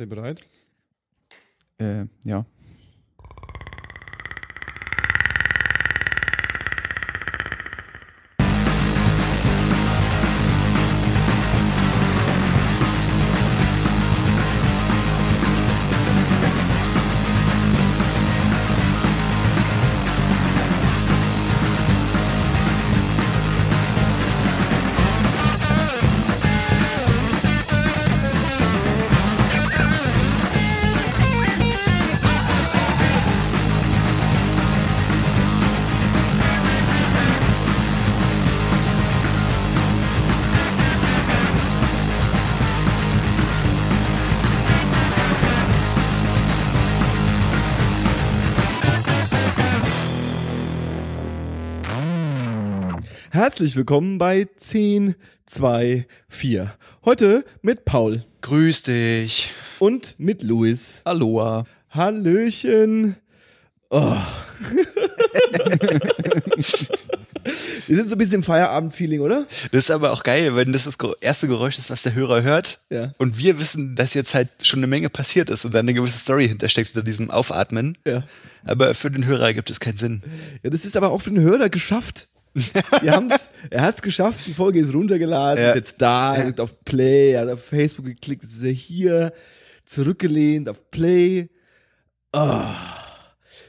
Seid ihr bereit? Äh, ja. Herzlich willkommen bei 10, 2, 4. Heute mit Paul Grüß dich. und mit Luis. Aloha. Hallöchen. Oh. Wir sind so ein bisschen im Feierabend-Feeling, oder? Das ist aber auch geil, wenn das das erste Geräusch ist, was der Hörer hört. Ja. Und wir wissen, dass jetzt halt schon eine Menge passiert ist und da eine gewisse Story hintersteckt hinter diesem Aufatmen. Ja. Aber für den Hörer gibt es keinen Sinn. Ja, das ist aber auch für den Hörer geschafft. Wir haben's, er hat's geschafft, die Folge ist runtergeladen, Ja. ist jetzt da, er drückt auf Play, er hat auf Facebook geklickt, jetzt ist er hier, zurückgelehnt auf Play. Ah.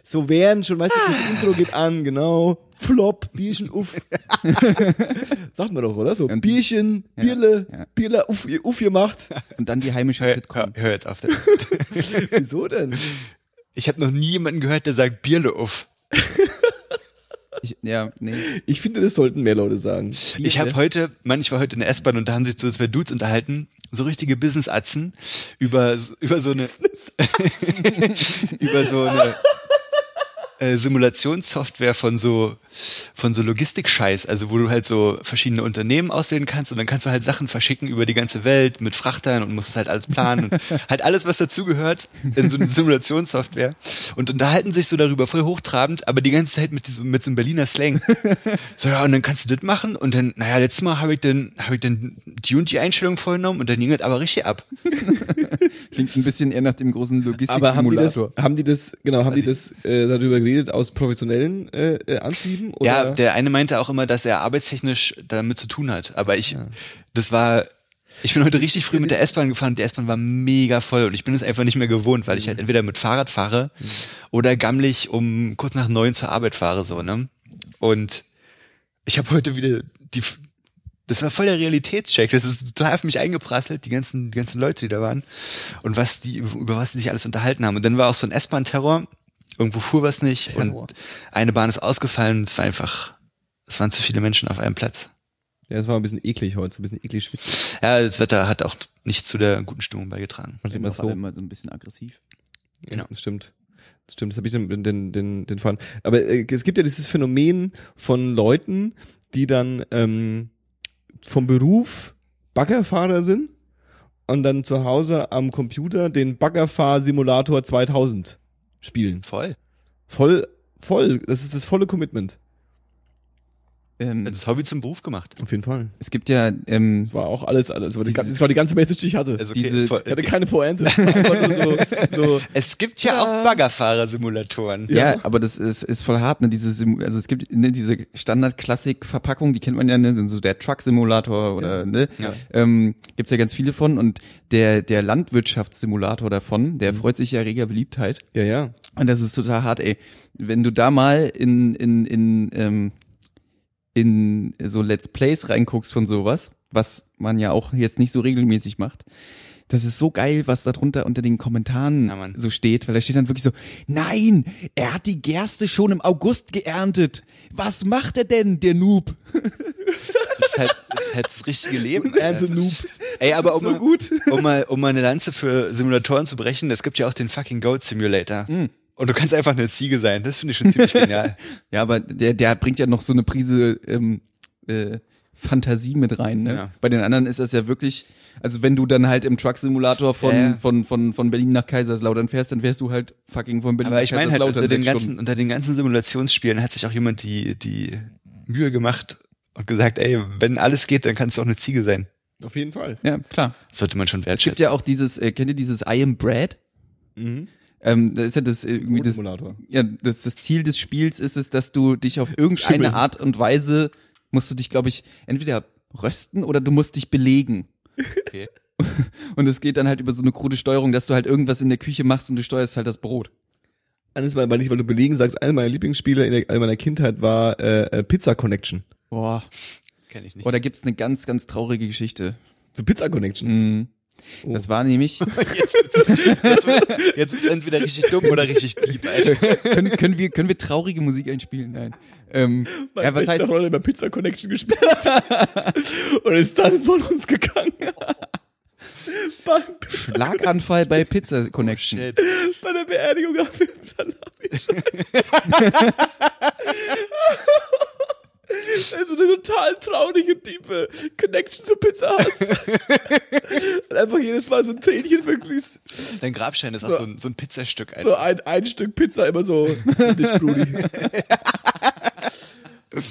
So während schon, weißt du, das Intro geht an, genau. Flop, Bierchen, uff. Sagt man doch, oder? So, Und- Bierchen, Bierle, ja. Bierle, uff, uff gemacht. Und dann die heimische Hör, hör, hör jetzt auf. Wieso denn? Ich habe noch nie jemanden gehört, der sagt Bierle uff. Ich, ja, nee. Ich finde, das sollten mehr Leute sagen. Ich habe heute, Mann, ich war heute in der S-Bahn und da haben sich so zwei Dudes unterhalten, so richtige Business-Atzen über, über so eine, über so eine äh, Simulationssoftware von so, von so Logistik-Scheiß, also wo du halt so verschiedene Unternehmen auswählen kannst und dann kannst du halt Sachen verschicken über die ganze Welt mit Frachtern und musst es halt alles planen und halt alles, was dazugehört in so eine Simulationssoftware und unterhalten sich so darüber voll hochtrabend, aber die ganze Zeit mit diesem, mit so einem Berliner Slang. So, ja, und dann kannst du das machen und dann, naja, letztes Mal habe ich dann, habe ich dann die und die Einstellung vorgenommen und dann ging das aber richtig ab. Klingt ein bisschen eher nach dem großen Aber haben die das, Logistik-Simulator. haben die das, genau, haben die das äh, darüber geredet aus professionellen äh, äh, Antrieben? Oder? Ja, der eine meinte auch immer, dass er arbeitstechnisch damit zu tun hat. Aber ich, das war, ich bin heute richtig früh mit der S-Bahn gefahren und die S-Bahn war mega voll und ich bin es einfach nicht mehr gewohnt, weil ich halt entweder mit Fahrrad fahre oder gammelig um kurz nach neun zur Arbeit fahre, so, ne? Und ich habe heute wieder die, das war voll der Realitätscheck. Das ist total auf mich eingeprasselt, die ganzen, die ganzen Leute, die da waren und was die, über was die sich alles unterhalten haben. Und dann war auch so ein S-Bahn-Terror. Irgendwo fuhr was nicht Terror. und eine Bahn ist ausgefallen. Es war einfach, es waren zu viele Menschen auf einem Platz. Ja, das war ein bisschen eklig heute, so ein bisschen eklig schwitzig. Ja, das Wetter hat auch nicht zu der guten Stimmung beigetragen. Manchmal Immer so. immer so ein bisschen aggressiv. Genau. Das stimmt. Das stimmt, das habe ich den, den, den, den Fall. Aber äh, es gibt ja dieses Phänomen von Leuten, die dann ähm, vom Beruf Baggerfahrer sind und dann zu Hause am Computer den Baggerfahr-Simulator 2000 spielen. Voll. Voll, voll. Das ist das volle Commitment. Ähm, Das Hobby zum Beruf gemacht. Auf jeden Fall. es gibt ja, ähm, Das war auch alles, alles. Das war die, Dieses- das war die ganze Message, die ich hatte. Also Diese- ist voll, ich hatte keine Pointe. So, so, es gibt ja, Ja. auch Baggerfahrer-Simulatoren. ja. Ja. aber das ist, ist voll hart, ne, diese, Sim also es gibt, ne, diese Standard-Klassik-Verpackung, die kennt man ja, ne, so der Truck-Simulator oder, ne, Ja. ähm, gibt's ja ganz viele von und der, der Landwirtschaftssimulator davon, der freut sich ja reger Beliebtheit. ja, ja. Und das ist total hart, ey. Wenn du da mal in, in, in, ähm, in so Let's Plays reinguckst von sowas, was man ja auch jetzt nicht so regelmäßig macht, das ist so geil, was da drunter unter den Kommentaren Ja, so steht, weil da steht dann wirklich so, nein, er hat die Gerste schon im August geerntet. Was macht er denn, der Noob? Das ist halt das, ist halt das richtige Leben. Ernte Das ist- Noob. Ey, aber um, so mal, gut. um mal, um mal eine Lanze für Simulatoren zu brechen, es gibt ja auch den fucking Goat Simulator. Hm. Und du kannst einfach eine Ziege sein. Das finde ich schon ziemlich genial. Ja, aber der, der bringt ja noch so eine Prise ähm, äh, Fantasie mit rein. Ne? Ja. Bei den anderen ist das ja wirklich, also wenn du dann halt im Truck-Simulator von, Ja, ja. von, von, von Berlin nach Kaiserslautern fährst, dann wärst du halt fucking von Berlin Aber nach ich meine halt, Kaiserslautern unter den, ganzen, Stunden. unter den ganzen Simulationsspielen hat sich auch jemand die, die Mühe gemacht und gesagt, ey, wenn alles geht, dann kannst du auch eine Ziege sein. Auf jeden Fall. Ja, klar. Das sollte man schon Es wertschätzen. gibt ja auch dieses, äh, kennt ihr dieses I am Brad? Mhm. Ähm, das ist ja das äh, irgendwie das, ja, das, das Ziel des Spiels ist es, dass du dich auf irgendeine. Art und Weise musst du dich, glaube ich, entweder rösten oder du musst dich belegen. Okay. Und es geht dann halt über so eine krude Steuerung, dass du halt irgendwas in der Küche machst und du steuerst halt das Brot. Eines meiner, weil, ich, weil du belegen sagst, eines meiner Lieblingsspiele in, der, in meiner Kindheit war äh, äh, Pizza Connection. Boah. Kenn ich nicht. Boah, da gibt's eine ganz, ganz traurige Geschichte. So Pizza Connection. Mhm. Oh. Das war nämlich, Jetzt bist du entweder richtig dumm oder richtig lieb, Alter. können, können wir, können wir traurige Musik einspielen? Nein. Ähm, Mein ja, was heißt, hat immer Pizza Connection gespielt und ist dann von uns gegangen. Beim Pizza Schlaganfall bei Pizza Connection. Shit. bei der Beerdigung haben wir dann Also eine total traurige, tiefe Connection zur Pizza hast. Und einfach jedes Mal so ein Tränchen verglüßt. Dein Grabstein ist auch so ein, so ein Pizzastück, So Alter. ein, ein Stück Pizza immer so. Dich, Brudi.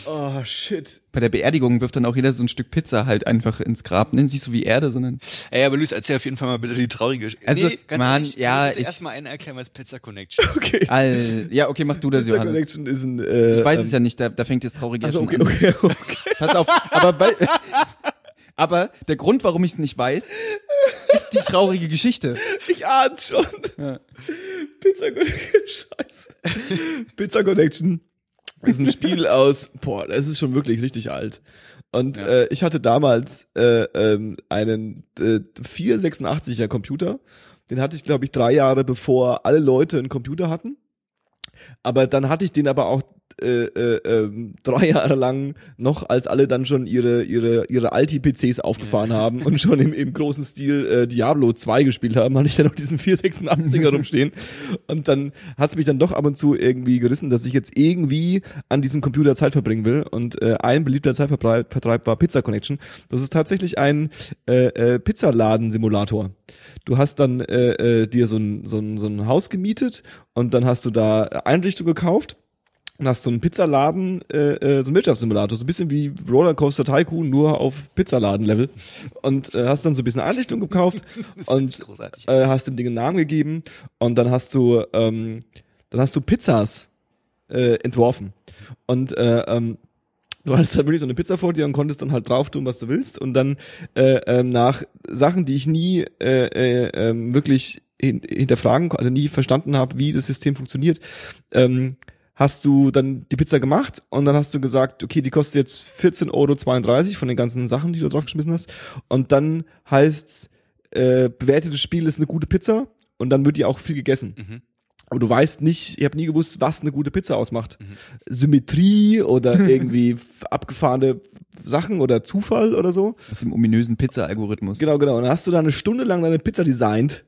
Oh, shit. Bei der Beerdigung wirft dann auch jeder so ein Stück Pizza halt einfach ins Grab. Nennt sich so wie Erde, sondern Ey, aber Luis, erzähl auf jeden Fall mal bitte die traurige Geschichte. Also, ganz Mann, ehrlich, ja, ich- erstmal einen erklären, was Pizza Connection ist. Okay. all, ja, okay, mach du das, Pizza Johannes. Connection ist ein. Äh, Ich weiß ähm, es ja nicht, da, da fängt jetzt traurig Also, schon okay, an. okay, okay. Pass auf, aber bei, aber der Grund, warum ich es nicht weiß, ist die traurige Geschichte. Ich ahne schon. Pizza Connection. Scheiße. Pizza Connection ist ein Spiel aus, boah, das ist schon wirklich richtig alt. Und Ja. äh, ich hatte damals äh, ähm, einen äh, 486er Computer. Den hatte ich, glaube ich, drei Jahre bevor alle Leute einen Computer hatten. Aber dann hatte ich den aber auch äh, äh, ähm, drei Jahre lang noch, als alle dann schon ihre ihre ihre Alti-PCs aufgefahren haben und schon im, im großen Stil äh, Diablo 2 gespielt haben, hatte ich dann noch diesen 486-Dinger rumstehen. Und dann hat es mich dann doch ab und zu irgendwie gerissen, dass ich jetzt irgendwie an diesem Computer Zeit verbringen will. Und äh, ein beliebter Zeitvertreib Vertreib war Pizza Connection. Das ist tatsächlich ein äh, äh, Pizzaladen-Simulator. Du hast dann äh, äh, dir so ein, so, ein, so ein Haus gemietet und dann hast du da Einrichtung gekauft und hast so einen Pizzaladen, äh, äh, so einen Wirtschaftssimulator, so ein bisschen wie Rollercoaster Tycoon, nur auf Pizzaladen-Level. Und äh, hast dann so ein bisschen Einrichtung gekauft und äh, hast dem Ding einen Namen gegeben und dann hast du, ähm, dann hast du Pizzas äh, entworfen. Und äh, ähm, du hattest halt wirklich so eine Pizza vor dir und konntest dann halt drauf tun, was du willst. Und dann äh, ähm, nach Sachen, die ich nie äh, äh, ähm, wirklich hin hinterfragen, also nie verstanden habe, wie das System funktioniert, ähm, hast du dann die Pizza gemacht und dann hast du gesagt, okay, die kostet jetzt 14,32 Euro von den ganzen Sachen, die du draufgeschmissen hast. Und dann heißt's, äh, bewertetes Spiel ist eine gute Pizza und dann wird die auch viel gegessen. Mhm. Aber du weißt nicht, ich habe nie gewusst, was eine gute Pizza ausmacht. Symmetrie oder irgendwie abgefahrene Sachen oder Zufall oder so. Mit dem ominösen Pizza-Algorithmus. Genau, genau. Und dann hast du da eine Stunde lang deine Pizza designt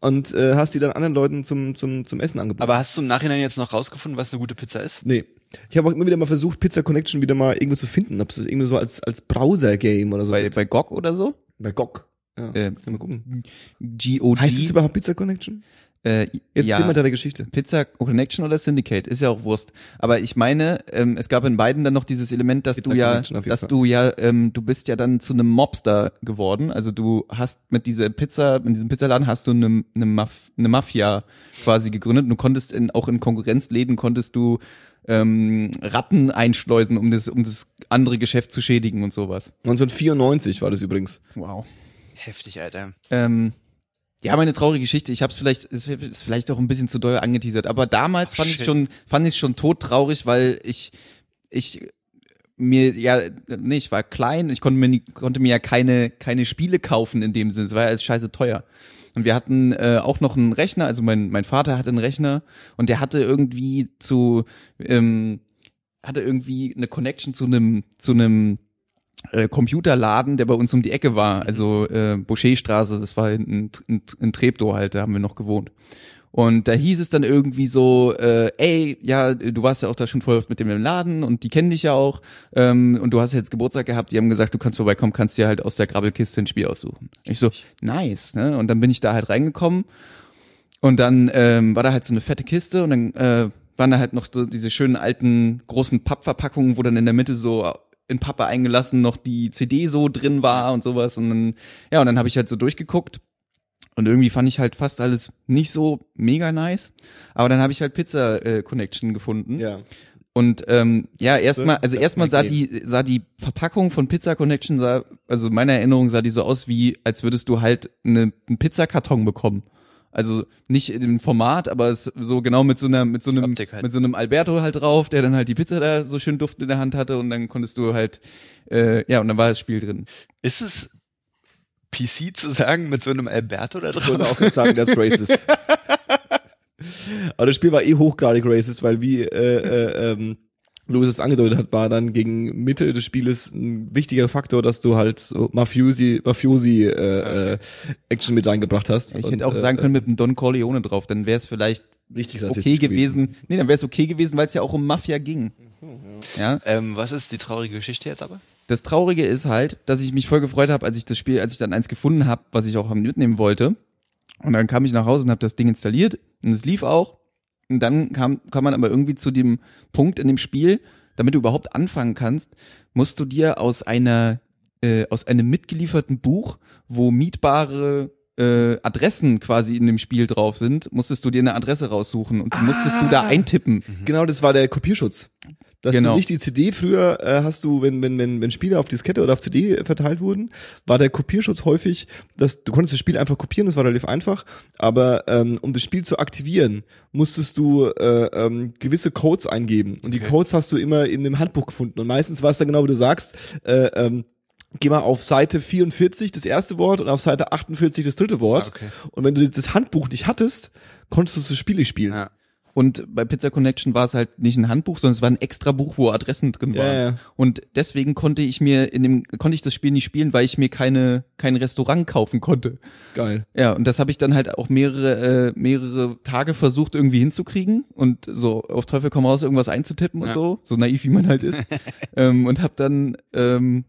und äh, hast die dann anderen Leuten zum, zum, zum Essen angeboten. Aber hast du im Nachhinein jetzt noch rausgefunden, was eine gute Pizza ist? nee. Ich habe auch immer wieder mal versucht, Pizza Connection wieder mal irgendwo zu finden, ob es das irgendwie so als, als Browser-Game oder so Bei, gibt. bei GOG oder so? Bei GOG. Ja. Äh, mal gucken. GOG. Heißt es überhaupt Pizza Connection? Äh, Jetzt ja. erzähl mal deine Geschichte. Pizza Connection oder Syndicate, ist ja auch Wurst. Aber ich meine, ähm, es gab in beiden dann noch dieses Element, dass Pizza du ja, dass Fall. du ja, ähm, du bist ja dann zu einem Mobster geworden. Also du hast mit dieser Pizza, mit diesem Pizzaladen hast du eine, eine, Maf eine Mafia quasi gegründet. Du konntest in, auch in Konkurrenzläden konntest du ähm, Ratten einschleusen, um das, um das andere Geschäft zu schädigen und sowas. 1994 war das übrigens. Wow. Heftig, Alter. Ähm, ja, meine traurige Geschichte. Ich habe es vielleicht, es ist vielleicht auch ein bisschen zu doll angeteasert, aber damals Ach, fand ich schon, fand ich schon todtraurig, weil ich, ich mir ja, nee, ich war klein, ich konnte mir, nie, konnte mir ja keine, keine Spiele kaufen in dem Sinne. Es war ja alles scheiße teuer. Und wir hatten äh, auch noch einen Rechner, also mein, mein Vater hatte einen Rechner und der hatte irgendwie zu, ähm, hatte irgendwie eine Connection zu einem, zu einem äh, Computerladen, der bei uns um die Ecke war, also äh, Boucherstraße, das war in, in, in Treptow halt, da haben wir noch gewohnt. Und da hieß es dann irgendwie so, äh, ey, ja, du warst ja auch da schon voll oft mit dem Laden und die kennen dich ja auch ähm, und du hast ja jetzt Geburtstag gehabt, die haben gesagt, du kannst vorbeikommen, kannst dir halt aus der Grabbelkiste ein Spiel aussuchen. Ich so, nice, ne? Und dann bin ich da halt reingekommen und dann ähm, war da halt so eine fette Kiste und dann äh, waren da halt noch so diese schönen alten großen Pappverpackungen, wo dann in der Mitte so in Pappe eingelassen noch die CD so drin war und sowas. Und dann ja und dann habe ich halt so durchgeguckt. Und irgendwie fand ich halt fast alles nicht so mega nice, aber dann habe ich halt Pizza äh, Connection gefunden. Ja. und ähm, ja, erstmal, also erstmal sah die, sah die Verpackung von Pizza Connection, sah, also meiner Erinnerung sah die so aus wie, als würdest du halt eine, einen Pizzakarton bekommen. Also nicht im Format, aber es so genau mit so einer, mit so einem, halt. mit so einem Alberto halt drauf, der dann halt die Pizza da so schön duft in der Hand hatte und dann konntest du halt, äh, ja, und dann war das Spiel drin. Ist es PC zu sagen mit so einem Alberto da Ich würde drauf? auch nicht sagen, der ist racist. Aber das Spiel war eh hochgradig racist, weil wie äh, äh, ähm, Louis es angedeutet hat, war dann gegen Mitte des Spieles ein wichtiger Faktor, dass du halt so Mafiosi, Mafiosi äh, äh, Action mit reingebracht hast. Ich Und, hätte auch äh, sagen können mit einem Don Corleone drauf, dann wäre es vielleicht richtig okay gewesen. Nee, dann wäre es okay gewesen, weil es ja auch um Mafia ging. ja. Ähm, was ist die traurige Geschichte jetzt aber? Das Traurige ist halt, dass ich mich voll gefreut habe, als ich das Spiel, als ich dann eins gefunden habe, was ich auch mitnehmen wollte. Und dann kam ich nach Hause und habe das Ding installiert und es lief auch. Und dann kam, kam man aber irgendwie zu dem Punkt in dem Spiel, damit du überhaupt anfangen kannst, musst du dir aus einer äh, aus einem mitgelieferten Buch, wo mietbare äh, Adressen quasi in dem Spiel drauf sind, musstest du dir eine Adresse raussuchen und die musstest du da eintippen. Genau, das war der Kopierschutz. Dass Genau. du nicht die CD früher äh, hast du, wenn, wenn, wenn, wenn Spiele auf Diskette oder auf CD verteilt wurden, war der Kopierschutz häufig, dass du konntest das Spiel einfach kopieren, das war relativ einfach, aber ähm, um das Spiel zu aktivieren, musstest du äh, ähm, gewisse Codes eingeben. Und die Okay. Codes hast du immer in dem Handbuch gefunden. Und meistens war es dann genau, wie du sagst, äh, ähm, geh mal auf Seite 44 das erste Wort und auf Seite 48 das dritte Wort. Ah, okay. Und wenn du das Handbuch nicht hattest, konntest du das Spiel nicht spielen. Ja. Und bei Pizza Connection war es halt nicht ein Handbuch, sondern es war ein extra Buch, wo Adressen drin Ja, waren. ja. Und deswegen konnte ich mir in dem konnte ich das Spiel nicht spielen, weil ich mir keine kein Restaurant kaufen konnte. Geil. Ja, und das habe ich dann halt auch mehrere äh, mehrere Tage versucht irgendwie hinzukriegen und so auf Teufel komm raus irgendwas einzutippen und Ja. so, so naiv wie man halt ist. ähm, und habe dann ähm,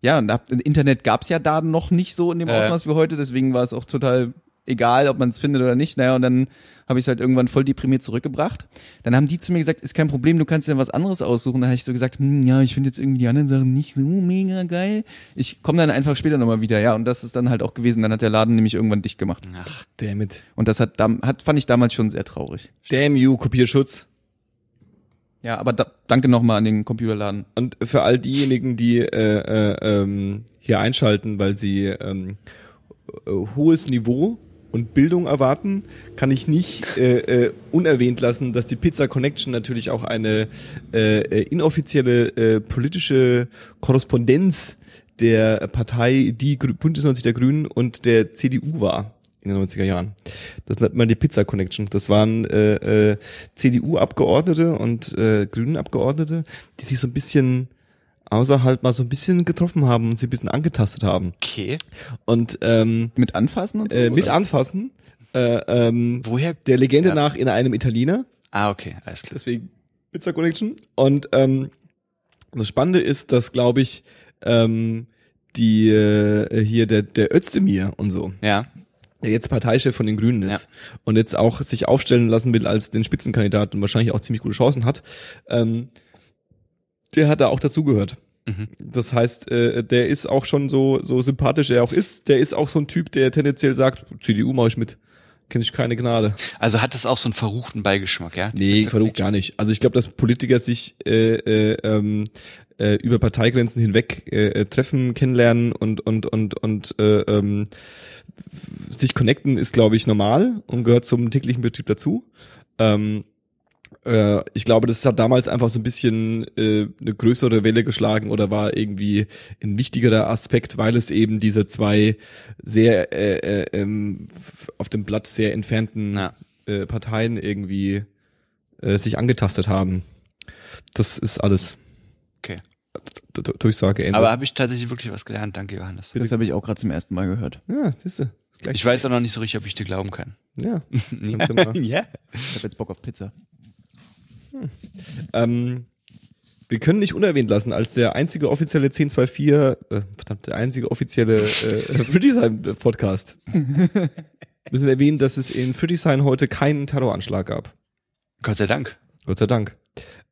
ja, und hab, Internet gab's ja da noch nicht so in dem Äh. Ausmaß wie heute, deswegen war es auch total egal, ob man es findet oder nicht. Naja, und dann habe ich es halt irgendwann voll deprimiert zurückgebracht. Dann haben die zu mir gesagt, ist kein Problem, du kannst dir was anderes aussuchen. Dann habe ich so gesagt, hm, ja, ich finde jetzt irgendwie die anderen Sachen nicht so mega geil. Ich komme dann einfach später nochmal wieder. Ja, und das ist dann halt auch gewesen. Dann hat der Laden nämlich irgendwann dicht gemacht. Ach, Damn it. Und das hat, hat fand ich damals schon sehr traurig. Damn you, Kopierschutz. Ja, aber da, danke nochmal an den Computerladen. Und für all diejenigen, die äh, äh, ähm, hier einschalten, weil sie ähm, äh, hohes Niveau und Bildung erwarten, kann ich nicht äh, äh, unerwähnt lassen, dass die Pizza Connection natürlich auch eine äh, äh, inoffizielle äh, politische Korrespondenz der Partei Die Bündnis 90 der Grünen und der CDU war in den 90er Jahren. Das nennt man die Pizza Connection. Das waren äh, äh, CDU-Abgeordnete und äh, Grünen-Abgeordnete, die sich so ein bisschen außerhalb mal so ein bisschen getroffen haben und sie ein bisschen angetastet haben. okay. Und ähm, Mit anfassen und so? äh, mit anfassen, äh, ähm, Woher? der Legende Ja. nach in einem Italiener, Ah, okay, alles klar. deswegen Pizza Connection. Und ähm, das Spannende ist, dass, glaube ich, ähm, die äh, hier der, der Özdemir und so, Ja. der jetzt Parteichef von den Grünen ist und jetzt auch sich aufstellen lassen will als den Spitzenkandidat und wahrscheinlich auch ziemlich gute Chancen hat, ähm, der hat da auch dazugehört. Mhm. Das heißt, äh, der ist auch schon so so sympathisch er auch ist, der ist auch so ein Typ, der tendenziell sagt, CDU mache ich mit. Kenne ich keine Gnade. Also hat das auch so einen verruchten Beigeschmack, ja? Nee, Connection. gar nicht. Also ich glaube, dass Politiker sich äh, äh, ähm, äh, über Parteigrenzen hinweg äh, äh, treffen, kennenlernen und und und und äh, ähm, sich connecten ist, glaube ich, normal und gehört zum täglichen Betrieb dazu. Ähm, äh, ich glaube, das hat damals einfach so ein bisschen äh, eine größere Welle geschlagen oder war irgendwie ein wichtigerer Aspekt, weil es eben diese zwei sehr äh, äh, ähm, auf dem Blatt sehr entfernten Ja. äh, Parteien irgendwie äh, sich angetastet haben. Das ist alles. Okay. D- D Durchsage Ende. Aber habe ich tatsächlich wirklich was gelernt. Danke, Johannes. Das habe ich auch gerade zum ersten Mal gehört. ja, siehst du. Ich weiß auch noch nicht so richtig, ob ich dir glauben kann. Ja. Ja. ja. Ich habe jetzt Bock auf Pizza. Ähm, wir können nicht unerwähnt lassen, als der einzige offizielle 1024, äh, verdammt, der einzige offizielle äh, Friedrichshain-Podcast, müssen wir erwähnen, dass es in Friedrichshain heute keinen Terroranschlag gab. Gott sei Dank. Gott sei Dank.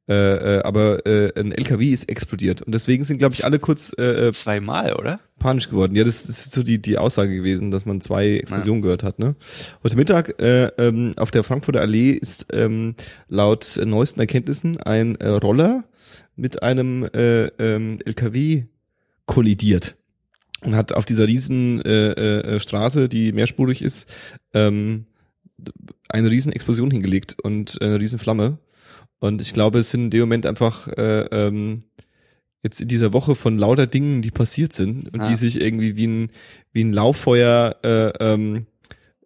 Äh, äh, aber äh, ein LKW ist explodiert und deswegen sind glaube ich alle kurz äh, äh, Zweimal, oder? panisch geworden. Ja, das, das ist so die die Aussage gewesen, dass man zwei Explosionen gehört hat. Ne? Heute Mittag äh, ähm, auf der Frankfurter Allee ist ähm, laut neuesten Erkenntnissen ein äh, Roller mit einem äh, ähm, LKW kollidiert und hat auf dieser riesen äh, äh, Straße, die mehrspurig ist, ähm, eine riesen Explosion hingelegt und äh, eine riesen Flamme. Und ich glaube, es sind in dem Moment einfach äh, ähm, jetzt in dieser Woche von lauter Dingen, die passiert sind und Ah. die sich irgendwie wie ein wie ein Lauffeuer äh, ähm,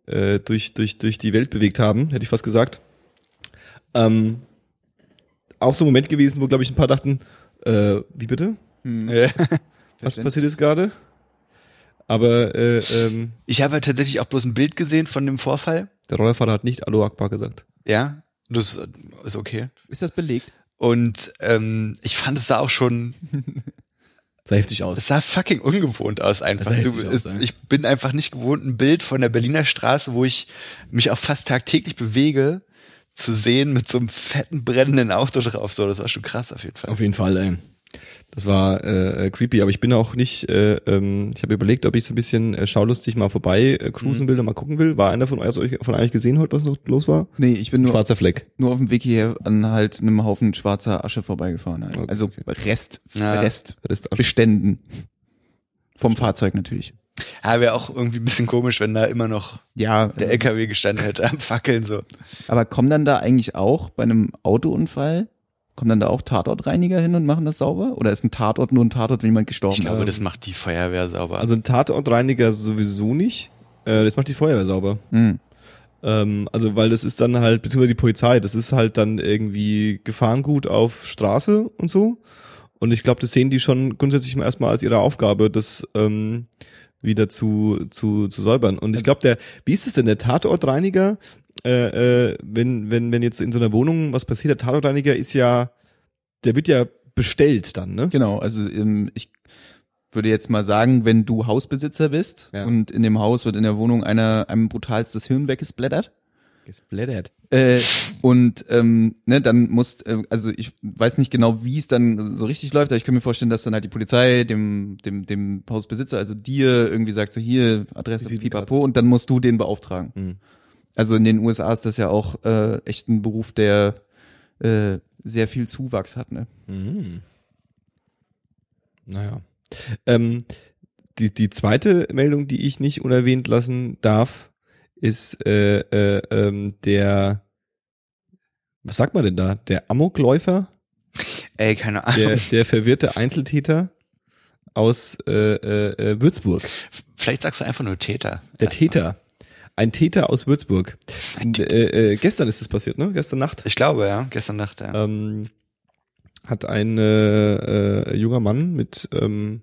äh, durch durch durch die Welt bewegt haben, hätte ich fast gesagt. Ähm, auch so ein Moment gewesen, wo glaube ich ein paar dachten, äh, wie bitte? Hm, Äh, Was passiert jetzt gerade? Aber äh, ähm, Ich habe halt tatsächlich auch bloß ein Bild gesehen von dem Vorfall. der Rollerfahrer hat nicht Alu Akbar gesagt. Ja, das ist okay. Ist das belegt? Und ähm, ich fand es sah auch schon, Sah heftig aus. es sah fucking ungewohnt aus einfach. Du, aus, ja. ich bin einfach nicht gewohnt, ein Bild von der Berliner Straße, wo ich mich auch fast tagtäglich bewege, zu sehen mit so einem fetten brennenden Auto drauf. So, das war schon krass auf jeden Fall. Auf jeden Fall, ey. Das war äh, äh, creepy, aber ich bin auch nicht, äh, ähm, ich habe überlegt, ob ich so ein bisschen äh, schaulustig mal vorbei äh, cruisen will und mal gucken will. War einer von euch, von euch gesehen heute, was noch los war? Nee, ich bin nur, Schwarzer Fleck. nur auf dem Weg hierher an halt einem Haufen schwarzer Asche vorbeigefahren. Halt. Okay, also okay. Rest, Ja. Restbeständen. Vom Fahrzeug natürlich. Ja, wäre auch irgendwie ein bisschen komisch, wenn da immer noch Ja, der also, LKW gestanden hätte am Fackeln so. aber kommen dann da eigentlich auch bei einem Autounfall, kommen dann da auch Tatortreiniger hin und machen das sauber? Oder ist ein Tatort nur ein Tatort, wenn jemand gestorben Ich glaube, ist? das macht die Feuerwehr sauber. Also ein Tatortreiniger sowieso nicht. Äh, das macht die Feuerwehr sauber. Hm. Ähm, also weil das ist dann halt, beziehungsweise die Polizei, das ist halt dann irgendwie Gefahrengut auf Straße und so. Und ich glaube, das sehen die schon grundsätzlich mal erstmal als ihre Aufgabe, das ähm, wieder zu, zu, zu säubern. Und ich glaube, der, wie ist es denn, der Tatortreiniger, äh, äh, wenn, wenn, wenn jetzt in so einer Wohnung was passiert, der Tatortreiniger ist ja, der wird ja bestellt dann, ne? Genau, also ähm, ich würde jetzt mal sagen, wenn du Hausbesitzer bist Ja. und in dem Haus wird in der Wohnung einer einem brutalstes Hirn weggesplattert, Gesplattert. Äh, und ähm, ne, dann muss, äh, also ich weiß nicht genau, wie es dann so richtig läuft, aber ich kann mir vorstellen, dass dann halt die Polizei dem dem dem Hausbesitzer, also dir irgendwie sagt so hier Adresse. Pipapo und dann musst du den beauftragen. Mhm. Also in den USA ist das ja auch äh, echt ein Beruf, der äh, sehr viel Zuwachs hat. Ne? Mhm. Naja. Ähm, die, die zweite Meldung, die ich nicht unerwähnt lassen darf, ist äh, äh, ähm, der, was sagt man denn da? Der Amokläufer, Ey, keine Ahnung. der, der verwirrte Einzeltäter aus äh, äh, äh, Würzburg. Vielleicht sagst du einfach nur Täter. Der Täter. Ein Täter aus Würzburg. Äh, äh, gestern ist es passiert, ne? Gestern Nacht. Ich glaube, ja. Gestern Nacht, ja. ähm, hat ein äh, äh, junger Mann mit ähm,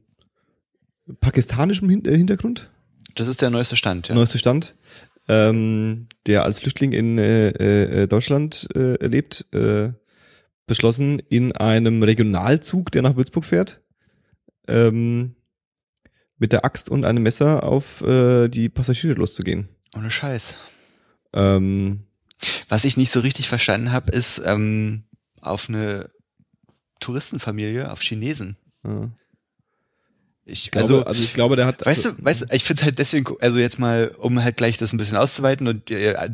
pakistanischem Hin äh, Hintergrund, Das ist der neueste Stand, ja. neuester Stand, ähm, der als Flüchtling in äh, äh, Deutschland äh, lebt, äh, beschlossen, in einem Regionalzug, der nach Würzburg fährt, ähm, mit der Axt und einem Messer auf äh, die Passagiere loszugehen. Ohne Scheiß. Ähm, Was ich nicht so richtig verstanden habe, ist ähm, auf eine Touristenfamilie, auf Chinesen. ja. Ich, Ich glaube, also, also, ich glaube, der hat. weißt du, weißt du, ich finde halt deswegen, also jetzt mal, um halt gleich das ein bisschen auszuweiten und äh,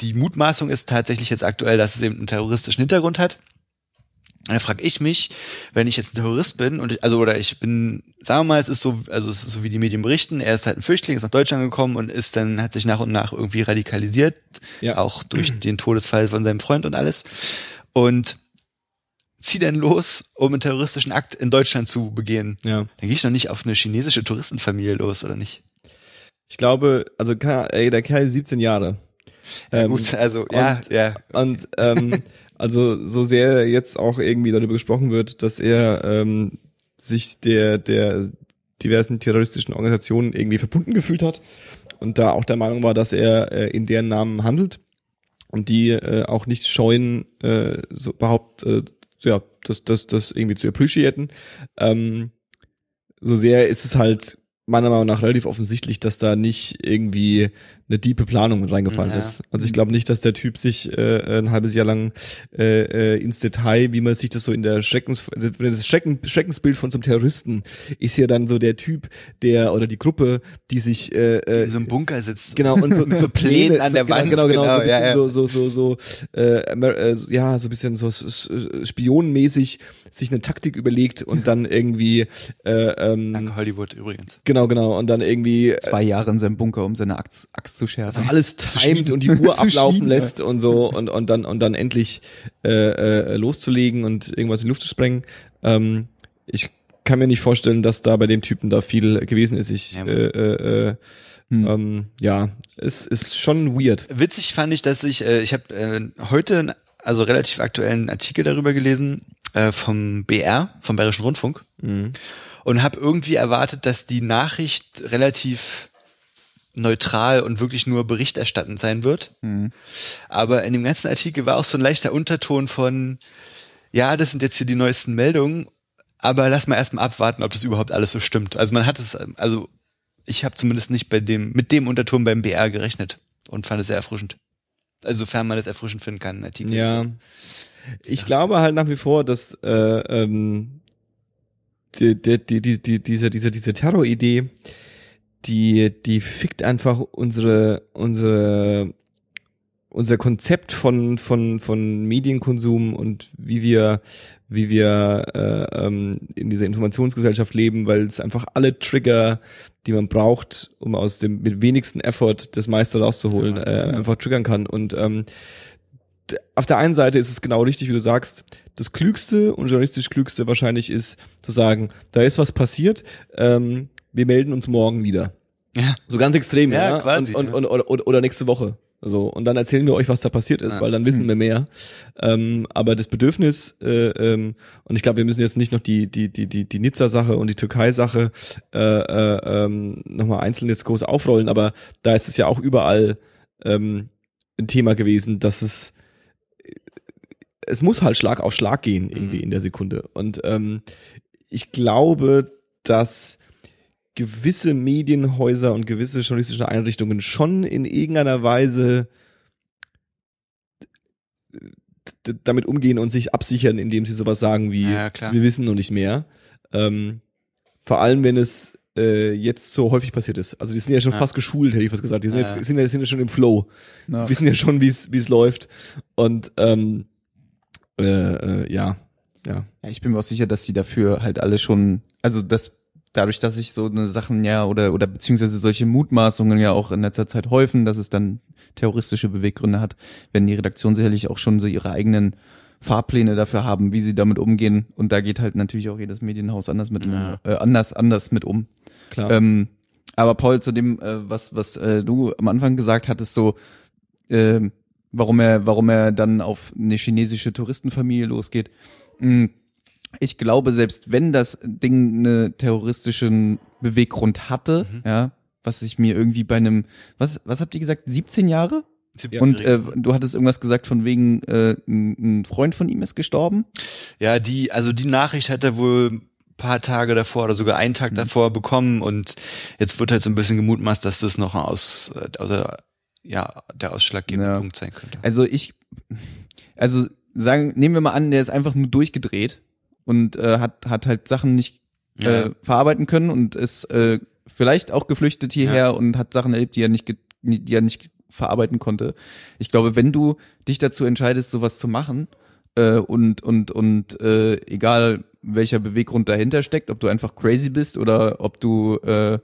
die Mutmaßung ist tatsächlich jetzt aktuell, dass es eben einen terroristischen Hintergrund hat. Und Da frage ich mich, wenn ich jetzt ein Terrorist bin und ich, also oder ich bin, sagen wir mal, es ist so, also es ist so wie die Medien berichten, er ist halt ein Flüchtling, ist nach Deutschland gekommen und ist dann, hat sich nach und nach irgendwie radikalisiert, Ja. auch durch den Todesfall von seinem Freund und alles. Und zieh dann los, um einen terroristischen Akt in Deutschland zu begehen. ja. Dann gehe ich noch nicht auf eine chinesische Touristenfamilie los, oder nicht? Ich glaube, also ey, der Kerl ist 17 Jahre. Ähm, Gut, also ja, und- ja. Und ähm, also so sehr jetzt auch irgendwie darüber gesprochen wird, dass er ähm, sich der der diversen terroristischen Organisationen irgendwie verbunden gefühlt hat und da auch der Meinung war, dass er äh, in deren Namen handelt und die äh, auch nicht scheuen, äh, so überhaupt äh, ja, das, das, das irgendwie zu appreciaten. Ähm, so sehr ist es halt meiner Meinung nach relativ offensichtlich, dass da nicht irgendwie eine diepe Planung mit reingefallen Ja. ist. Also ich glaube nicht, dass der Typ sich äh, ein halbes Jahr lang äh, äh, ins Detail, wie man sich das so in der Schreckens, das Schrecken, Schreckensbild von so einem Terroristen ist ja dann so der Typ, der oder die Gruppe, die sich äh, äh, in so einem Bunker sitzt. Genau, und so, Mit so Plänen an der genau, Wand, Genau, genau, genau, so, ein bisschen ja, ja. so, so, so, so, äh, äh, so- ja, so ein bisschen so spionenmäßig sich eine Taktik überlegt und dann irgendwie, äh, ähm, Danke Hollywood übrigens. genau, genau, und dann irgendwie äh, Zwei Jahre in seinem Bunker, um seine Axt, Axt zu schärfen. also alles timet und die Uhr ablaufen lässt und so und und dann und dann endlich äh, äh, loszulegen und irgendwas in die Luft zu sprengen. Ähm, ich kann mir nicht vorstellen, dass da bei dem Typen da viel gewesen ist. Ich Ja. äh, äh, äh, Hm. ähm, ja, es ist schon weird. Witzig fand ich, dass ich, äh, ich habe äh, heute, einen, also relativ aktuellen Artikel darüber gelesen, äh, vom BR, vom Bayerischen Rundfunk, Mhm. und habe irgendwie erwartet, dass die Nachricht relativ neutral und wirklich nur berichterstattend sein wird. Mhm. Aber in dem ganzen Artikel war auch so ein leichter Unterton von, ja, das sind jetzt hier die neuesten Meldungen, aber lass mal erstmal abwarten, ob das überhaupt alles so stimmt. Also man hat es, also ich habe zumindest nicht bei dem, mit dem Unterton beim BR gerechnet und fand es sehr erfrischend. Also sofern man das erfrischend finden kann, Artikel. Ja. Ich glaube halt nach wie vor, dass äh, ähm, die, die, die, die, die, diese, diese, diese Terroridee, die, die fickt einfach unsere, unsere, unser Konzept von, von, von Medienkonsum und wie wir, wie wir äh, ähm, in dieser Informationsgesellschaft leben, weil es einfach alle Trigger, die man braucht, um aus dem mit wenigsten Effort das meiste rauszuholen, äh, einfach triggern kann. Und ähm, auf der einen Seite ist es genau richtig, wie du sagst, das Klügste und journalistisch Klügste wahrscheinlich ist zu sagen, da ist was passiert, ähm, wir melden uns morgen wieder. Ja. So ganz extrem, Ja, ja. quasi, und, und, ja. und, oder, nächste Woche. So, und dann erzählen wir euch, was da passiert ist, Ja. weil dann wissen wir mehr. Ähm, aber das Bedürfnis, äh, ähm, und ich glaube, wir müssen jetzt nicht noch die, die, die, die, die Nizza-Sache und die Türkei-Sache äh, äh, ähm, nochmal einzeln jetzt groß aufrollen, aber da ist es ja auch überall ähm, ein Thema gewesen, dass es es muss halt Schlag auf Schlag gehen irgendwie Mhm. in der Sekunde. Und ähm, ich glaube, dass gewisse Medienhäuser und gewisse journalistische Einrichtungen schon in irgendeiner Weise damit umgehen und sich absichern, indem sie sowas sagen wie, Ja, klar. wir wissen noch nicht mehr. Ähm, vor allem, wenn es äh, jetzt so häufig passiert ist. Also die sind ja schon Ja. fast geschult, hätte ich fast gesagt. Die sind, Ja. jetzt, sind, ja, sind ja schon im Flow. Ja. Die wissen ja schon, wie es wie es läuft. Und ähm, äh, äh, ja, ja. Ja, ich bin mir auch sicher, dass die dafür halt alle schon, also das dadurch, dass sich so eine Sachen ja oder oder beziehungsweise solche Mutmaßungen ja auch in letzter Zeit häufen, dass es dann terroristische Beweggründe hat, werden die Redaktion sicherlich auch schon so ihre eigenen Fahrpläne dafür haben, wie sie damit umgehen. Und da geht halt natürlich auch jedes Medienhaus anders mit Ja. äh, anders anders mit um. Klar. Ähm, aber Paul, zu dem, äh, was, was äh, du am Anfang gesagt hattest, so, ähm, warum er, warum er dann auf eine chinesische Touristenfamilie losgeht. Mh, Ich glaube, selbst wenn das Ding eine terroristischen Beweggrund hatte, ja, was ich mir irgendwie bei einem, was, was habt ihr gesagt, 17 Jahre? Und äh, du hattest irgendwas gesagt von wegen, äh, ein Freund von ihm ist gestorben. Ja, die, also die Nachricht hat er wohl ein paar Tage davor oder sogar einen Mhm. Tag davor bekommen und jetzt wird halt so ein bisschen gemutmaßt, dass das noch aus, also, ja, der ausschlaggebende Ja. Punkt sein könnte. Also ich, also sagen, nehmen wir mal an, der ist einfach nur durchgedreht und äh, hat hat halt Sachen nicht äh, Ja. verarbeiten können und ist äh, vielleicht auch geflüchtet hierher Ja. und hat Sachen erlebt, die er nicht, die er nicht verarbeiten konnte. Ich glaube, wenn du dich dazu entscheidest, sowas zu machen äh, und und und äh, egal welcher Beweggrund dahinter steckt, ob du einfach crazy bist oder ob du äh,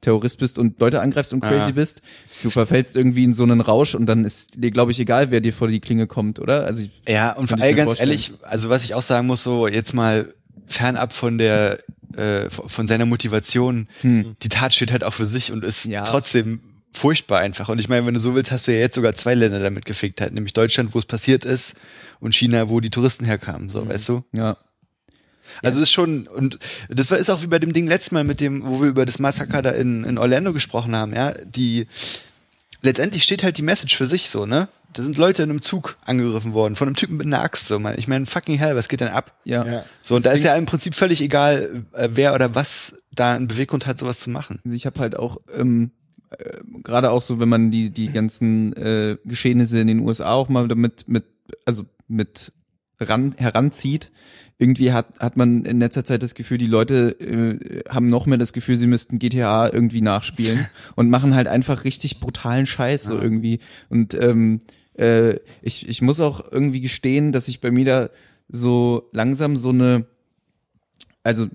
Terrorist bist und Leute angreifst und crazy Ja. bist, du verfällst irgendwie in so einen Rausch und dann ist dir, glaube ich, egal, wer dir vor die Klinge kommt, oder? Also ich, Ja, und vor allem ganz vorstellen. ehrlich, also was ich auch sagen muss, so jetzt mal fernab von der äh, von seiner Motivation, Hm. die Tat steht halt auch für sich und ist Ja. trotzdem furchtbar einfach. Und ich meine, wenn du so willst, hast du ja jetzt sogar zwei Länder damit gefickt, halt, nämlich Deutschland, wo es passiert ist, und China, wo die Touristen herkamen, so, weißt du? ja, Also es ist schon, und das war ist auch wie bei dem Ding letztes Mal mit dem, wo wir über das Massaker da in, in Orlando gesprochen haben, ja, die, letztendlich steht halt die Message für sich so, ne? Da sind Leute in einem Zug angegriffen worden, von einem Typen mit einer Axt, so, man. Ich meine, fucking hell, was geht denn ab? Ja. Ja. So, und da ist ja im Prinzip völlig egal, äh, wer oder was da einen Beweggrund hat, sowas zu machen. Also ich habe halt auch ähm, äh, gerade auch so, wenn man die die ganzen äh, Geschehnisse in den USA auch mal damit mit also mit ran, heranzieht, irgendwie hat hat man in letzter Zeit das Gefühl, die Leute äh, haben noch mehr das Gefühl, sie müssten GTA irgendwie nachspielen und machen halt einfach richtig brutalen Scheiß so irgendwie und ähm, äh, ich ich muss auch irgendwie gestehen, dass ich bei mir da so langsam so eine also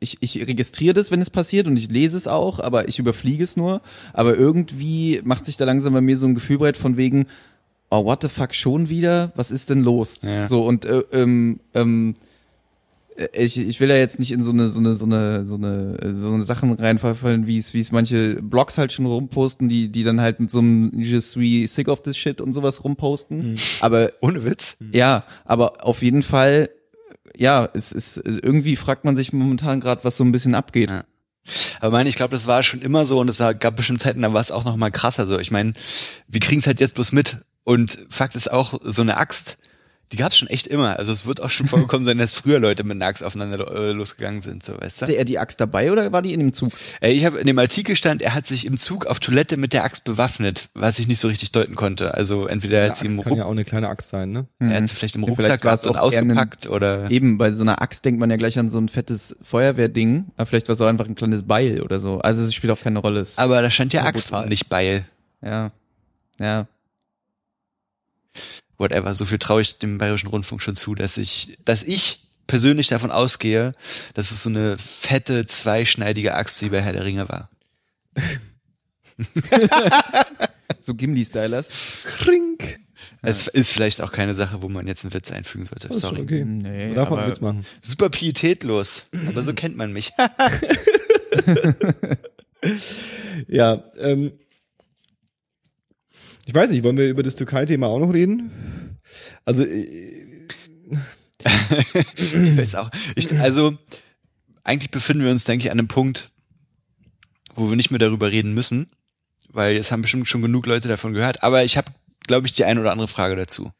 ich, ich registriere das, wenn es passiert und ich lese es auch, aber ich überfliege es nur. Aber irgendwie macht sich da langsam bei mir so ein Gefühl breit von wegen, oh, what the fuck, schon wieder? Was ist denn los? Ja. So, und äh, ähm, ähm, äh, ich, ich will ja jetzt nicht in so eine, so eine, so eine, so eine, äh, so eine Sachen reinfallen, wie es, wie es manche Blogs halt schon rumposten, die, die dann halt mit so einem Je suis sick of this shit und sowas rumposten. Aber Ohne Witz. ja, aber auf jeden Fall, ja, es ist irgendwie fragt man sich momentan gerade, was so ein bisschen abgeht. Ja. Aber meine, ich glaube, das war schon immer so und es war, gab bestimmt Zeiten, da war es auch noch mal krasser so. Ich meine, wir kriegen es halt jetzt bloß mit. Und Fakt ist auch, so eine Axt, die gab es schon echt immer. Also es wird auch schon vorgekommen sein, dass früher Leute mit einer Axt aufeinander äh, losgegangen sind, so weißt Hatte du? er die Axt dabei oder war die in dem Zug? Ey, ich habe in dem Artikel stand, er hat sich im Zug auf Toilette mit der Axt bewaffnet, was ich nicht so richtig deuten konnte. Also entweder er hat sie im Axt kann ja auch eine kleine Axt sein, ne? er hat sie vielleicht im Ja, Rucksack vielleicht war es gehabt und ausgepackt oder Eben, bei so einer Axt denkt man ja gleich an so ein fettes Feuerwehrding, aber vielleicht war es auch einfach ein kleines Beil oder so. Also es spielt auch keine Rolle. Es, aber da stand ja Ja, Axt brutal. und nicht Beil. ja. Ja. Whatever, so viel traue ich dem Bayerischen Rundfunk schon zu, dass ich, dass ich persönlich davon ausgehe, dass es so eine fette, zweischneidige Axt wie bei Herr der Ringe war. So Gimli-Stylers. Krink. Es ist vielleicht auch keine Sache, wo man jetzt einen Witz einfügen sollte. Das Sorry. okay. Nee, darf man einen Witz machen. Super pietätlos, aber so kennt man mich. Ja, ähm, ich weiß nicht, wollen wir über das Türkei-Thema auch noch reden? Also, äh, ich weiß auch. Ich, also, eigentlich befinden wir uns, denke ich, an einem Punkt, wo wir nicht mehr darüber reden müssen, weil jetzt haben bestimmt schon genug Leute davon gehört. Aber ich habe, glaube ich, die eine oder andere Frage dazu.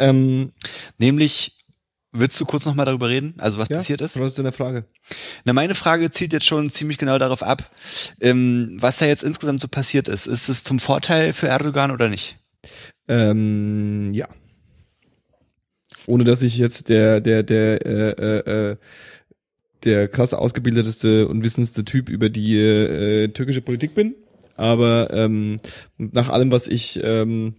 ähm, Nämlich, willst du kurz nochmal darüber reden? Also was ja, passiert ist? Was ist deine Frage? Na, meine Frage zielt jetzt schon ziemlich genau darauf ab, ähm, was da jetzt insgesamt so passiert ist. Ist es zum Vorteil für Erdogan oder nicht? Ähm, ja. Ohne dass ich jetzt der, der, der, äh, äh, äh, der krass ausgebildeteste und wissendste Typ über die äh, türkische Politik bin. Aber ähm, nach allem, was ich ähm,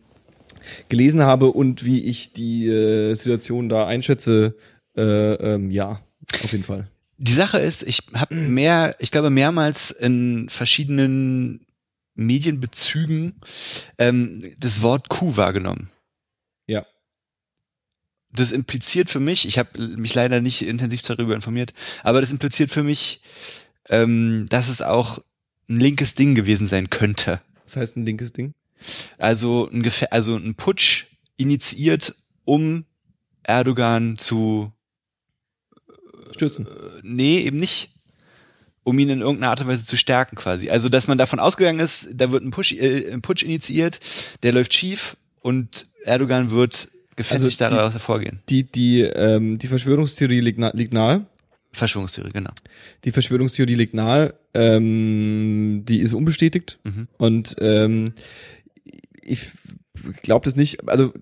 gelesen habe und wie ich die äh, Situation da einschätze, äh, ähm, ja, auf jeden Fall. Die Sache ist, ich habe mehr, ich glaube mehrmals in verschiedenen Medienbezügen ähm, das Wort Kuh wahrgenommen. Ja. Das impliziert für mich, ich habe mich leider nicht intensiv darüber informiert, aber das impliziert für mich, ähm, dass es auch ein linkes Ding gewesen sein könnte. Das heißt ein linkes Ding. Also ein, Gefä also ein Putsch initiiert, um Erdogan zu Stürzen. äh, nee, eben nicht. Um ihn in irgendeiner Art und Weise zu stärken quasi. Also, dass man davon ausgegangen ist, da wird ein, Push, äh, ein Putsch initiiert, der läuft schief und Erdogan wird gefestigt Also die- daraus hervorgehen. Die, die, ähm, die Verschwörungstheorie liegt, na, liegt nahe. Verschwörungstheorie, genau. Die Verschwörungstheorie liegt nahe. Ähm, die ist unbestätigt. Mhm. Und ähm, ich glaube das nicht. Also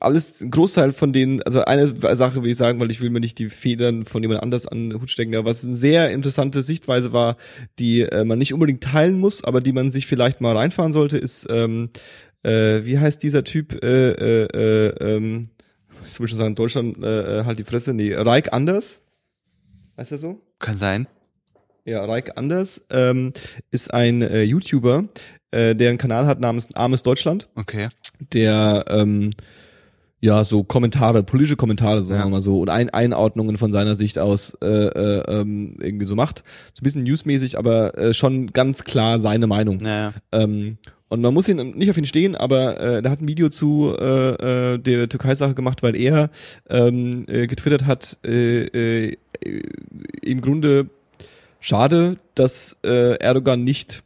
alles, ein Großteil von denen, also eine Sache will ich sagen, weil ich will mir nicht die Federn von jemand anders an den Hut stecken, aber was eine sehr interessante Sichtweise war, die äh, man nicht unbedingt teilen muss, aber die man sich vielleicht mal reinfahren sollte, ist, ähm, äh, wie heißt dieser Typ, äh, äh, äh, ähm, ich will schon sagen, Deutschland, äh, äh, halt die Fresse, nee, Reik Anders. Heißt er so? Kann sein. Ja, Reik Anders ähm, ist ein äh, YouTuber, äh, der einen Kanal hat namens Armes Deutschland, Okay. der ähm, ja so Kommentare, politische Kommentare, sagen Ja. wir mal so, und ein Einordnungen von seiner Sicht aus äh, äh, ähm, irgendwie so macht. So ein bisschen newsmäßig, aber äh, schon ganz klar seine Meinung. Naja. Ähm, und man muss ihn nicht auf ihn stehen, aber äh, der hat ein Video zu äh, äh, der Türkei-Sache gemacht, weil er ähm, äh, getwittert hat, äh, äh, im Grunde schade, dass äh, Erdogan nicht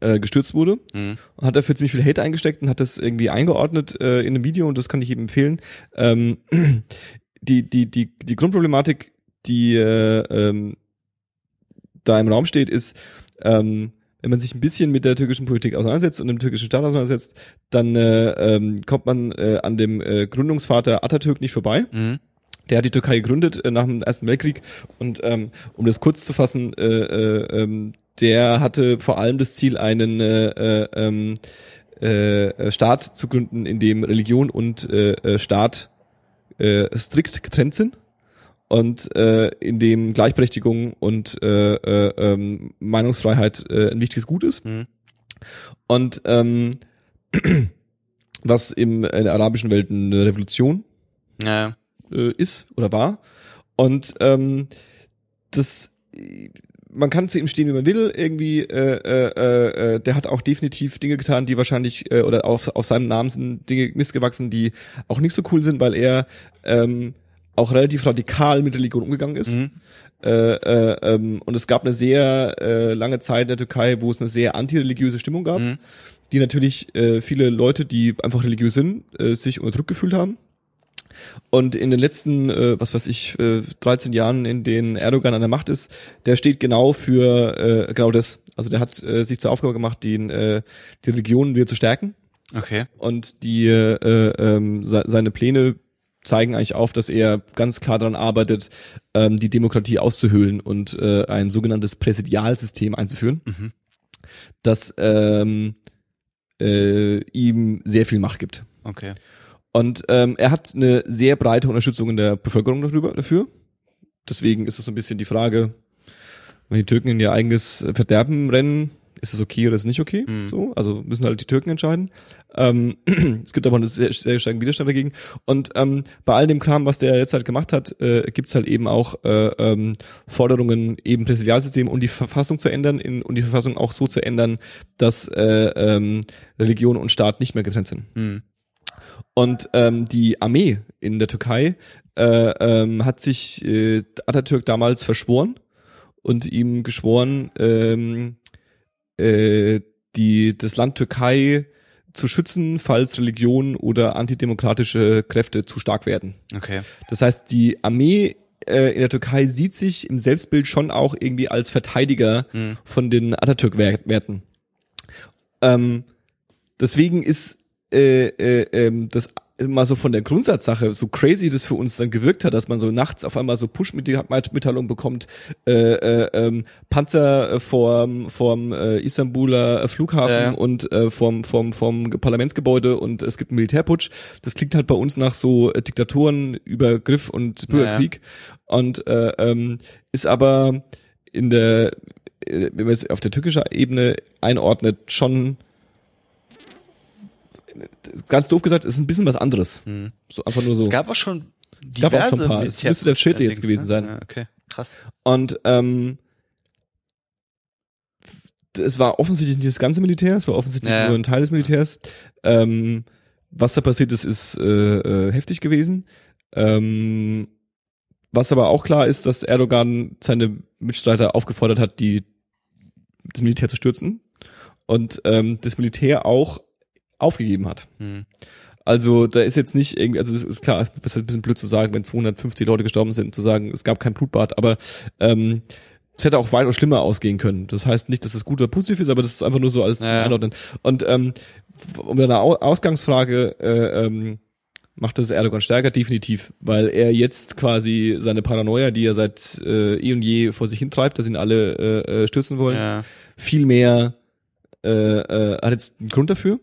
äh, gestürzt wurde. Mhm. Und hat dafür ziemlich viel Hate eingesteckt und hat das irgendwie eingeordnet äh, in einem Video und das kann ich jedem empfehlen. Ähm, die, die, die, die Grundproblematik, die äh, ähm, da im Raum steht, ist, ähm, wenn man sich ein bisschen mit der türkischen Politik auseinandersetzt und dem türkischen Staat auseinandersetzt, dann äh, ähm, kommt man äh, an dem äh, Gründungsvater Atatürk nicht vorbei. Mhm. Der hat die Türkei gegründet äh, nach dem Ersten Weltkrieg und ähm, um das kurz zu fassen, äh, äh, ähm, der hatte vor allem das Ziel, einen äh, äh, ähm, äh, Staat zu gründen, in dem Religion und äh, äh, Staat äh, strikt getrennt sind und äh, in dem Gleichberechtigung und äh, äh, ähm, Meinungsfreiheit äh, ein wichtiges Gut ist. Mhm. Und ähm, was im, in der arabischen Welt eine Revolution Ja. äh, ist oder war. Und ähm, das man kann zu ihm stehen, wie man will. Irgendwie, äh, äh, äh, der hat auch definitiv Dinge getan, die wahrscheinlich äh, oder auf, auf seinem Namen sind Dinge missgewachsen, die auch nicht so cool sind, weil er ähm, auch relativ radikal mit Religion umgegangen ist. Mhm. Äh, äh, ähm, und es gab eine sehr äh, lange Zeit in der Türkei, wo es eine sehr antireligiöse Stimmung gab, Mhm. die natürlich äh, viele Leute, die einfach religiös sind, äh, sich unterdrückt gefühlt haben. Und in den letzten, äh, was weiß ich, äh, 13 Jahren, in denen Erdogan an der Macht ist, der steht genau für äh, genau das. Also der hat äh, sich zur Aufgabe gemacht, den, äh, die Religionen wieder zu stärken. Okay. Und die äh, ähm, se seine Pläne zeigen eigentlich auf, dass er ganz klar daran arbeitet, ähm, die Demokratie auszuhöhlen und äh, ein sogenanntes Präsidialsystem einzuführen, Mhm. das ähm, äh, ihm sehr viel Macht gibt. Okay. Und ähm, er hat eine sehr breite Unterstützung in der Bevölkerung darüber, dafür. Deswegen ist es so ein bisschen die Frage, wenn die Türken in ihr eigenes Verderben rennen, ist es okay oder ist es nicht okay? Mhm. So, also müssen halt die Türken entscheiden. Ähm, es gibt aber einen sehr, sehr starken Widerstand dagegen. Und ähm, bei all dem Kram, was der jetzt halt gemacht hat, äh, gibt's halt eben auch äh, ähm, Forderungen, eben Präsidialsystem und die Verfassung zu ändern in, und die Verfassung auch so zu ändern, dass äh, ähm, Religion und Staat nicht mehr getrennt sind. Mhm. Und ähm, die Armee in der Türkei äh, ähm, hat sich äh, Atatürk damals verschworen und ihm geschworen, ähm, äh, die, das Land Türkei zu schützen, falls Religion oder antidemokratische Kräfte zu stark werden. Okay. Das heißt, die Armee äh, in der Türkei sieht sich im Selbstbild schon auch irgendwie als Verteidiger Mhm. von den Atatürk-Werten. Ähm, deswegen ist äh, äh, ähm, das mal so von der Grundsatzsache so crazy das für uns dann gewirkt hat, dass man so nachts auf einmal so Push-Mitteilung bekommt, äh, äh, ähm, Panzer vorm, vorm äh, Istanbuler Flughafen Ja, ja. und äh, vom, vom, vom Parlamentsgebäude und es gibt einen Militärputsch. Das klingt halt bei uns nach so äh, Diktatoren, Übergriff und Bürgerkrieg und äh, ähm, ist aber in der, äh, wenn man es auf der türkischen Ebene einordnet, schon ganz doof gesagt, es ist ein bisschen was anderes. Mhm. So einfach nur so. Es gab auch schon gab auch diverse schon ein paar. Es müsste der vierte jetzt gewesen sein. Ja, okay, krass. Und ähm, es war offensichtlich nicht das ganze Militär, es war offensichtlich Ja. nur ein Teil des Militärs. Ähm, was da passiert ist, ist äh, äh, heftig gewesen. Ähm, was aber auch klar ist, dass Erdogan seine Mitstreiter aufgefordert hat, die das Militär zu stürzen und ähm, das Militär auch aufgegeben hat. Mhm. Also da ist jetzt nicht irgendwie, also das ist klar, es ist ein bisschen blöd zu sagen, wenn 250 Leute gestorben sind, zu sagen, es gab kein Blutbad, aber ähm, es hätte auch weitaus schlimmer ausgehen können. Das heißt nicht, dass es gut oder positiv ist, aber das ist einfach nur so als Ja. Einordnen. Und ähm, um deine Au- Ausgangsfrage äh, ähm, macht das Erdogan stärker, definitiv, weil er jetzt quasi seine Paranoia, die er seit äh, eh und je vor sich hintreibt, dass ihn alle äh, äh, stürzen wollen, Ja. viel mehr äh, äh, hat jetzt einen Grund dafür.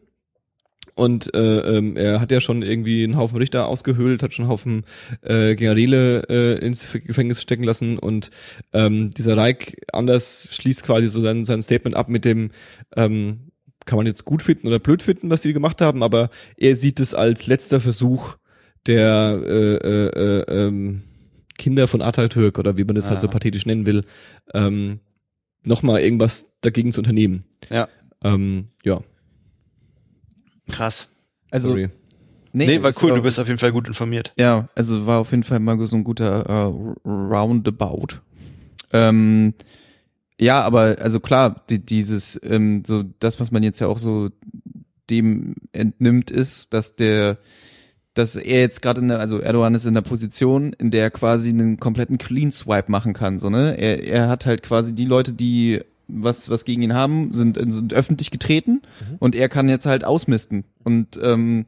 Und äh, ähm, er hat ja schon irgendwie einen Haufen Richter ausgehöhlt, hat schon einen Haufen äh, Generäle äh, ins Gefängnis stecken lassen und ähm, dieser Reich anders schließt quasi so sein, sein Statement ab mit dem, ähm, kann man jetzt gut finden oder blöd finden, was sie gemacht haben, aber er sieht es als letzter Versuch der äh, äh, äh, ähm, Kinder von Atatürk oder wie man das halt so Ah. pathetisch nennen will, ähm, nochmal irgendwas dagegen zu unternehmen. Ja. Ähm, ja, Krass. Also, sorry. Nee, war ist cool, auch- du bist auf jeden Fall gut informiert. Ja, also war auf jeden Fall mal so ein guter äh, Roundabout. Ähm, Ja, aber also klar, die, dieses, ähm, so das, was man jetzt ja auch so dem entnimmt, ist, dass der, dass er jetzt gerade in der, also Erdogan ist in der Position, in der er quasi einen kompletten Clean Swipe machen kann, so ne? Er, er hat halt quasi die Leute, die was was gegen ihn haben, sind, sind öffentlich getreten und er kann jetzt halt ausmisten und ähm,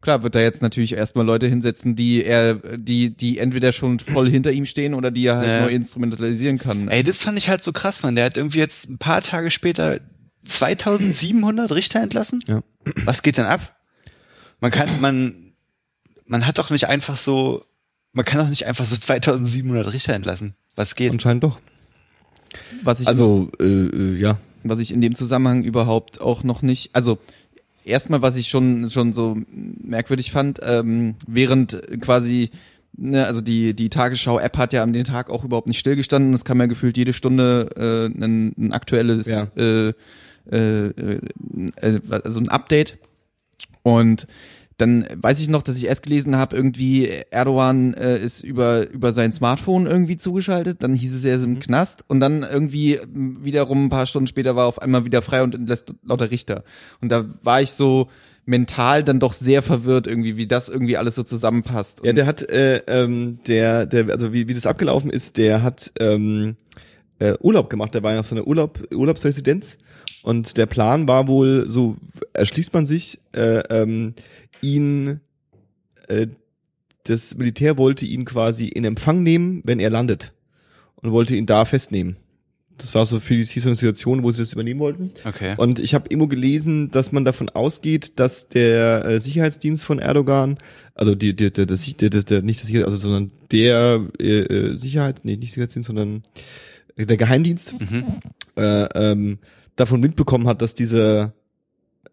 Klar, wird da jetzt natürlich erstmal Leute hinsetzen, die er, die, die entweder schon voll hinter ihm stehen oder die er halt Ja. neu instrumentalisieren kann. Ey, das fand ich halt so krass, man. Der hat irgendwie jetzt ein paar Tage später 2700 Richter entlassen. Ja. Was geht denn ab? Man kann, man, man hat doch nicht einfach so, man kann doch nicht einfach so 2700 Richter entlassen. Was geht? Anscheinend doch. Was ich Also, äh, äh, ja. was ich in dem Zusammenhang überhaupt auch noch nicht, also erstmal, was ich schon schon so merkwürdig fand, ähm, während quasi ne, also die die Tagesschau-App hat ja an den Tag auch überhaupt nicht stillgestanden. Es kam ja gefühlt jede Stunde äh, ein, ein aktuelles, Ja. äh, äh, äh, also ein Update. Und dann weiß ich noch, dass ich erst gelesen habe, irgendwie Erdogan äh, ist über über sein Smartphone irgendwie zugeschaltet. Dann hieß es, er ist im Knast und dann irgendwie m, wiederum ein paar Stunden später war er auf einmal wieder frei und entlässt lauter Richter. Und da war ich so mental dann doch sehr verwirrt irgendwie, wie das irgendwie alles so zusammenpasst. Ja, Und- der hat, äh, ähm, der, der, also wie, wie das abgelaufen ist, der hat ähm, äh, Urlaub gemacht, der war ja auf so einer Urlaub, Urlaubsresidenz und der Plan war wohl, so erschließt man sich, äh, ähm, ihn, äh, das Militär wollte ihn quasi in Empfang nehmen, wenn er landet und wollte ihn da festnehmen. Das war so für die so eine Situation, wo sie das übernehmen wollten. Okay. Und ich habe immer gelesen, dass man davon ausgeht, dass der äh, Sicherheitsdienst von Erdogan, also die, die, der, der, der, der, der nicht der Sicherheit, also sondern der äh, äh, Sicherheits, nee, nicht Sicherheitsdienst, sondern der Geheimdienst äh, ähm, davon mitbekommen hat, dass diese,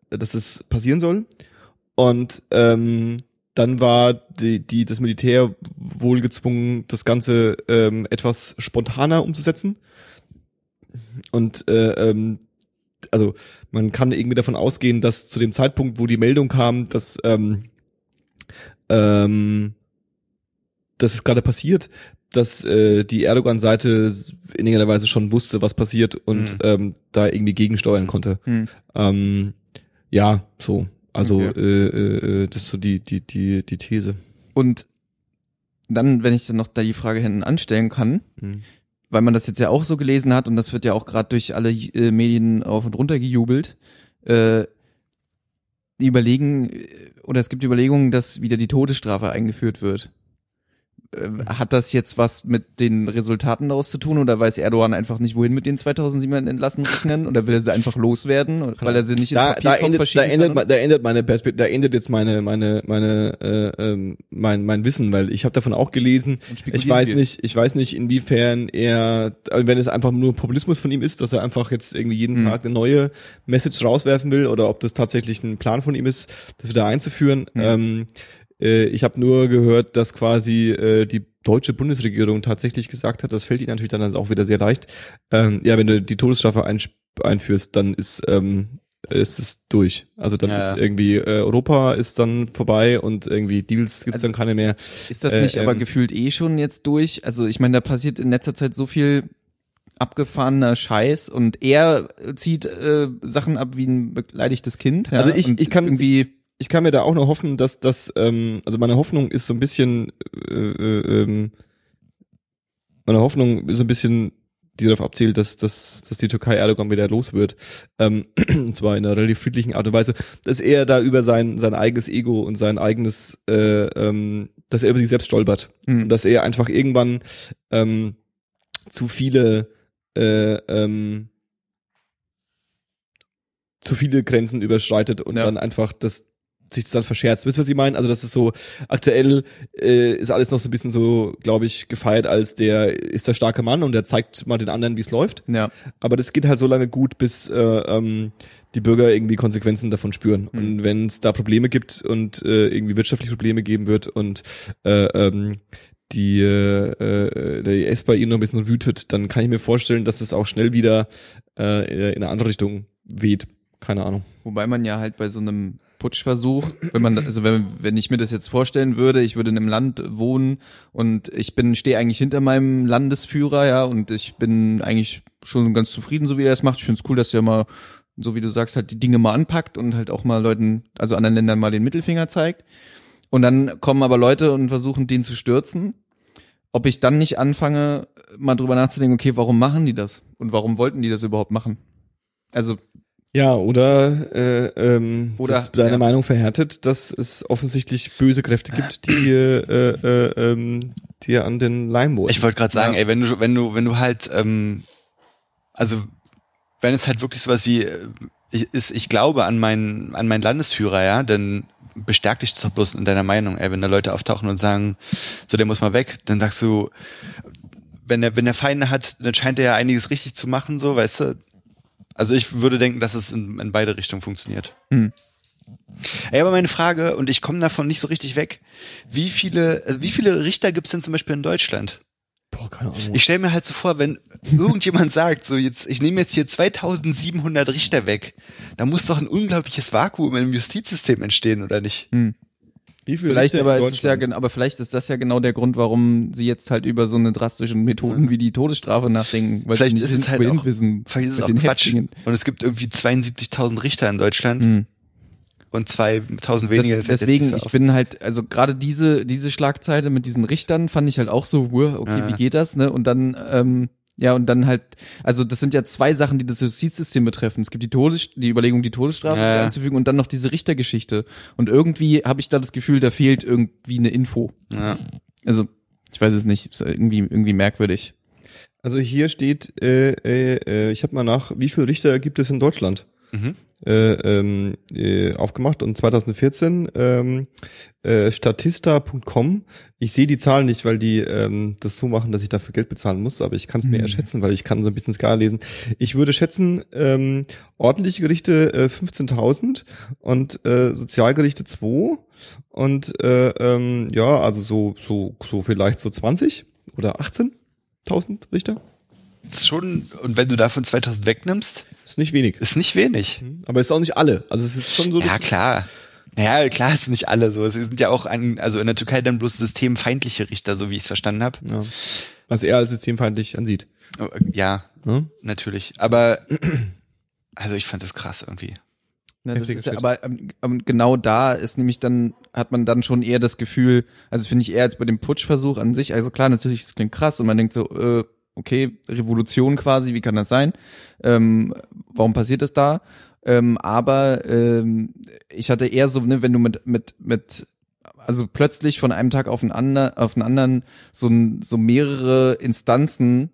dass es passieren soll. Und ähm, dann war die, die, das Militär wohl gezwungen, das Ganze ähm, etwas spontaner umzusetzen. Und äh, ähm, also man kann irgendwie davon ausgehen, dass zu dem Zeitpunkt, wo die Meldung kam, dass ähm, ähm, dass es gerade passiert, dass äh, die Erdogan-Seite in irgendeiner Weise schon wusste, was passiert und Mhm. ähm, da irgendwie gegensteuern konnte. Hm. Ähm, ja, so. Also Okay. äh, äh, äh, das ist so die die die die These. Und dann, wenn ich dann noch da die Frage hinten anstellen kann, Mhm. weil man das jetzt ja auch so gelesen hat und das wird ja auch gerade durch alle äh, Medien auf und runter gejubelt, äh, die überlegen, äh, oder es gibt Überlegungen, dass wieder die Todesstrafe eingeführt wird. Äh, Hat das jetzt was mit den Resultaten daraus zu tun oder weiß Erdogan einfach nicht, wohin mit den 2700 entlassen rechnen oder will er sie einfach loswerden, weil er sie nicht in da, da Papierform endet, da endet, kann? da endet meine Perspektive, da endet jetzt meine, meine, meine, äh, ähm, mein, mein Wissen, weil ich habe davon auch gelesen. Ich weiß wir. nicht, ich weiß nicht, inwiefern er, also wenn es einfach nur Populismus von ihm ist, dass er einfach jetzt irgendwie jeden Mhm. Tag eine neue Message rauswerfen will, oder ob das tatsächlich ein Plan von ihm ist, das wieder einzuführen. Mhm. Ähm, äh, ich habe nur gehört, dass quasi äh, die deutsche Bundesregierung tatsächlich gesagt hat, das fällt ihnen natürlich dann also auch wieder sehr leicht. Ähm, ja, wenn du die Todesstrafe einführst, dann ist ähm, ist es durch. Also dann Ja, ist irgendwie äh, Europa ist dann vorbei und irgendwie Deals gibt's Also dann keine mehr. Ist das Äh, nicht aber ähm, gefühlt eh schon jetzt durch? Also ich meine, da passiert in letzter Zeit so viel abgefahrener Scheiß und er zieht äh, Sachen ab wie ein beleidigtes Kind. Ja? Also ich- und ich kann- irgendwie ich kann mir da auch nur hoffen, dass das, ähm, also meine Hoffnung ist so ein bisschen, äh, äh, ähm, meine Hoffnung ist so ein bisschen, die darauf abzielt, dass, dass, dass die Türkei Erdogan wieder los wird. Ähm, und zwar in einer relativ friedlichen Art und Weise, dass er da über sein, sein eigenes Ego und sein eigenes, äh, ähm, dass er über sich selbst stolpert. Hm. Und dass er einfach irgendwann ähm, zu viele äh, ähm, zu viele Grenzen überschreitet und Ja. dann einfach das sich das dann verscherzt. Wisst ihr, was ich meine? Also das ist so, aktuell äh, ist alles noch so ein bisschen so, glaube ich, gefeiert als der ist der starke Mann und der zeigt mal den anderen, wie es läuft. ja, Aber das geht halt so lange gut, bis äh, ähm, die Bürger irgendwie Konsequenzen davon spüren. Mhm. Und wenn es da Probleme gibt und äh, irgendwie wirtschaftliche Probleme geben wird und äh, ähm, die äh, äh, der IS bei ihnen noch ein bisschen wütet, dann kann ich mir vorstellen, dass es auch schnell wieder äh, in eine andere Richtung weht. Keine Ahnung. wobei man ja halt bei so einem Putschversuch, wenn man, also wenn, wenn ich mir das jetzt vorstellen würde, ich würde in einem Land wohnen und ich bin, stehe eigentlich hinter meinem Landesführer, ja, und ich bin eigentlich schon ganz zufrieden, so wie er es macht. Ich finde es cool, dass er mal, so wie du sagst, halt die Dinge mal anpackt und halt auch mal Leuten, also anderen Ländern mal den Mittelfinger zeigt. Und dann kommen aber Leute und versuchen, den zu stürzen. Ob ich dann nicht anfange, mal drüber nachzudenken, okay, warum machen die das? Und warum wollten die das überhaupt machen? Also Ja, oder, äh, ähm, Oder- das deine ja. Meinung verhärtet, dass es offensichtlich böse Kräfte gibt, die äh, äh, ähm, dir an den Leim wohnen. Ich wollte gerade sagen, Ja. ey, wenn du, wenn du, wenn du halt, ähm, also wenn es halt wirklich sowas wie, äh, ich, ist, ich glaube an meinen, an meinen Landesführer, ja, dann bestärkt dich das doch bloß in deiner Meinung, ey, wenn da Leute auftauchen und sagen, so der muss mal weg, dann sagst du, wenn er, wenn der Feinde hat, dann scheint er ja einiges richtig zu machen, so, weißt du. Also ich würde denken, dass es in, in beide Richtungen funktioniert. Hm. Ey, aber meine Frage, und ich komme davon nicht so richtig weg, wie viele, also wie viele Richter gibt's denn zum Beispiel in Deutschland? Boah, keine Ahnung. Ich stelle mir halt so vor, wenn irgendjemand sagt, so jetzt, ich nehme jetzt hier 2700 Richter weg, da muss doch ein unglaubliches Vakuum im Justizsystem entstehen, oder nicht? Wie viele Vielleicht aber ist ja, aber vielleicht ist das ja genau der Grund, warum sie jetzt halt über so eine drastischen Methoden wie die Todesstrafe nachdenken, weil Vielleicht sie ist nicht es halt auch- wissen Vielleicht ist es auch Quatsch. Häftlingen. Und es gibt irgendwie 72.000 Richter in Deutschland Hm. und 2.000 Das, weniger. fällt deswegen, ich bin halt, also gerade diese, diese Schlagzeile mit diesen Richtern fand ich halt auch so, okay, Ja. wie geht das, ne? Und dann, ähm, ja, und dann halt, also das sind ja zwei Sachen, die das Justizsystem betreffen. Es gibt die Todes, die Überlegung, die Todesstrafe Ja, ja. einzufügen und dann noch diese Richtergeschichte. Und irgendwie habe ich da das Gefühl, da fehlt irgendwie eine Info. ja. Also, ich weiß es nicht, ist irgendwie, irgendwie merkwürdig. Also hier steht, äh, äh, äh, ich habe mal nach, wie viele Richter gibt es in Deutschland? Mhm. Äh, ähm, äh, aufgemacht und 2014 ähm, äh, statista.com. Ich sehe die Zahlen nicht, weil die ähm, das so machen, dass ich dafür Geld bezahlen muss, aber ich kann es mir Hm. erschätzen, weil ich kann so ein bisschen Skala lesen. Ich würde schätzen, ähm, ordentliche Gerichte äh, 15.000 und äh, Sozialgerichte 2 und äh, ähm, ja, also so so so vielleicht so 20 oder 18.000 Richter. Das ist schon, und wenn du davon 2000 wegnimmst, Ist nicht wenig. ist nicht wenig. Aber ist auch nicht alle. Also es ist schon so. Ja, klar. Naja, klar, es sind nicht alle so. Es sind ja auch an, also in der Türkei dann bloß systemfeindliche Richter, so wie ich es verstanden habe. Ja. Was er als systemfeindlich ansieht. Ja, Ne? natürlich. Aber also ich fand das krass irgendwie. Ja, das ist ja, aber ähm, ähm, genau da ist nämlich dann, hat man dann schon eher das Gefühl, also finde ich eher als bei dem Putschversuch an sich, also klar, natürlich, es klingt krass und man denkt so, äh, okay, Revolution quasi, wie kann das sein? Ähm, warum passiert das da? Ähm, aber ähm, ich hatte eher so, ne, wenn du mit, mit, mit, also plötzlich von einem Tag auf den, ander, auf den anderen so, so mehrere Instanzen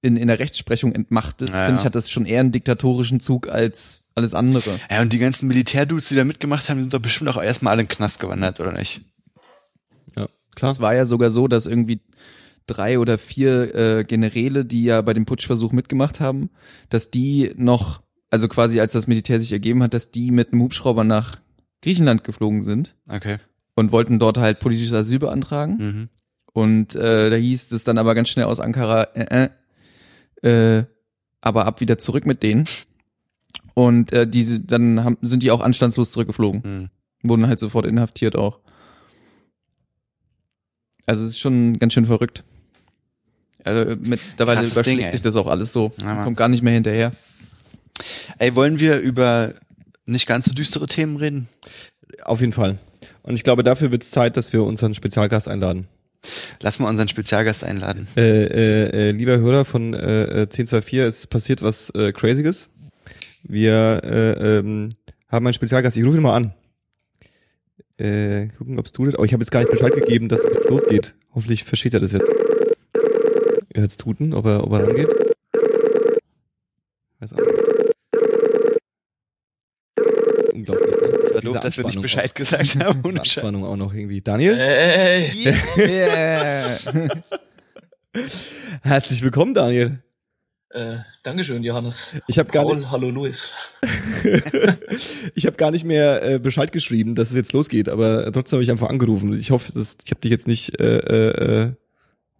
in, in der Rechtsprechung entmachtest, Ja, finde ich, hat das schon eher einen diktatorischen Zug als alles andere. Ja, und die ganzen Militärdudes, die da mitgemacht haben, die sind doch bestimmt auch erstmal alle in den Knast gewandert, oder nicht? Ja, klar. Es war ja sogar so, dass irgendwie drei oder vier äh, Generäle, die ja bei dem Putschversuch mitgemacht haben, dass die noch, also quasi als das Militär sich ergeben hat, dass die mit einem Hubschrauber nach Griechenland geflogen sind Okay. und wollten dort halt politisches Asyl beantragen. Mhm. Und äh, da hieß es dann aber ganz schnell aus Ankara, äh, äh, äh, aber ab wieder zurück mit denen. Und äh, diese, dann haben, sind die auch anstandslos zurückgeflogen Mhm. wurden halt sofort inhaftiert auch. Also es ist schon ganz schön verrückt. Also mittlerweile Krasses überschlägt Ding, sich das auch alles so. Ja, kommt gar nicht mehr hinterher. Ey, wollen wir über nicht ganz so düstere Themen reden? Auf jeden Fall. Und ich glaube, dafür wird es Zeit, dass wir unseren Spezialgast einladen. Lass mal unseren Spezialgast einladen. Äh, äh, äh, lieber Hörer von äh, äh, 1024, es passiert was äh, Crazyes. Wir äh, ähm, haben einen Spezialgast. Ich rufe ihn mal an. Äh, gucken, ob es tut. Oh, ich habe jetzt gar nicht Bescheid gegeben, dass es jetzt losgeht. Hoffentlich versteht er das jetzt. Er hört's tuten, ob er, ob er rangeht. Weiß auch nicht. Unglaublich, ne? Das war doof, dass wir nicht Bescheid auch. gesagt haben. Scheiß. Anspannung auch noch irgendwie. Daniel, Hey, Yeah. herzlich willkommen, Daniel. äh, Dankeschön, Johannes. Ich habe gar, nicht- hallo Luis. ich hab gar nicht mehr äh, Bescheid geschrieben, dass es jetzt losgeht, aber trotzdem habe ich einfach angerufen. Ich hoffe, dass, ich habe dich jetzt nicht äh, äh, äh,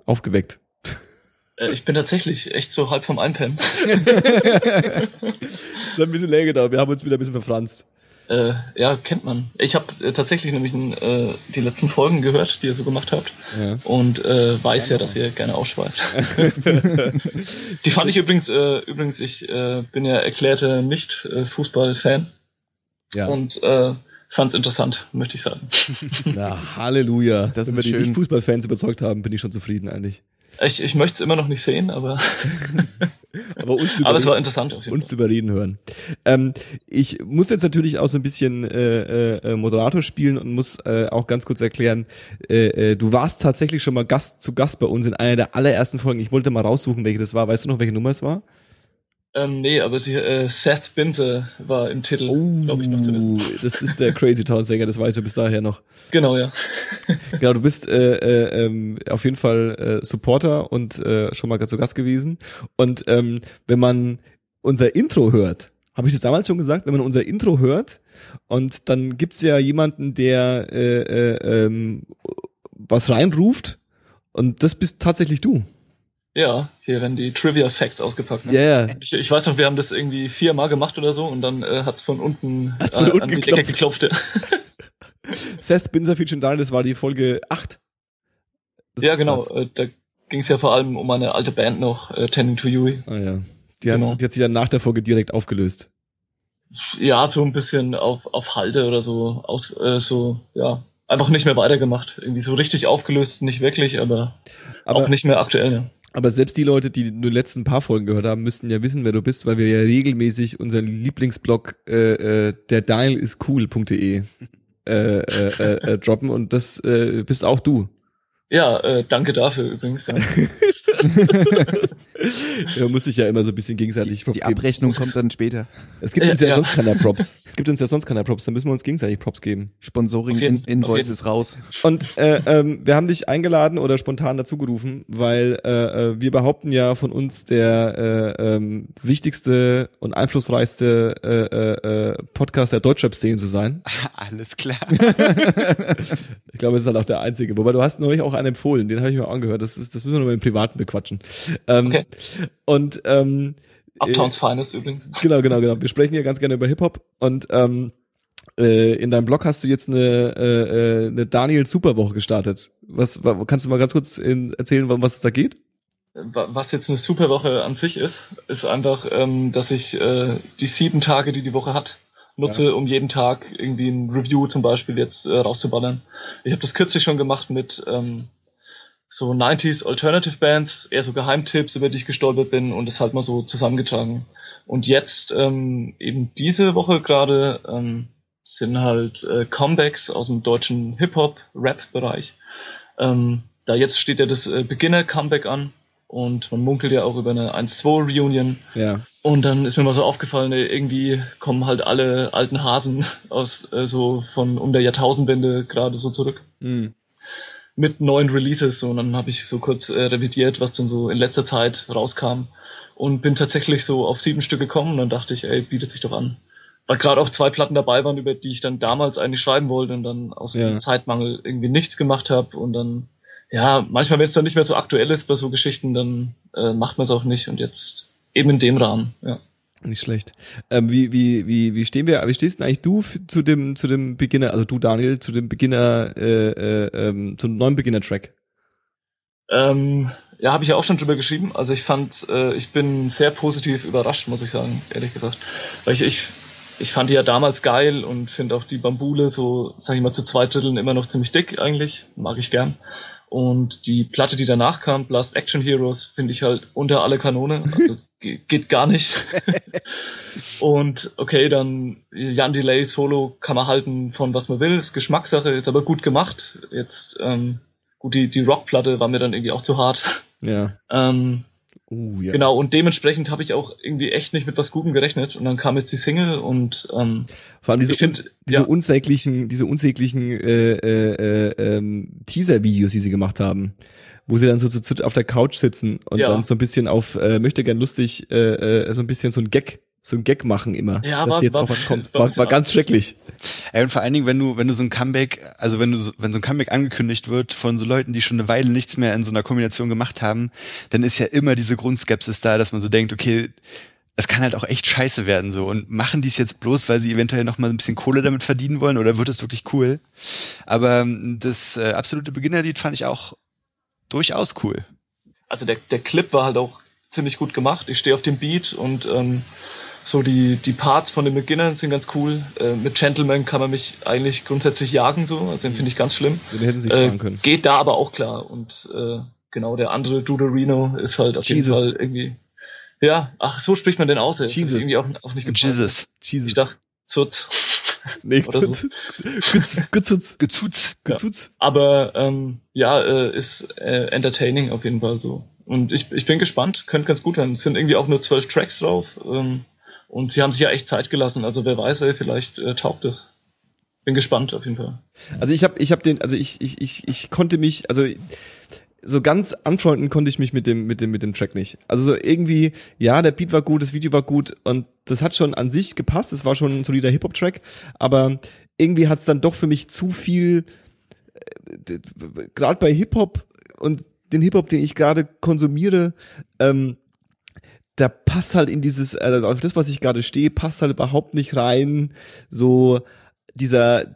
aufgeweckt. Äh, ich bin tatsächlich echt so halb vom Einpennen. Es hat ein bisschen länger gedauert, wir haben uns wieder ein bisschen verfranst. Äh, ja, kennt man. Ich habe äh, tatsächlich nämlich äh, die letzten Folgen gehört, die ihr so gemacht habt. Ja. Und äh, weiß ja, dass ihr gerne ausschweift. die fand ich übrigens, äh, übrigens, ich äh, bin ja erklärter Nicht-Fußball-Fan. Ja. Und äh, fand es interessant, möchte ich sagen. Na, Halleluja. Das Wenn ist wir die. Nicht-Fußballfans überzeugt haben, bin ich schon zufrieden eigentlich. Ich, ich möchte es immer noch nicht sehen, aber, Aber uns aber es war interessant auf jeden uns zu überreden hören. Ähm, ich muss jetzt natürlich auch so ein bisschen äh, äh, Moderator spielen und muss äh, auch ganz kurz erklären, äh, äh, du warst tatsächlich schon mal Gast zu Gast bei uns in einer der allerersten Folgen. Ich wollte mal raussuchen, welche das war. Weißt du noch, welche Nummer es war? Ähm, nee, aber sie, äh, Seth Binse war im Titel, glaube ich, noch zu wissen. Oh, das ist der Crazy Town Sänger, das weißt du bis daher noch. Genau, ja. Genau, du bist äh, äh, ähm, auf jeden Fall äh, Supporter und äh, schon mal zu Gast gewesen. Und ähm, wenn man unser Intro hört, habe ich das damals schon gesagt, wenn man unser Intro hört und dann gibt's ja jemanden, der äh, äh, ähm, was reinruft und das bist tatsächlich du. Ja, hier werden die Trivia Facts ausgepackt. Ja, Ne? yeah. Ich, ich weiß noch, wir haben das irgendwie viermal gemacht oder so und dann äh, hat's von unten, Hat's von äh, unten an die Decke geklopft. ja. Seth Binzer Feature Daniel, das war die Folge 8. Das ja, genau. Äh, da ging es ja vor allem um eine alte Band noch, äh, Tending to Yui. Ah, ja. Die, hat, Genau. die hat sich dann nach der Folge direkt aufgelöst. Ja, so ein bisschen auf, auf Halde oder so, aus, äh, so, ja, einfach nicht mehr weitergemacht. Irgendwie so richtig aufgelöst, nicht wirklich, aber, Aber, auch nicht mehr aktuell. Ja. Aber selbst die Leute, die nur die letzten paar Folgen gehört haben, müssten ja wissen, wer du bist, weil wir ja regelmäßig unseren Lieblingsblog äh, äh, der Dial ist cool.de äh, äh, äh, äh, droppen und das äh, bist auch du. Ja, äh, danke dafür übrigens. Ja. Man muss sich ja immer so ein bisschen gegenseitig Props Die geben. Abrechnung kommt dann später. Es gibt uns ja, Äh, ja. sonst keiner Props. Es gibt uns ja sonst keiner Props, dann müssen wir uns gegenseitig Props geben. Sponsoring in auf Invoice jeden- ist raus. Und äh, ähm, wir haben dich eingeladen oder spontan dazugerufen, weil äh, äh, wir behaupten ja von uns der äh, ähm, wichtigste und einflussreichste äh, äh, äh, Podcast der Deutschrap-Szene zu sein. Alles klar. Ich glaube, es ist halt auch der einzige. Wobei du hast neulich auch einen empfohlen, den habe ich mir auch angehört. Das ist, das müssen wir mal im Privaten bequatschen. Ähm, Okay. Und ähm, Uptowns Finest übrigens. Genau, genau, genau. Wir sprechen hier ganz gerne über Hip-Hop und ähm, äh, in deinem Blog hast du jetzt eine, äh, äh, eine Daniel Superwoche gestartet. Was wa- kannst du mal ganz kurz in, erzählen, um was es da geht? Wa- Was jetzt eine super Woche an sich ist, ist einfach, ähm, dass ich äh, die sieben Tage, die die Woche hat, nutze, um jeden Tag irgendwie ein Review zum Beispiel jetzt äh, rauszuballern. Ich habe das kürzlich schon gemacht mit ähm, so 90s Alternative Bands, eher so Geheimtipps, über die ich gestolpert bin und das halt mal so zusammengetragen. Und jetzt ähm, eben diese Woche gerade ähm, sind halt äh, Comebacks aus dem deutschen Hip-Hop-Rap-Bereich. Ähm, da jetzt steht ja das äh, Beginner-Comeback an und man munkelt ja auch über eine 1-2-Reunion. Ja. Und dann ist mir mal so aufgefallen, irgendwie kommen halt alle alten Hasen aus äh, so von um der Jahrtausendwende gerade so zurück Hm. Mit neuen Releases und dann habe ich so kurz äh, revidiert, was denn so in letzter Zeit rauskam und bin tatsächlich so auf sieben Stück gekommen und dann dachte ich, ey, bietet sich doch an. Weil gerade auch zwei Platten dabei waren, über die ich dann damals eigentlich schreiben wollte und dann aus Ja. dem Zeitmangel irgendwie nichts gemacht habe und dann, ja, manchmal, wenn es dann nicht mehr so aktuell ist bei so Geschichten, dann äh, macht man es auch nicht und jetzt eben in dem Rahmen, ja. Nicht schlecht. Ähm, wie, wie, wie, wie stehen wir, wie stehst denn eigentlich du zu dem, zu dem Beginner, also du Daniel, zu dem Beginner, äh, äh, ähm, zum neuen Beginner-Track? Ähm, ja, habe ich ja auch schon drüber geschrieben. Also ich fand, äh, ich bin sehr positiv überrascht, muss ich sagen, ehrlich gesagt. Weil ich, ich, ich fand die ja damals geil und finde auch die Bambule so, sag ich mal, zu zwei Dritteln immer noch ziemlich dick eigentlich. Mag ich gern. Und die Platte, die danach kam, Blast Action Heroes, finde ich halt unter alle Kanone. Also geht gar nicht. und okay, dann Jan Delay Solo kann man halten von was man will, ist Geschmackssache, ist aber gut gemacht. Jetzt, ähm, gut, die, die Rockplatte war mir dann irgendwie auch zu hart. Ja. Ähm, Uh, ja. Genau, und dementsprechend habe ich auch irgendwie echt nicht mit was Gutem gerechnet. Und dann kam jetzt die Single und ähm, Vor allem diese, ich finde, diese ja, unsäglichen, diese unsäglichen äh, äh, äh, ähm, Teaser-Videos, die sie gemacht haben, wo sie dann so zu dritt auf der Couch sitzen und Ja. dann so ein bisschen auf äh, möchte gern lustig, äh, äh, so ein bisschen so ein Gag, so ein Gag machen immer. Ja, dass war- jetzt war- auch was kommt. war War, war ganz schrecklich. Ey, und vor allen Dingen, wenn du, wenn du so ein Comeback, also wenn du, so, wenn so ein Comeback angekündigt wird von so Leuten, die schon eine Weile nichts mehr in so einer Kombination gemacht haben, dann ist ja immer diese Grundskepsis da, dass man so denkt, okay, es kann halt auch echt scheiße werden so. Und machen die es jetzt bloß, weil sie eventuell noch mal ein bisschen Kohle damit verdienen wollen oder wird es wirklich cool? Aber ähm, das äh, absolute Beginnerlied fand ich auch durchaus cool. Also der, der Clip war halt auch ziemlich gut gemacht. Ich stehe auf dem Beat und ähm, so die, die Parts von den Beginnern sind ganz cool. Äh, mit Gentleman kann man mich eigentlich grundsätzlich jagen, so. Also den finde ich ganz schlimm. Den hätten sie Äh, können. geht da aber auch klar. Und äh, genau, der andere Judo Reno ist halt auf Jesus. jeden Fall irgendwie. Ja, ach, so spricht man den aus. Jesus. irgendwie auch, auch nicht gepasst. Jesus. Jesus. Ich dachte, Zutz. Nee, so. Gutzutz, Gezutz. Gutzutz. Aber ähm, ja, äh, ist äh, entertaining auf jeden Fall so. Und ich, ich bin gespannt, könnte ganz gut werden. Es sind irgendwie auch nur zwölf Tracks drauf. Ähm, und sie haben sich ja echt Zeit gelassen. Also wer weiß, ey, vielleicht äh, taugt es. Bin gespannt auf jeden Fall. Also ich habe ich hab den also ich ich ich ich konnte mich also so ganz anfreunden konnte ich mich mit dem mit dem mit dem Track nicht. Also so irgendwie ja, der Beat war gut, das Video war gut und das hat schon an sich gepasst, es war schon ein solider Hip Hop Track, aber irgendwie hat's dann doch für mich zu viel gerade bei Hip Hop und den Hip Hop, den ich gerade konsumiere, ähm, da passt halt in dieses, äh, auf das, was ich gerade stehe, passt halt überhaupt nicht rein, so dieser,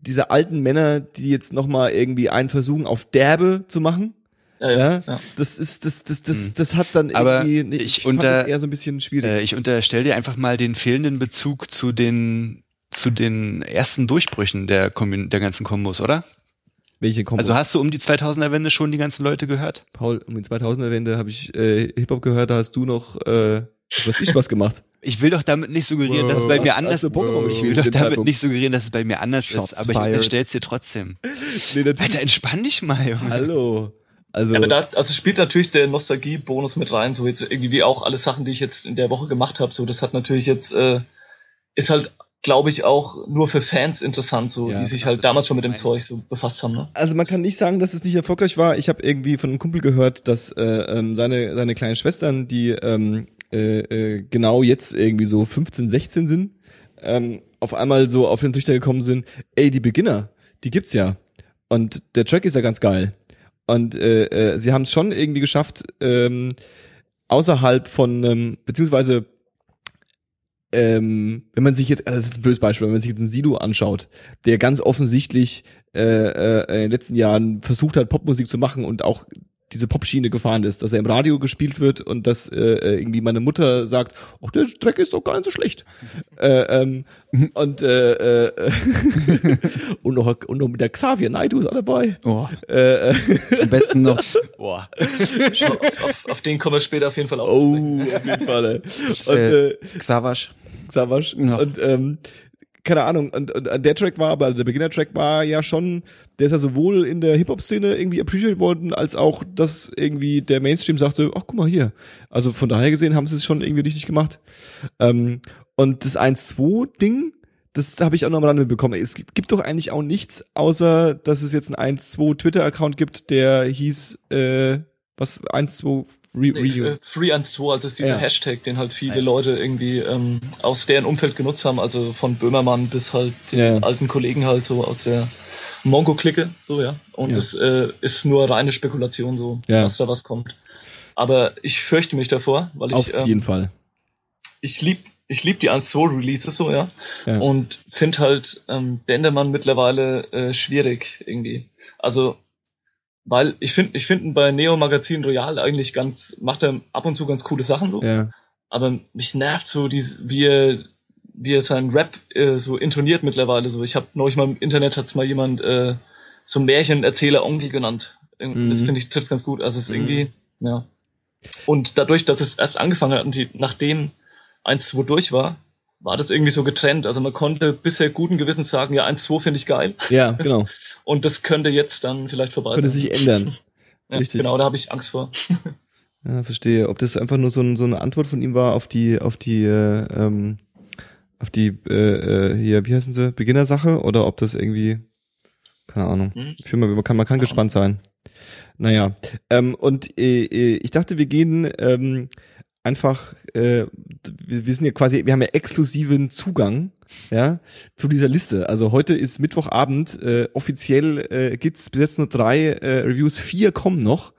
diese alten Männer, die jetzt nochmal irgendwie einen versuchen, auf Derbe zu machen. Ja, Ja, das ist, das, das, das, das hat dann Aber irgendwie, nee, ich fand unter- das eher so ein bisschen schwierig. Äh, ich unterstelle dir einfach mal den fehlenden Bezug zu den zu den ersten Durchbrüchen der, Kommun der ganzen Kombos, oder? Welche Kombo? Also hast du um die 2000er Wende schon die ganzen Leute gehört? Paul, um die 2000er Wende habe ich äh, Hip-Hop gehört, da hast du noch, äh, was ich was gemacht. Ich will doch damit nicht suggerieren, dass es Wow. bei mir anders du Pokémon Ich will doch damit nicht suggerieren, dass es bei mir anders Shots ist, aber ich fired. unterstell's dir trotzdem. Nee. Alter, entspann dich mal, Junge. Hallo. Also, Ja, aber da, also spielt natürlich der Nostalgie-Bonus mit rein, so jetzt irgendwie wie auch alle Sachen, die ich jetzt in der Woche gemacht habe. So, das hat natürlich jetzt, äh, ist halt, glaube ich, auch nur für Fans interessant, so, Ja. die sich halt damals schon mit dem Zeug so befasst haben. Ne? Also man kann nicht sagen, dass es nicht erfolgreich war. Ich habe irgendwie von einem Kumpel gehört, dass äh, ähm, seine seine kleinen Schwestern, die ähm, äh, äh, genau jetzt irgendwie so 15, 16 sind, ähm, auf einmal so auf den Trichter gekommen sind. Ey, die Beginner, die gibt's ja. Und der Track ist ja ganz geil. Und äh, äh, sie haben es schon irgendwie geschafft, ähm, außerhalb von, ähm, beziehungsweise ähm, wenn man sich jetzt, also das ist ein blödes Beispiel, wenn man sich jetzt einen Sido anschaut, der ganz offensichtlich äh, äh, in den letzten Jahren versucht hat, Popmusik zu machen und auch diese Popschiene gefahren ist, dass er im Radio gespielt wird und dass äh, äh, irgendwie meine Mutter sagt, ach, der Track ist doch gar nicht so schlecht. äh, ähm, und äh, äh, und noch und noch mit der Xavier Naidoo ist auch dabei. Oh, Äh, äh, am besten noch Boah. auf, auf, auf den kommen wir später auf jeden Fall auf. oh, auf jeden Fall. ey. Und, äh, äh, Xavasch. Savasch. Ja. Und ähm, keine Ahnung, und, und der Track war, aber der Beginner-Track war ja schon, der ist ja sowohl in der Hip-Hop-Szene irgendwie appreciated worden, als auch, dass irgendwie der Mainstream sagte, ach guck mal hier. Also von daher gesehen haben sie es schon irgendwie richtig gemacht. Ähm, und das 1-2-Ding, das habe ich auch noch mal mitbekommen. Es gibt, gibt doch eigentlich auch nichts, außer dass es jetzt einen 1-2 Twitter-Account gibt, der hieß, äh, was, 1-2 Re Nee, Review. äh, Free and 2, also ist dieser Ja. Hashtag, den halt viele Leute irgendwie ähm, aus deren Umfeld genutzt haben, also von Böhmermann bis halt den Ja. alten Kollegen halt so aus der Mongo-Clique, so ja. Und Ja. das äh, ist nur reine Spekulation, so, Ja. dass da was kommt. Aber ich fürchte mich davor, weil Auf ich, ähm, jeden Fall. ich lieb, ich lieb die 1-2 Releases so, ja. Ja. Und find halt ähm, Dendermann mittlerweile äh, schwierig irgendwie. Also, weil ich finde, ich finde bei Neo Magazin Royal eigentlich ganz, macht er ab und zu ganz coole Sachen so. Ja. Aber mich nervt so, dies, wie er, wie er seinen Rap äh, so intoniert mittlerweile so. Ich habe neulich mal im Internet hat's mal jemand äh, so Märchenerzähler Onkel genannt. Mhm. Das finde ich trifft ganz gut. Also es ist irgendwie, ja. Und dadurch, dass es erst angefangen hat und die, nachdem eins, zwei durch war, war das irgendwie so getrennt. Also man konnte bisher guten Gewissens sagen, ja, eins, zwei finde ich geil. Ja, genau. Und das könnte jetzt dann vielleicht vorbei Könnte sein. sich ändern. ja, richtig. Genau, da habe ich Angst vor. Ja, verstehe. Ob das einfach nur so, ein, so eine Antwort von ihm war auf die, auf die, äh, ähm, auf die, äh, äh, hier, wie heißen sie, Beginnersache oder ob das irgendwie, keine Ahnung. Hm? Ich bin mal, man kann, man kann gespannt sein. Naja, ähm, und äh, äh, ich dachte, wir gehen ähm, einfach, äh, wir, wir sind ja quasi, wir haben ja exklusiven Zugang ja, zu dieser Liste. Also heute ist Mittwochabend, äh, offiziell äh, gibt's bis jetzt nur drei äh, Reviews, vier kommen noch.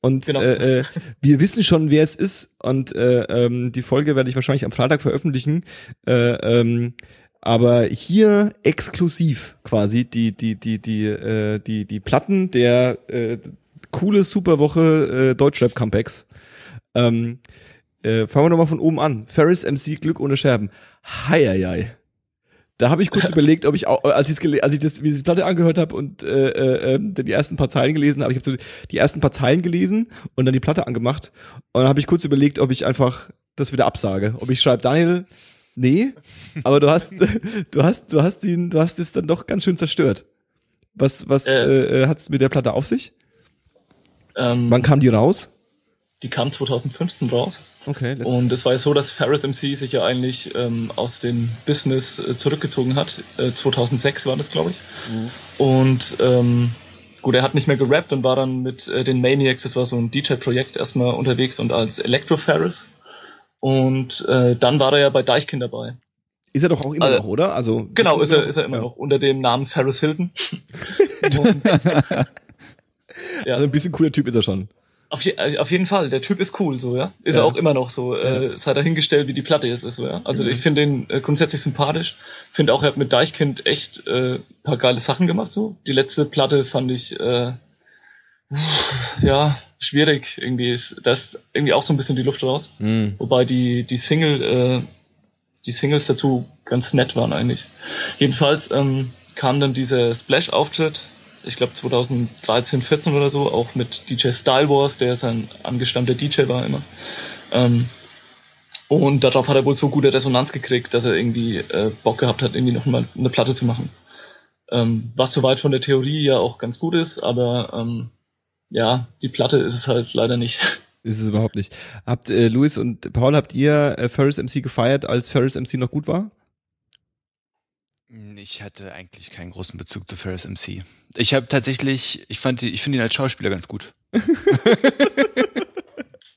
Und Genau. äh, äh, wir wissen schon, wer es ist. Und äh, ähm, die Folge werde ich wahrscheinlich am Freitag veröffentlichen. Äh, ähm, aber hier exklusiv quasi die die die die äh, die die Platten der äh, coole Superwoche äh, Deutschrap Comebacks. Ähm, äh, fangen wir doch mal von oben an. Ferris MC Glück ohne Scherben. Heieiei. Da habe ich kurz überlegt, ob ich auch, als, ich's gele- als ich das, wie ich die Platte angehört habe und äh, äh, ähm, die ersten paar Zeilen gelesen habe, ich habe so die ersten paar Zeilen gelesen und dann die Platte angemacht und dann habe ich kurz überlegt, ob ich einfach das wieder absage, ob ich schreibe, Daniel, nee, aber du hast, du hast, du hast ihn, du hast es dann doch ganz schön zerstört. Was, was Äh. äh, äh, hat's mit der Platte auf sich? Ähm, Wann kam die raus? Die kam 2015 raus. Okay, Und es war ja so, dass Ferris MC sich ja eigentlich ähm, aus dem Business äh, zurückgezogen hat. Äh, 2006 war das, glaube ich. Und ähm, gut, er hat nicht mehr gerappt und war dann mit äh, den Maniacs, das war so ein DJ-Projekt, erstmal unterwegs und als Electro Ferris. Und äh, dann war er ja bei Deichkind dabei. Ist er doch auch immer Also- noch, oder? Also Genau, ist er, ist er immer Ja. noch unter dem Namen Ferris Hilton. Und, ja. Also ein bisschen cooler Typ ist er schon. Auf, je, äh, auf jeden Fall, der Typ ist cool, so, ja. Ist Ja. er auch immer noch so. Äh, sei dahingestellt, wie die Platte jetzt ist, so, ja. Also ich finde ihn äh, grundsätzlich sympathisch. Finde auch, er hat mit Deichkind echt äh, paar geile Sachen gemacht, so. Die letzte Platte fand ich, äh, ja, schwierig irgendwie. Ist, da ist irgendwie auch so ein bisschen die Luft raus. Mhm. Wobei die, die Single, äh, die Singles dazu ganz nett waren eigentlich. Jedenfalls ähm, kam dann dieser Splash-Auftritt, ich glaube 2013, 14 oder so, auch mit DJ Style Wars, der sein angestammter DJ war immer. Ähm, und darauf hat er wohl so gute Resonanz gekriegt, dass er irgendwie äh, Bock gehabt hat, irgendwie noch mal eine Platte zu machen. Ähm, was soweit von der Theorie ja auch ganz gut ist, aber ähm, ja, die Platte ist es halt leider nicht. Ist es überhaupt nicht. Habt äh, Luis und Paul, habt ihr äh, Ferris MC gefeiert, als Ferris MC noch gut war? Ich hatte eigentlich keinen großen Bezug zu Ferris MC. Ich habe tatsächlich, ich fand, die- ich finde ihn als Schauspieler ganz gut.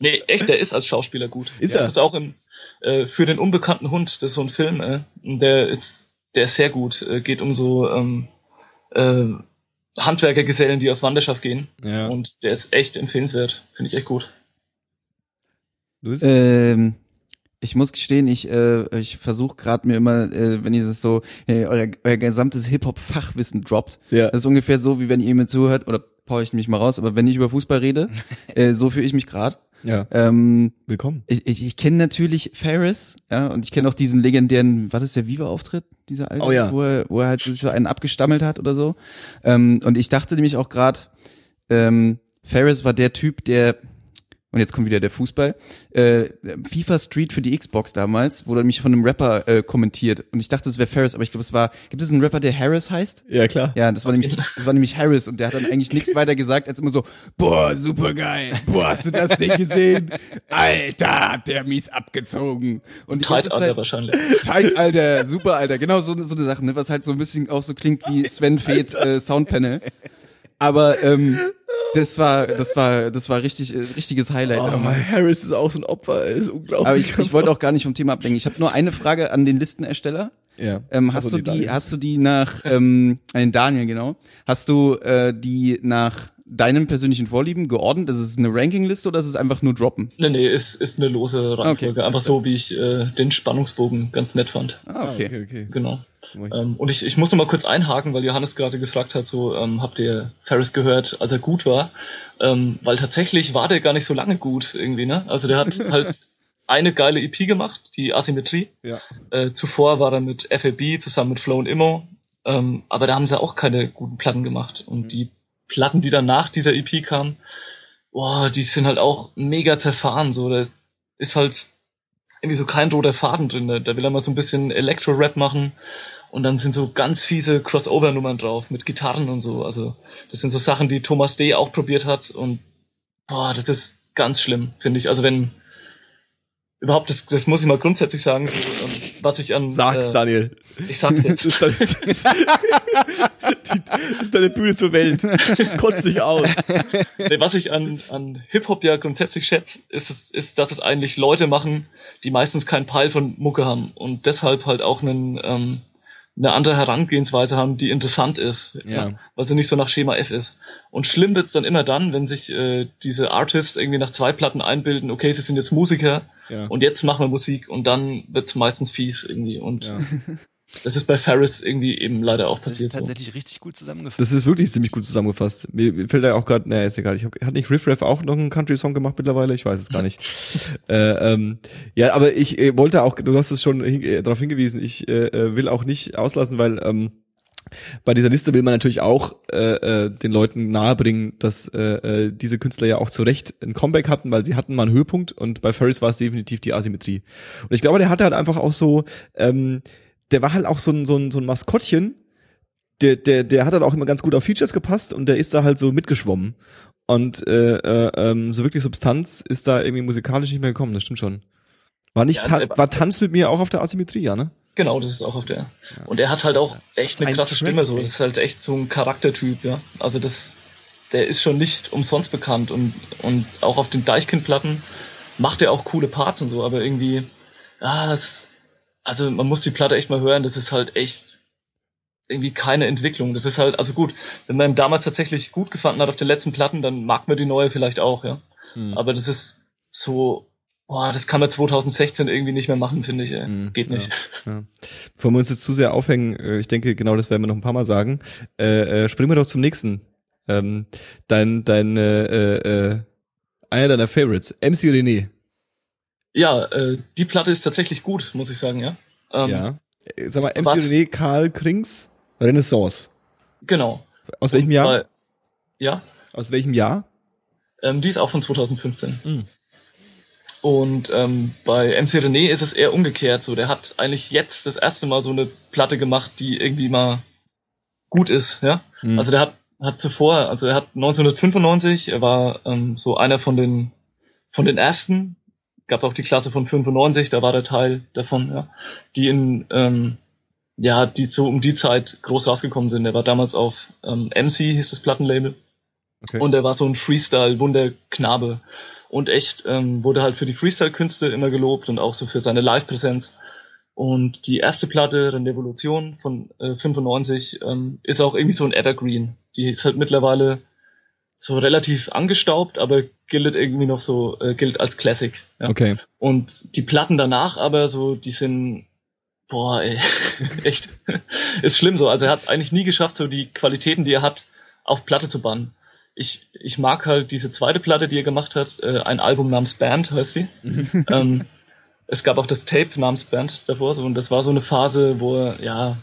Nee, echt, der ist als Schauspieler gut. Ist er? Das auch im, äh, für den unbekannten Hund, das ist so ein Film, äh, der ist, der ist sehr gut. Äh, geht um so ähm, äh, Handwerkergesellen, die auf Wanderschaft gehen. Ja. Und der ist echt empfehlenswert. Finde ich echt gut. Luis? Ähm, ich muss gestehen, ich, äh, ich versuche gerade mir immer, äh, wenn ihr das so, äh, euer, euer gesamtes Hip-Hop-Fachwissen droppt. Ja. Das ist ungefähr so, wie wenn ihr mir zuhört, oder paue ich mich mal raus, aber wenn ich über Fußball rede, äh, so fühle ich mich gerade. ja. Ähm, Willkommen. ich ich, ich kenne natürlich Ferris, ja, und ich kenne auch diesen legendären, was ist der Viva-Auftritt, dieser alte, Oh ja. wo, er, wo er halt sich so einen abgestammelt hat oder so. Ähm, und ich dachte nämlich auch gerade, ähm, Ferris war der Typ, der und jetzt kommt wieder der Fußball, äh, FIFA Street für die Xbox damals, wurde nämlich von einem Rapper äh, kommentiert. Und ich dachte, es wäre Ferris, aber ich glaube, es war, gibt es einen Rapper, der Harris heißt? Ja, klar. Ja, das war nämlich, das war nämlich Harris und der hat dann eigentlich nichts weiter gesagt, als immer so, boah, super geil, boah, hast du das Ding gesehen? Alter, hat der mies abgezogen. Und Zeitalter Zeit- wahrscheinlich. Tight, Alter, super, Alter. Genau so, so eine Sache, ne, was halt so ein bisschen auch so klingt wie Sven Feth äh, Soundpanel. Aber ähm, das war, das war, das war richtig, äh, richtiges Highlight. Oh, damals. Harris ist auch so ein Opfer, er ist unglaublich. Aber ich, ich wollte auch gar nicht vom Thema ablenken. Ich habe nur eine Frage an den Listenersteller. ja. Ähm, hast Also du die, Daniels. hast du die nach, ähm, an den Daniel, genau. Hast du äh, die nach deinen persönlichen Vorlieben geordnet? Ist es eine Rankingliste oder ist es einfach nur droppen? Nee, nee, ist, ist eine lose Reihenfolge. Okay. Einfach so, wie ich äh, den Spannungsbogen ganz nett fand. Ah, Ah, okay. okay, okay. Genau. Ähm, und ich, ich muss noch mal kurz einhaken, weil Johannes gerade gefragt hat, so ähm, habt ihr Ferris gehört, als er gut war? Ähm, weil tatsächlich war der gar nicht so lange gut irgendwie, ne? Also der hat halt eine geile EP gemacht, die Asymmetrie. Ja. Äh, zuvor war er mit FAB zusammen mit Flow und Immo. Ähm, aber da haben sie auch keine guten Platten gemacht. Und die Platten, die dann nach dieser EP kamen, boah, die sind halt auch mega zerfahren. So, da ist halt irgendwie so kein roter Faden drin. Da- Da will er mal so ein bisschen Elektro-Rap machen. Und dann sind so ganz fiese Crossover-Nummern drauf mit Gitarren und so. Also das sind so Sachen, die Thomas D. auch probiert hat. Und boah, das ist ganz schlimm, finde ich. Also wenn überhaupt, das, das muss ich mal grundsätzlich sagen, ähm, was ich an Sag's, äh, Daniel. ich sag's jetzt. Das ist deine Bühne zur Welt. Kotzt dich aus. Was ich an, an Hip-Hop ja grundsätzlich schätze, ist, ist, dass es eigentlich Leute machen, die meistens keinen Peil von Mucke haben und deshalb halt auch einen, ähm, eine andere Herangehensweise haben, die interessant ist, Ja. ja. weil sie nicht so nach Schema F ist. Und schlimm wird's dann immer dann, wenn sich äh, diese Artists irgendwie nach zwei Platten einbilden, okay, sie sind jetzt Musiker Ja. und jetzt machen wir Musik und dann wird's meistens fies irgendwie. Und Ja. das ist bei Ferris irgendwie eben leider auch Das ist passiert so. tatsächlich richtig gut zusammengefasst. Das ist wirklich ziemlich gut zusammengefasst. Mir mir fällt da auch gerade, naja, ist egal. Ich hab, hat nicht Riff Raff auch noch einen Country-Song gemacht mittlerweile? Ich weiß es gar nicht. äh, ähm, ja, aber ich äh, wollte auch, du hast es schon hin, äh, darauf hingewiesen, ich äh, äh, will auch nicht auslassen, weil ähm, bei dieser Liste will man natürlich auch äh, äh, den Leuten nahebringen, dass äh, äh, diese Künstler ja auch zu Recht ein Comeback hatten, weil sie hatten mal einen Höhepunkt und bei Ferris war es definitiv die Asymmetrie. Und ich glaube, der hatte halt einfach auch so, ähm, der war halt auch so ein, so ein, so ein Maskottchen, der, der, der hat halt auch immer ganz gut auf Features gepasst und der ist da halt so mitgeschwommen. Und äh, äh, ähm, so wirklich Substanz ist da irgendwie musikalisch nicht mehr gekommen, das stimmt schon. War nicht Ja, Ta der- war Tanz mit mir auch auf der Asymmetrie, ja, ne? Genau, das ist auch auf der. Und er hat halt auch echt eine Ein krasse Track, Stimme, so. Das ist halt echt so ein Charaktertyp, ja. Also das, der ist schon nicht umsonst bekannt und, und auch auf den Deichkind-Platten macht er auch coole Parts und so, aber irgendwie, ja, es, also man muss die Platte echt mal hören, das ist halt echt irgendwie keine Entwicklung. Das ist halt, also gut, wenn man damals tatsächlich gut gefunden hat auf den letzten Platten, dann mag man die neue vielleicht auch, ja. Hm. Aber das ist so, boah, das kann man 2016 irgendwie nicht mehr machen, finde ich, ey. Hm, Geht nicht. Ja. Bevor wir uns jetzt zu sehr aufhängen, äh, ich denke, genau das werden wir noch ein paar Mal sagen, äh, äh, springen wir doch zum nächsten. Ähm, dein, dein, äh, äh, einer deiner Favorites, MC René. Ja, äh, die Platte ist tatsächlich gut, muss ich sagen, ja. Ähm, ja. Sag mal, MC was- René, Karl Krings, Renaissance. Genau. Aus welchem Jahr? Weil, ja, Aus welchem Jahr? ähm, die ist auch von 2015. Mhm. Und ähm, bei MC René ist es eher umgekehrt. So, der hat eigentlich jetzt das erste Mal so eine Platte gemacht, die irgendwie mal gut ist, ja. Mhm. Also der hat hat zuvor, also er hat 1995, er war ähm, so einer von den von den ersten, gab auch die Klasse von 95, da war der Teil davon, ja, die in ähm, ja, die so um die Zeit groß rausgekommen sind. Er war damals auf ähm, MC, hieß das Plattenlabel. Okay. Und er war so ein Freestyle-Wunderknabe. Und echt ähm, wurde halt für die Freestyle-Künste immer gelobt und auch so für seine Live-Präsenz. Und die erste Platte, Revolution von äh, 95, ähm, ist auch irgendwie so ein Evergreen. Die ist halt mittlerweile so relativ angestaubt, aber gilt irgendwie noch so, äh, gilt als Classic. Ja. Okay. Und die Platten danach aber so, die sind, boah, ey, echt, ist schlimm so. Also er hat es eigentlich nie geschafft, so die Qualitäten, die er hat, auf Platte zu bannen. Ich, ich mag halt diese zweite Platte, die er gemacht hat, äh, ein Album namens Band heißt sie. ähm, es gab auch das Tape namens Band davor, so, und das war so eine Phase, wo er, ja,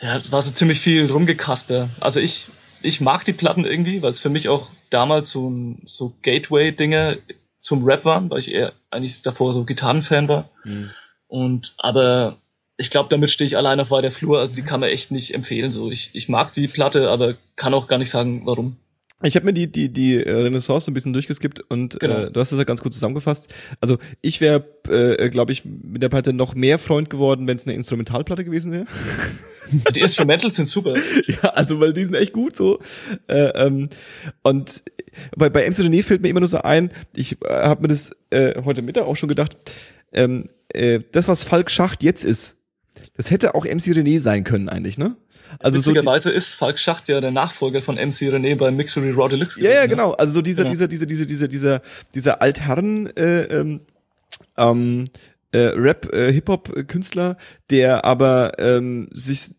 ja, war so ziemlich viel rumgekasper. Also ich, ich mag die Platten irgendwie, weil es für mich auch damals so so Gateway-Dinge zum Rap waren, weil ich eher eigentlich davor so Gitarrenfan war. Und, aber ich glaube, damit stehe ich allein auf weiter Flur, also die kann man echt nicht empfehlen, so. Ich, ich mag die Platte, aber kann auch gar nicht sagen, warum. Ich habe mir die die die äh, Renaissance ein bisschen durchgeskippt und Genau. äh, du hast das ja ganz gut zusammengefasst. Also ich wäre, äh, glaube ich, mit der Platte noch mehr Freund geworden, wenn es eine Instrumentalplatte gewesen wäre. Die Instrumentals sind super. ja, also weil die sind echt gut so. Äh, ähm, und bei, bei MC René fällt mir immer nur so ein, ich äh, habe mir das äh, heute Mittag auch schon gedacht, ähm, äh, das, was Falk Schacht jetzt ist, das hätte auch MC René sein können eigentlich, ne? Also so Witzigerweise ist Falk Schacht ja der Nachfolger von MC René bei Mixery Raw Deluxe. Ja, ja, ne? genau. Also so dieser, Genau. dieser, dieser, dieser, dieser, dieser, dieser Altherren äh, ähm, ähm, äh, Rap, äh, Hip-Hop-Künstler, der aber ähm, sich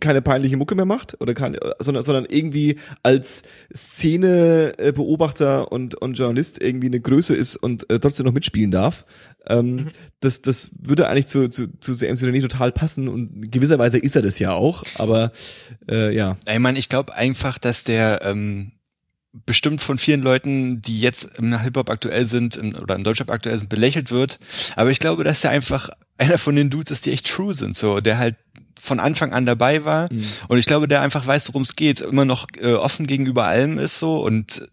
keine peinliche Mucke mehr macht oder kann, sondern, sondern irgendwie als Szene-Beobachter und, und Journalist irgendwie eine Größe ist und äh, trotzdem noch mitspielen darf. Ähm, das, das würde eigentlich zu, zu, zu MC René total passen und gewisserweise ist er das ja auch, aber äh, ja. Ich meine, ich glaube einfach, dass der ähm, bestimmt von vielen Leuten, die jetzt im Hip-Hop aktuell sind im, oder im Deutschrap aktuell sind, belächelt wird. Aber ich glaube, dass der einfach einer von den Dudes ist, die echt true sind, so, der halt von Anfang an dabei war. Mhm. Und ich glaube, der einfach weiß, worum es geht, immer noch äh, offen gegenüber allem ist so und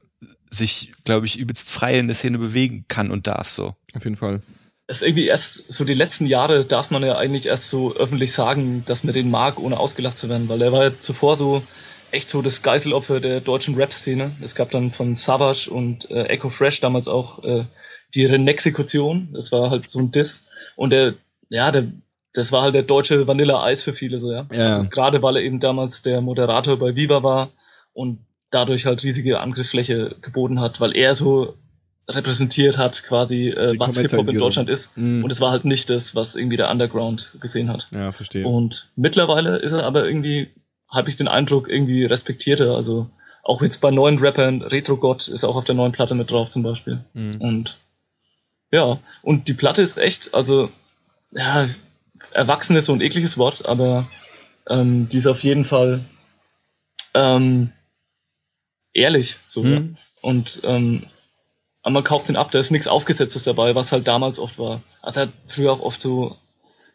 sich, glaube ich, übelst frei in der Szene bewegen kann und darf so. Auf jeden Fall. es ist irgendwie erst so die letzten Jahre darf man ja eigentlich erst so öffentlich sagen, dass man den mag, ohne ausgelacht zu werden, weil er war ja zuvor so echt so das Geiselopfer der deutschen Rap-Szene. Es gab dann von Savage und äh, Echo Fresh damals auch äh, die Renexekution. Das war halt so ein Diss. Und der, ja, der, das war halt der deutsche Vanilla Eis für viele so, ja. Ja. Also gerade weil er eben damals der Moderator bei Viva war und dadurch halt riesige Angriffsfläche geboten hat, weil er so repräsentiert hat quasi, äh, was Hip-Hop in. Deutschland ist. Mhm. Und es war halt nicht das, was irgendwie der Underground gesehen hat. Ja, verstehe. Und mittlerweile ist er aber irgendwie, habe ich den Eindruck, irgendwie respektierter. Also auch jetzt bei neuen Rappern, Retro Gott ist auch auf der neuen Platte mit drauf zum Beispiel. Mhm. Und ja, und die Platte ist echt, also ja, erwachsen ist so ein ekliges Wort, aber ähm, die ist auf jeden Fall ähm, ehrlich so. Mhm. Ja. Und ähm, aber man kauft den ab, da ist nichts Aufgesetztes dabei, was halt damals oft war. Also er hat früher auch oft so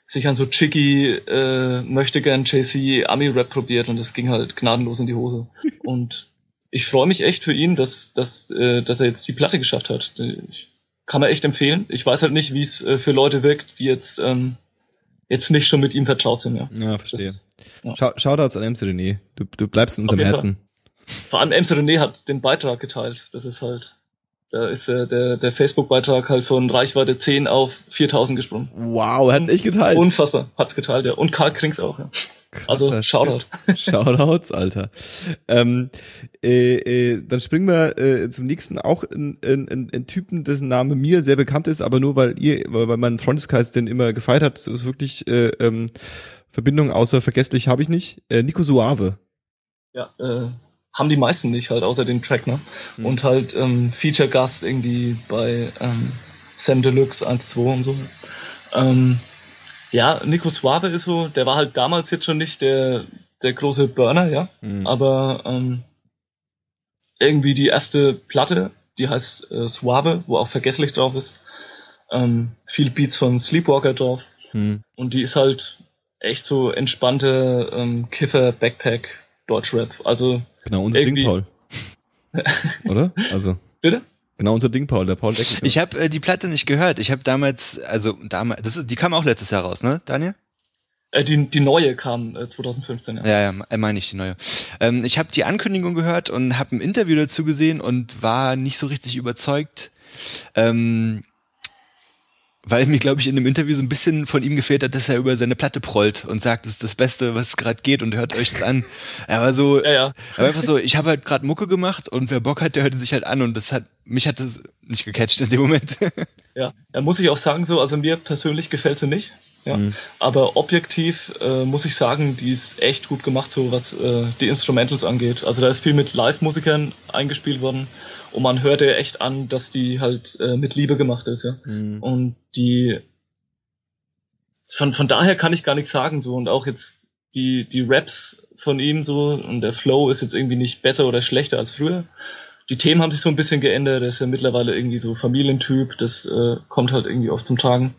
sich an so Chicky, äh, möchte gern JC Ami-Rap probiert und das ging halt gnadenlos in die Hose. Und ich freue mich echt für ihn, dass, dass, äh, dass er jetzt die Platte geschafft hat. Ich, kann man echt empfehlen. Ich weiß halt nicht, wie es äh, für Leute wirkt, die jetzt, ähm, jetzt nicht schon mit ihm vertraut sind. Ja. ja, verstehe. Das, ja. Schau, Shoutouts an MC René. Du, du bleibst in unserem Herzen. Vor allem MC René hat den Beitrag geteilt. Das ist halt, da ist äh, der, der Facebook-Beitrag halt von Reichweite 10 auf 4000 gesprungen. Wow, hat's echt geteilt. Unfassbar, hat's geteilt, ja. Und Karl Krings auch, ja. Also, Krasser Shoutout. Shoutouts, Alter. Ähm, äh, äh, dann springen wir äh, zum nächsten auch ein, ein, ein, ein Typen, dessen Name mir sehr bekannt ist, aber nur weil ihr, weil mein Freundeskreis den immer gefeiert hat, so ist wirklich äh, ähm, Verbindung außer vergesslich habe ich nicht. Äh, Nico Suave. Ja, äh, haben die meisten nicht halt, außer den Track, ne? Hm. Und halt ähm, Feature-Gast irgendwie bei ähm, Sam Deluxe 1-2 und so. Ähm, ja, Nico Suave ist so, der war halt damals jetzt schon nicht der, der große Burner, ja. Mhm. Aber ähm, irgendwie die erste Platte, die heißt äh, Suave, wo auch vergesslich drauf ist. Ähm, viel Beats von Sleepwalker drauf. Hm. Und die ist halt echt so entspannte ähm, Kiffer, Backpack, Deutschrap. Also, Genau, unser Ding, Paul. Oder? Also, bitte? genau unser Ding, Paul, der Paul Deck. Ich habe äh, die Platte nicht gehört. Ich habe damals, also damals, das ist, die kam auch letztes Jahr raus, ne, Daniel? Äh, die, die neue kam äh, 2015, ja. Ja, ja, äh, meine ich die neue. Ähm, ich habe die Ankündigung gehört und habe ein Interview dazu gesehen und war nicht so richtig überzeugt, ähm, weil mir, glaube ich, in dem Interview so ein bisschen von ihm gefehlt hat, dass er über seine Platte prollt und sagt, das ist das Beste, was gerade geht und hört euch das an. Er war so, Ja, ja. er war einfach so, ich habe halt gerade Mucke gemacht und wer Bock hat, der hörte sich halt an und das hat, mich hat das nicht gecatcht in dem Moment. Ja, ja muss ich auch sagen, so, also mir persönlich gefällt sie nicht. Ja. Mhm. Aber objektiv äh, muss ich sagen, die ist echt gut gemacht, so was äh, die Instrumentals angeht. Also da ist viel mit Live-Musikern eingespielt worden und man hört ja echt an, dass die halt äh, mit Liebe gemacht ist, ja. Mhm. Und die von, von daher kann ich gar nichts sagen, so und auch jetzt die, die Raps von ihm so und der Flow ist jetzt irgendwie nicht besser oder schlechter als früher. Die Themen haben sich so ein bisschen geändert, er ist ja mittlerweile irgendwie so Familientyp, das äh, kommt halt irgendwie oft zum Tragen.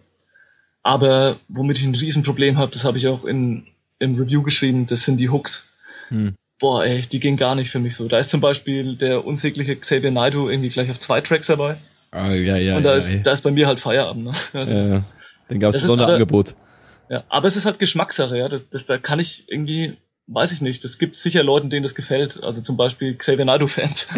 Aber womit ich ein Riesenproblem habe, das habe ich auch in, im Review geschrieben, das sind die Hooks. Hm. Boah, ey, die gehen gar nicht für mich so. Da ist zum Beispiel der unsägliche Xavier Naidoo irgendwie gleich auf zwei Tracks dabei. Ah, ja, ja, und da ja, ist, ja. da ist bei mir halt Feierabend. Ne? Also, ja. Dann gab es ist Sonderangebot. Ja, aber es ist halt Geschmackssache, ja. Das, das, da kann ich irgendwie, weiß ich nicht. Es gibt sicher Leuten, denen das gefällt. Also zum Beispiel Xavier Naidoo-Fans.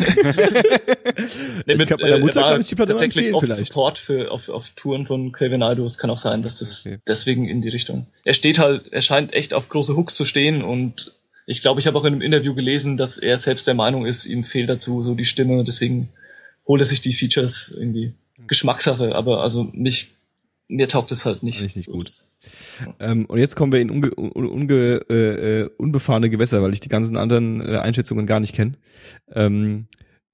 nee, Ich glaub, meiner Mutter er war kann ich die Platte tatsächlich oft vielleicht. Support für, auf, auf Touren von Xavier Naidoo. Es kann auch sein, dass das Okay. deswegen in die Richtung. Er steht halt, er scheint echt auf große Hooks zu stehen und ich glaube, ich habe auch in einem Interview gelesen, dass er selbst der Meinung ist, ihm fehlt dazu so die Stimme, deswegen holt er sich die Features irgendwie. Geschmackssache, aber also mich, mir taugt es halt nicht. Nicht, nicht So, gut. Ähm, und jetzt kommen wir in unge, un, unge, äh, äh, unbefahrene Gewässer, weil ich die ganzen anderen äh, Einschätzungen gar nicht kenne. Ähm,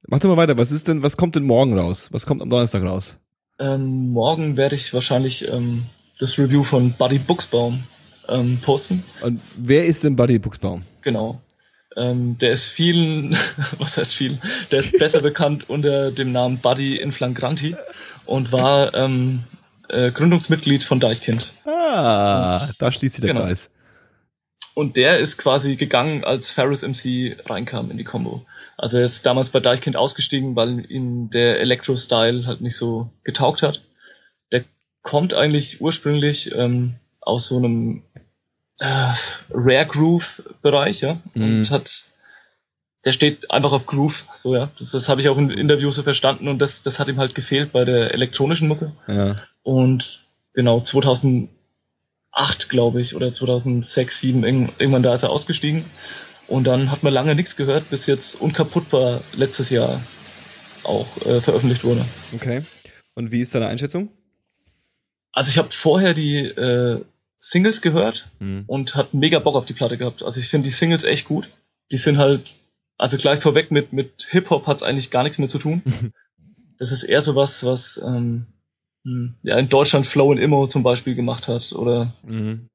mach doch mal weiter. Was ist denn, was kommt denn morgen raus? Was kommt am Donnerstag raus? Ähm, morgen werde ich wahrscheinlich ähm, das Review von Buddy Buchsbaum ähm, posten. Und wer ist denn Buddy Buchsbaum? Genau. Ähm, der ist vielen, was heißt vielen, der ist besser bekannt unter dem Namen Buddy Inflagranti und war ähm, äh, Gründungsmitglied von Deichkind. Ah, da schließt sich der Genau. Kreis. Und der ist quasi gegangen, als Ferris MC reinkam in die Combo. Also er ist damals bei Deichkind ausgestiegen, weil ihm der Electro-Style halt nicht so getaugt hat. Der kommt eigentlich ursprünglich ähm, aus so einem äh, Rare Groove Bereich, ja, und Mhm. hat der steht einfach auf Groove, so ja. Das, das habe ich auch in Interviews so verstanden und das, das hat ihm halt gefehlt bei der elektronischen Mucke. Ja. Und genau 2008, glaube ich, oder 2006, 2007, irgend- irgendwann da ist er ausgestiegen. Und dann hat man lange nichts gehört, bis jetzt Unkaputtbar letztes Jahr auch äh, veröffentlicht wurde. Okay. Und wie ist deine Einschätzung? Also ich habe vorher die äh, Singles gehört Hm. und hat mega Bock auf die Platte gehabt. Also ich finde die Singles echt gut. Die sind halt, also gleich vorweg mit, mit Hip-Hop hat's eigentlich gar nichts mehr zu tun. das ist eher so was, was ähm, hm, ja in Deutschland Flow and Immo zum Beispiel gemacht hat. Oder Mhm.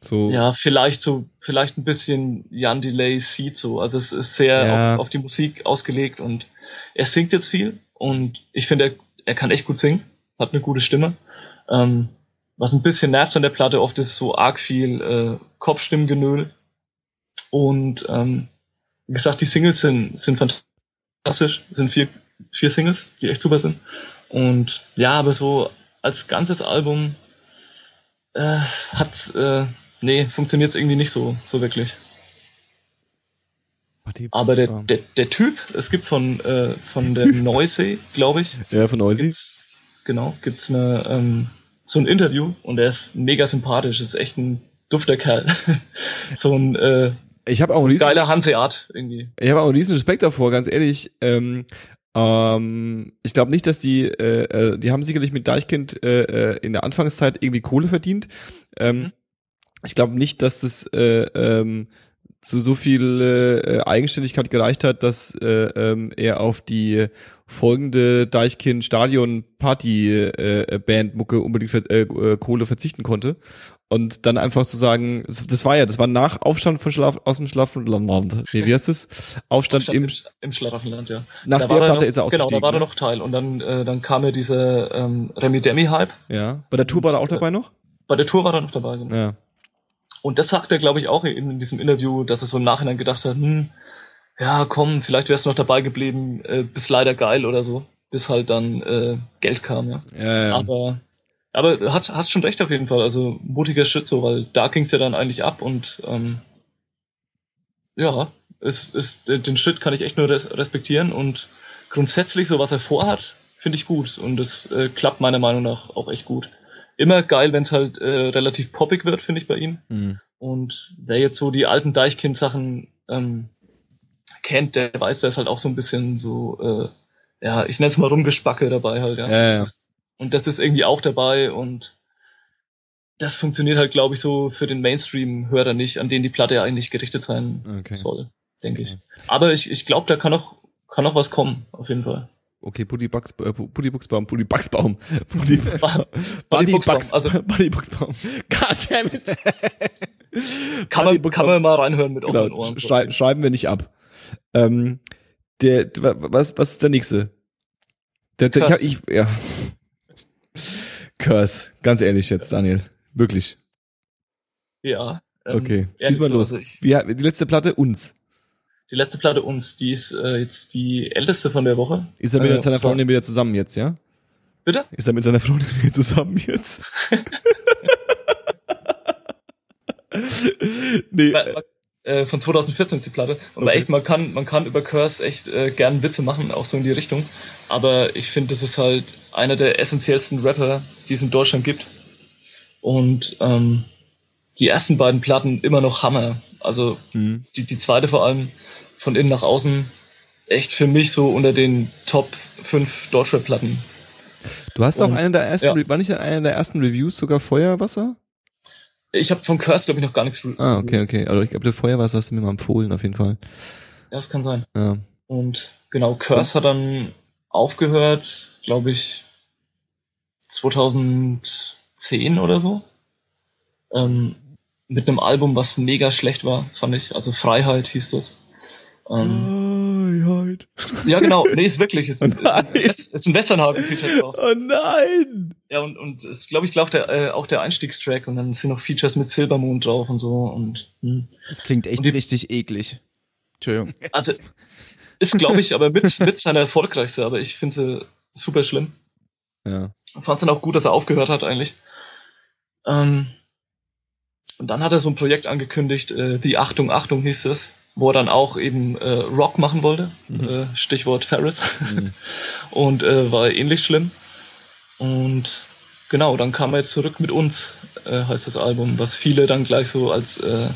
So. ja, vielleicht so, vielleicht ein bisschen Jan Delay Seed so. Also es ist sehr Ja. auf, auf die Musik ausgelegt und er singt jetzt viel und ich finde, er, er kann echt gut singen, hat eine gute Stimme. Ähm, was ein bisschen nervt an der Platte oft ist so arg viel äh, Kopfstimmengenöl. Und ähm, wie gesagt, die Singles sind, sind fantastisch, sind vier, vier Singles, die echt super sind. Und ja, aber so als ganzes Album äh, hat äh, nee, funktioniert irgendwie nicht so, so wirklich. Aber der, Ja. der, der Typ, es gibt von, äh, von der Noisy, glaube ich, Ja, von Noisy. gibt's, genau, gibt's eine, ähm, so ein Interview und er ist mega sympathisch, ist echt ein dufter Kerl. so ein äh, Ich habe auch einen riesen, geiler Hanseat irgendwie. ich habe auch einen riesen Respekt davor, ganz ehrlich. Ähm, ähm, ich glaube nicht, dass die, äh, äh, die haben sicherlich mit Deichkind äh, äh, in der Anfangszeit irgendwie Kohle verdient. Ähm, Mhm. Ich glaube nicht, dass das äh, ähm, zu so viel äh, Eigenständigkeit gereicht hat, dass äh, ähm, er auf die folgende Deichkind Stadion Party äh, Band Mucke unbedingt ver äh, äh, Kohle verzichten konnte und dann einfach zu sagen, das war ja, das war nach Aufstand von Schlaf aus dem Schlafland. Nee, wie heißt es? Aufstand, Stand im im, im Schlaraffenland, ja. nach Da der war er Platte noch, ist er Genau, ausgestiegen. da war er ne? noch Teil. Und dann, äh, dann kam ja dieser ähm, Remy Demi-Hype. Ja, bei der Tour war er auch äh, dabei noch? Bei der Tour war er noch dabei. Genau. Ja. Und das sagt er, glaube ich, auch in, in diesem Interview, dass er so im Nachhinein gedacht hat, hm, ja, komm, vielleicht wärst du noch dabei geblieben, äh, bist leider geil oder so, bis halt dann äh, Geld kam, ja. Ja, ja. Aber, aber hast, hast schon recht auf jeden Fall, also mutiger Schritt so, weil da ging's ja dann eigentlich ab und ähm, ja, es ist, den Schritt kann ich echt nur res respektieren und grundsätzlich so, was er vorhat, finde ich gut und das äh, klappt meiner Meinung nach auch echt gut. Immer geil, wenn es halt äh, relativ poppig wird, finde ich bei ihm. Hm. Und wer jetzt so die alten Deichkind-Sachen ähm, kennt, der weiß, da ist halt auch so ein bisschen so, äh, ja, ich nenne es mal Rumgespacke dabei halt, ja. Ja, ja. Das ist, und das ist irgendwie auch dabei und das funktioniert halt, glaube ich, so für den Mainstream-Hörer nicht, an den die Platte ja eigentlich gerichtet sein Okay. soll, denke ich. Aber ich, ich glaube, da kann auch, kann auch was kommen, auf jeden Fall. Okay, Puddy Bugs, äh, Puddy Buchsbaum, Puddy Bugsbaum, Puddy Bugsbaum, Buddy Buchsbaum, Bugs, also- Buddy Bugsbaum. Goddammit. Kann man, kann man mal reinhören mit offenen Genau, Ohren. so. schrei schreiben wir nicht ab. Ähm, der, wa- was, was ist der nächste? Der, der, ich, ja. Curse, ganz ehrlich jetzt, Daniel. Wirklich. Ja. ähm, Okay, schieß mal los. also ich, Wie, die letzte Platte, uns. Die letzte Platte uns, die ist äh, jetzt die älteste von der Woche. Ist er mit Äh, seiner Freundin wieder zusammen jetzt, ja? Bitte? Ist er mit seiner Freundin wieder zusammen jetzt? nee, Weil- Äh, von 2014 ist die Platte. Und Okay. echt, man kann, man kann über Curse echt äh, gern Witze machen, auch so in die Richtung. Aber ich finde, das ist halt einer der essentiellsten Rapper, die es in Deutschland gibt. Und ähm, die ersten beiden Platten immer noch Hammer. Also Mhm. die, die zweite vor allem von innen nach außen echt für mich so unter den Top 5 Deutschrap-Platten. du hast auch und- eine der ersten, ja. War nicht einer der ersten Reviews sogar Feuerwasser? Ich habe von Curse, glaube ich, noch gar nichts. Ah, okay, okay. Also ich glaube, der Feuerwasser hast du mir mal empfohlen, auf jeden Fall. Ja, das kann sein. Ja. Und genau, Curse hat dann aufgehört, glaube ich, 2010 oder so. Ähm, mit einem Album, was mega schlecht war, fand ich. Also Freiheit hieß das. Ähm, Freiheit. ja, genau. Nee, ist wirklich. Ist, ein- ist, ist ein Westernhagen-Feature drauf. Oh nein! Ja, und, und ist, glaube ich, glaub, der, äh, auch der Einstiegstrack. Und dann sind noch Features mit Silbermond drauf und so. Und hm. Das klingt echt Und die- richtig eklig. Entschuldigung. Also, ist, glaube ich, aber mit, mit seiner erfolgreichste, aber ich finde sie super schlimm. Ja. Fand's dann auch gut, dass er aufgehört hat eigentlich. Ähm, und dann hat er so ein Projekt angekündigt, äh, die Achtung, Achtung hieß es, wo er dann auch eben äh, Rock machen wollte. Mhm. Äh, Stichwort Ferris. und äh, war ähnlich schlimm. Und genau, dann kam er jetzt zurück mit uns, äh, heißt das Album, was viele dann gleich so als äh,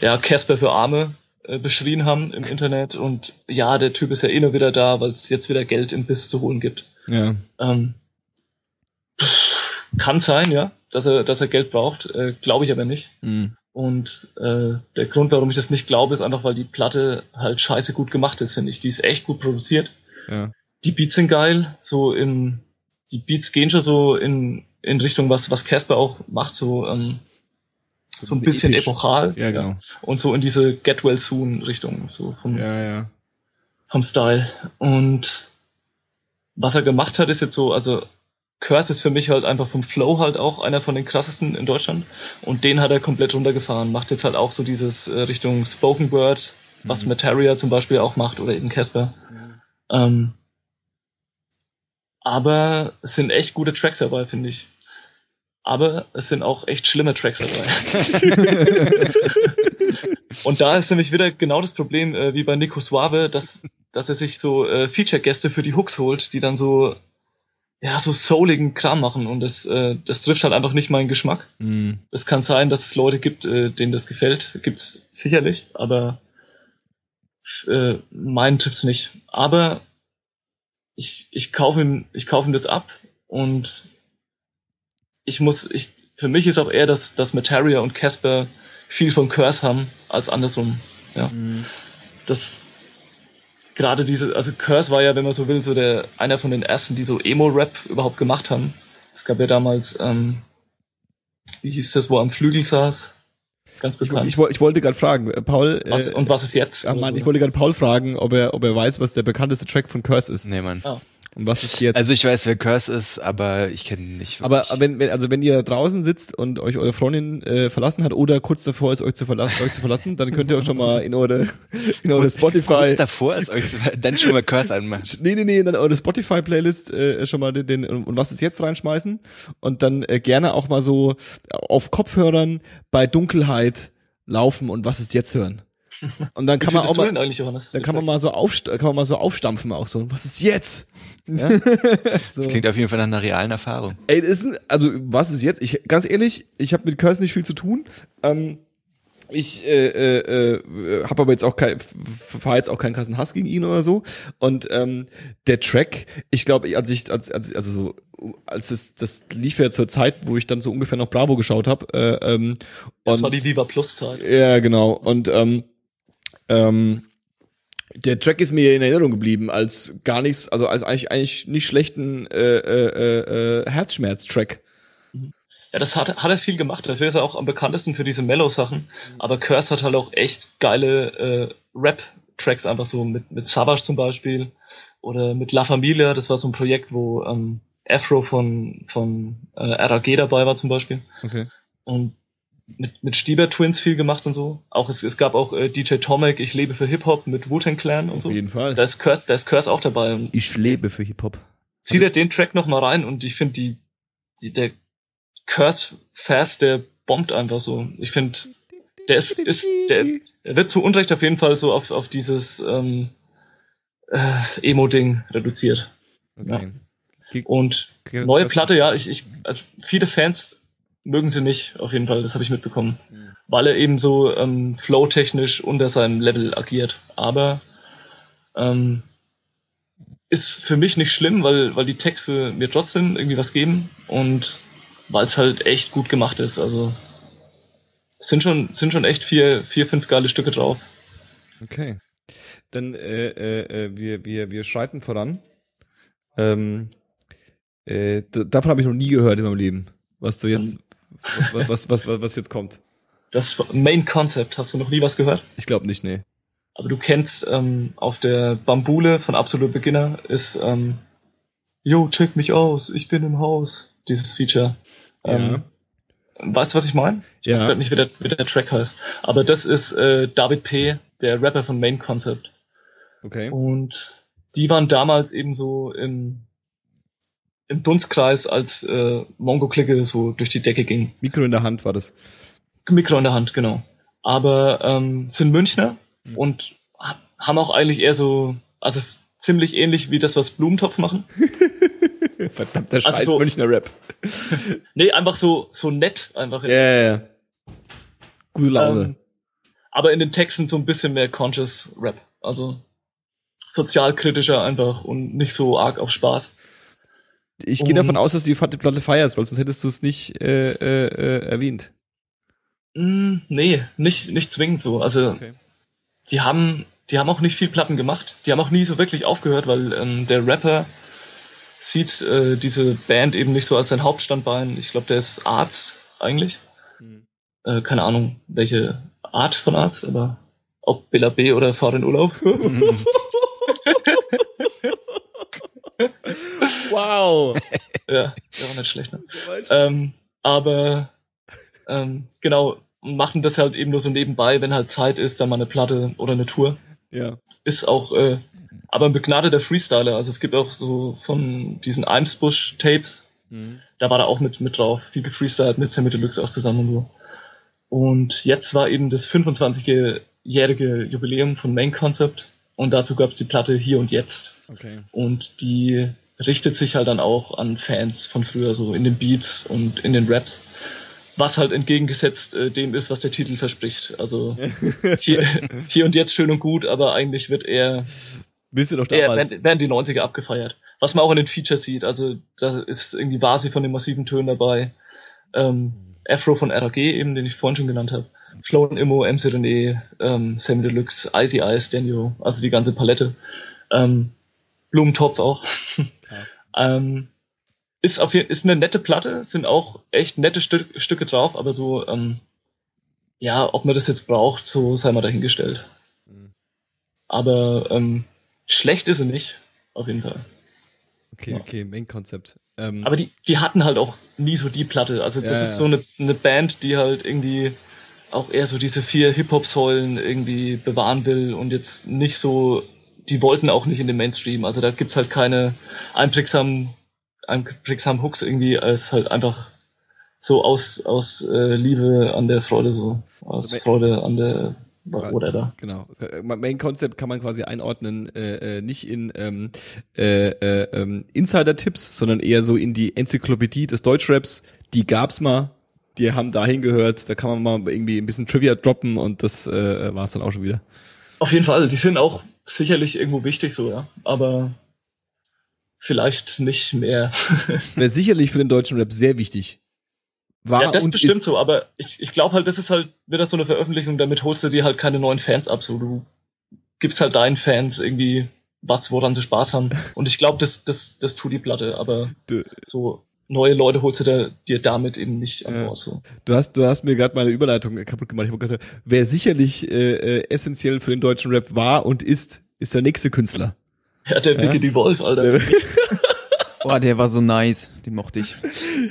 ja, Casper für Arme äh, beschrien haben im Internet. Und ja, der Typ ist ja eh nur wieder da, weil es jetzt wieder Geld im Biss zu holen gibt. Ja. Ähm, kann sein, ja, dass er, dass er Geld braucht, äh, glaube ich aber nicht. Mhm. Und äh, der Grund, warum ich das nicht glaube, ist einfach, weil die Platte halt scheiße gut gemacht ist, finde ich. Die ist echt gut produziert. Ja. Die Beats sind geil, so in die Beats gehen schon so in in Richtung was was Casper auch macht, so ähm, so ein bisschen episch. epochal Ja, genau. und so in diese Get Well Soon Richtung, so vom Ja, ja. vom Style. Und was er gemacht hat, ist jetzt so, also Curse ist für mich halt einfach vom Flow halt auch einer von den krassesten in Deutschland. Und den hat er komplett runtergefahren. Macht jetzt halt auch so dieses äh, Richtung Spoken Word, was Materia zum Beispiel auch macht oder eben Casper. Ähm, aber es sind echt gute Tracks dabei, finde ich. Aber es sind auch echt schlimme Tracks dabei. Und da ist nämlich wieder genau das Problem äh, wie bei Nico Suave, dass, dass er sich so äh, Feature-Gäste für die Hooks holt, die dann so ja so souligen Kram machen und das äh, das trifft halt einfach nicht meinen Geschmack. Mhm. Es kann sein, dass es Leute gibt, äh, denen das gefällt, gibt's sicherlich, aber äh, meinen trifft's nicht. Aber ich ich kaufe ihm ich kaufe ihm das ab und ich muss ich für mich ist auch eher, dass dass Materia und Casper viel von Curse haben als andersrum. Ja. Das gerade diese, also Curse war ja, wenn man so will, so der einer von den ersten, die so Emo-Rap überhaupt gemacht haben. Es gab ja damals, ähm, wie hieß das, wo er am Flügel saß? Ganz Ich, bekannt. ich, woll- ich wollte gerade fragen, äh, Paul. was, äh, und was ist jetzt? Ach Mann, so. ich wollte gerade Paul fragen, ob er, ob er weiß, was der bekannteste Track von Curse ist. Nee, Mann. Ah. Und was ist jetzt? Also ich weiß, wer Curse ist, aber ich kenne ihn nicht. aber wenn, wenn, also wenn ihr draußen sitzt und euch eure Freundin äh, verlassen hat oder kurz davor ist, euch zu, verla euch zu verlassen, dann könnt ihr auch schon mal in eure, in eure Spotify, Kurz davor, als euch zu- dann schon mal Curse anmacht. nee, nee, nee, dann eure Spotify-Playlist äh, schon mal den, den und was ist jetzt reinschmeißen und dann äh, gerne auch mal so auf Kopfhörern bei Dunkelheit laufen und was ist jetzt hören. Und dann kann man auch mal, denn eigentlich, Johannes? dann kann man mal so aufst kann man mal so aufstampfen auch so. Was ist jetzt? Ja? so. Das klingt auf jeden Fall nach einer realen Erfahrung. Ey, das ist, ein- also was ist jetzt? Ich ganz ehrlich, ich habe mit Curse nicht viel zu tun. Ähm, ich äh, äh, äh, habe aber jetzt auch kein, fahre jetzt auch keinen krassen Hass gegen ihn oder so. Und ähm, der Track, ich glaube, als ich, als, als also so, als es das lief ja zur Zeit, wo ich dann so ungefähr noch Bravo geschaut habe. Äh, ähm, das und- war die Viva Plus Zeit. ja, genau. Und ähm, ähm, der Track ist mir in Erinnerung geblieben als gar nichts, also als eigentlich eigentlich nicht schlechten äh, äh, äh, Herzschmerz-Track. Ja, das hat, hat er viel gemacht. Dafür ist er auch am bekanntesten für diese Mellow-Sachen. Aber Curse hat halt auch echt geile äh, Rap-Tracks, einfach so mit, mit Savage zum Beispiel. Oder mit La Familia, das war so ein Projekt, wo ähm, Afro von, von äh, RAG dabei war zum Beispiel. Okay. Und mit, mit Stieber Twins viel gemacht und so. Auch es, es gab auch äh, DJ Tomek, Ich lebe für Hip-Hop mit Wu-Tang Clan und Auf so. jeden Fall. Da ist Curse, da ist Curse auch dabei. Und Ich lebe für Hip-Hop. zieh dir den Track noch mal rein und ich finde die, die der Curse Fast, der bombt einfach so. Ich finde, der ist, ist der, der wird zu Unrecht auf jeden Fall so auf, auf dieses ähm, äh, Emo-Ding reduziert. Okay. Und Okay, neue Platte, ja, ich, ich, also viele Fans mögen sie nicht, auf jeden Fall, das habe ich mitbekommen. Weil er eben so ähm, flow-technisch unter seinem Level agiert. Aber ähm, ist für mich nicht schlimm, weil, weil die Texte mir trotzdem irgendwie was geben und weil es halt echt gut gemacht ist. Also sind schon, sind schon echt vier, vier, fünf geile Stücke drauf. Okay. Dann äh, äh, äh, wir wir wir schreiten voran. Ähm, äh, davon habe ich noch nie gehört in meinem Leben, was du jetzt was was was was, was jetzt kommt. Das Main Concept, hast du noch nie was gehört? Ich glaube nicht, nee. Aber du kennst ähm, auf der Bambule von Absolute Beginner ist ähm, Yo, check mich aus, ich bin im Haus. Dieses Feature. Ähm, Weißt du, was ich meine? Ich weiß Ja. gerade nicht, wie der, wie der Track heißt. Aber das ist äh, David P., der Rapper von Main Concept. Okay. Und die waren damals eben so im im Dunstkreis, als äh, Mongo-Clique so durch die Decke ging. Mikro in der Hand war das. Mikro in der Hand, genau. Aber ähm, sind Münchner Mhm. und ha- haben auch eigentlich eher so, also es ist ziemlich ähnlich wie das, was Blumentopf machen. Verdammter Also Scheiß so- Münchner Rap. Nee, einfach so, so nett einfach. Ja, ja, ja. Gute Laune. Ähm, aber in den Texten so ein bisschen mehr Conscious Rap. Also sozialkritischer einfach und nicht so arg auf Spaß. Ich gehe davon aus, dass du die Platte feierst, weil sonst hättest du es nicht äh, äh, äh, erwähnt. Mm, nee, nicht, nicht zwingend so. Also Okay. die haben, die haben auch nicht viel Platten gemacht. Die haben auch nie so wirklich aufgehört, weil ähm, der Rapper sieht äh, diese Band eben nicht so als sein Hauptstandbein. Ich glaube, der ist Arzt eigentlich. Äh, keine Ahnung, welche Art von Arzt, aber ob Bella B oder Fahr in Urlaub. Wow. ja, der war nicht schlecht, ne? Ähm, aber ähm, genau, machen das halt eben nur so nebenbei, wenn halt Zeit ist, dann mal eine Platte oder eine Tour. ja. Ist auch äh, aber ein begnadeter Freestyler. Also es gibt auch so von diesen Eimsbusch-Tapes, da war er auch mit, mit drauf, viel gefreestylt mit Sammy Deluxe auch zusammen und so. Und jetzt war eben das 25-jährige Jubiläum von Main Concept und dazu gab es die Platte Hier und Jetzt. Okay. Und die richtet sich halt dann auch an Fans von früher, so in den Beats und in den Raps. Was halt entgegengesetzt äh, dem ist, was der Titel verspricht. Also hier, hier und jetzt schön und gut, aber eigentlich wird eher, Bist du doch eher damals. werden, werden die 90er abgefeiert. Was man auch in den Features sieht. Also da ist irgendwie Vasi von den massiven Tönen dabei. Ähm, Afro von RAG eben, den ich vorhin schon genannt habe. Flow und Immo, MC René, ähm, Sammy Deluxe, Icy Ice, Daniel, also die ganze Palette. Ähm, Blumentopf auch. ähm, ist auf jeden ist eine nette Platte, sind auch echt nette Stück, Stücke drauf, aber so, ähm, ja, ob man das jetzt braucht, so sei mal dahingestellt. Aber ähm, schlecht ist sie nicht, auf jeden Fall. Okay, okay, Main Concept. Ähm, Aber die, die hatten halt auch nie so die Platte. Also das Ja, ist ja. so eine, eine Band, die halt irgendwie auch eher so diese vier Hip-Hop-Säulen irgendwie bewahren will und jetzt nicht so, die wollten auch nicht in den Mainstream. Also da gibt's halt keine einprägsamen, einprägsamen Hooks irgendwie, als halt einfach so aus, aus äh, Liebe an der Freude so. Aus Also, Freude an der whatever. Genau. Main Concept kann man quasi einordnen, äh, äh, nicht in ähm, äh, äh, ähm, Insider-Tipps, sondern eher so in die Enzyklopädie des Deutschraps. Die gab's mal, die haben dahin gehört, da kann man mal irgendwie ein bisschen Trivia droppen und das äh, war's dann auch schon wieder. Auf jeden Fall, die sind auch sicherlich irgendwo wichtig so, ja. Aber vielleicht nicht mehr. Wäre sicherlich für den deutschen Rap sehr wichtig. War Ja, das bestimmt so, aber ich, ich glaube halt, das ist halt wieder so eine Veröffentlichung, damit holst du dir halt keine neuen Fans ab. So, du gibst halt deinen Fans irgendwie was, woran sie Spaß haben. Und ich glaube, das, das, das tut die Platte, aber so neue Leute holst du da, dir damit eben nicht an Ja. Bord. So. du hast, du hast mir gerade meine Überleitung kaputt gemacht. Ich hab gesagt, wer sicherlich äh, äh, essentiell für den deutschen Rap war und ist, ist der nächste Künstler. Ja, der Wicke die Wolf, Alter. Boah, der war so nice. Den mochte ich.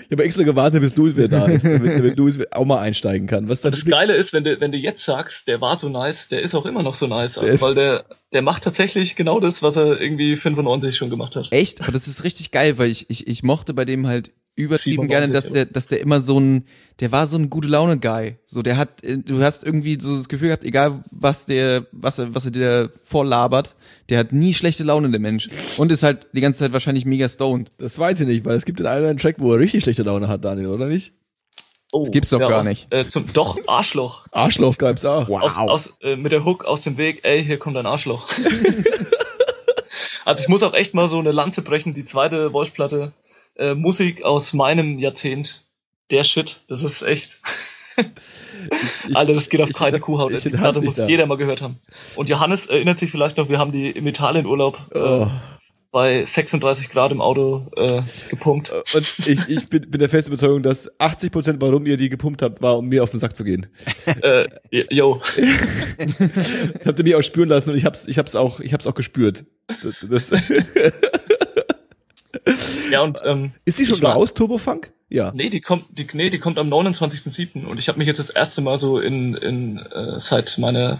Ich habe extra gewartet, bis Louis wieder da ist, damit, damit Louis auch mal einsteigen kann. Was Das Geile ist, wenn du, wenn du jetzt sagst, der war so nice, der ist auch immer noch so nice, Der weil der, der macht tatsächlich genau das, was er irgendwie 95 schon gemacht hat. Echt? Aber das ist richtig geil, weil ich, ich, ich mochte bei dem halt übertrieben 97, gerne, dass der, dass der immer so ein, der war so ein gute Laune Guy. So, der hat, äh, du hast irgendwie so das Gefühl gehabt, egal was der, was er, was er dir vorlabert, der hat nie schlechte Laune, der Mensch. Und ist halt die ganze Zeit wahrscheinlich mega stoned. Das weiß ich nicht, weil es gibt den einen oder anderen Track, wo er richtig schlechte Laune hat, Daniel, oder nicht? Oh, Das gibt's doch gar nicht. Äh, zum, doch, Arschloch. Arschloch gab's auch. Aus, aus, äh, mit der Hook aus dem Weg, ey, hier kommt ein Arschloch. also ich muss auch echt mal so eine Lanze brechen, die zweite Wolfsplatte. Äh, Musik aus meinem Jahrzehnt. Der Shit, das ist echt. Ich- Alter, das geht auf ich keine Kuhhaut. ich Platte mich muss da. jeder mal gehört haben. Und Johannes erinnert sich vielleicht noch, wir haben die im Italienurlaub äh, Oh. bei 36 Grad im Auto äh, gepumpt. Und ich, ich bin, bin der festen Überzeugung, dass 80 Prozent, warum ihr die gepumpt habt, war, um mir auf den Sack zu gehen. Äh, yo, Das habt ihr mir auch spüren lassen und ich hab's, ich hab's auch, ich hab's auch gespürt. Das, das ja und ähm, ist die schon war- raus, Turbofunk? Ja. Nee, die kommt, die, nee, die kommt am 29.07. Und ich habe mich jetzt das erste Mal so in, in äh, seit meiner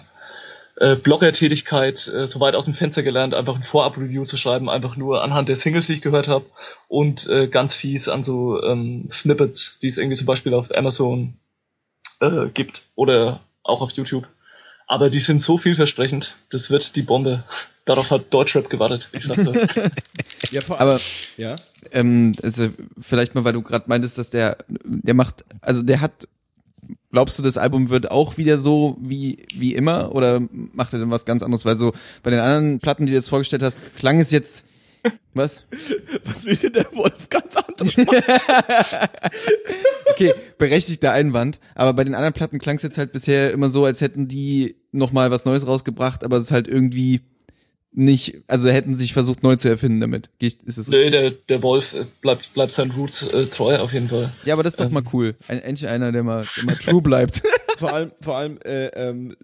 äh, Blogger-Tätigkeit äh, so weit aus dem Fenster gelernt, einfach ein Vorab-Review zu schreiben, einfach nur anhand der Singles, die ich gehört habe und äh, ganz fies an so ähm, Snippets, die es irgendwie zum Beispiel auf Amazon äh, gibt oder auch auf YouTube. Aber die sind so vielversprechend, das wird die Bombe. Darauf hat Deutschrap gewartet, ich sag's euch. Ja, vor Aber ja. ähm, also vielleicht mal, weil du gerade meintest, dass der, der macht, also der hat, glaubst du, das Album wird auch wieder so wie wie immer oder macht er denn was ganz anderes? Weil so bei den anderen Platten, die du jetzt vorgestellt hast, klang es jetzt was? Was will denn der Wolf ganz anders machen? Okay, berechtigter Einwand. Aber bei den anderen Platten klang es jetzt halt bisher immer so, als hätten die noch mal was Neues rausgebracht, aber es ist halt irgendwie nicht, also hätten sich versucht neu zu erfinden damit. Ist es Nee, der, der Wolf äh, bleibt, bleibt seinen Roots äh, treu auf jeden Fall. Ja, aber das ist doch mal cool. Ein, endlich einer, der mal, der mal true bleibt. vor allem, vor allem äh, ähm,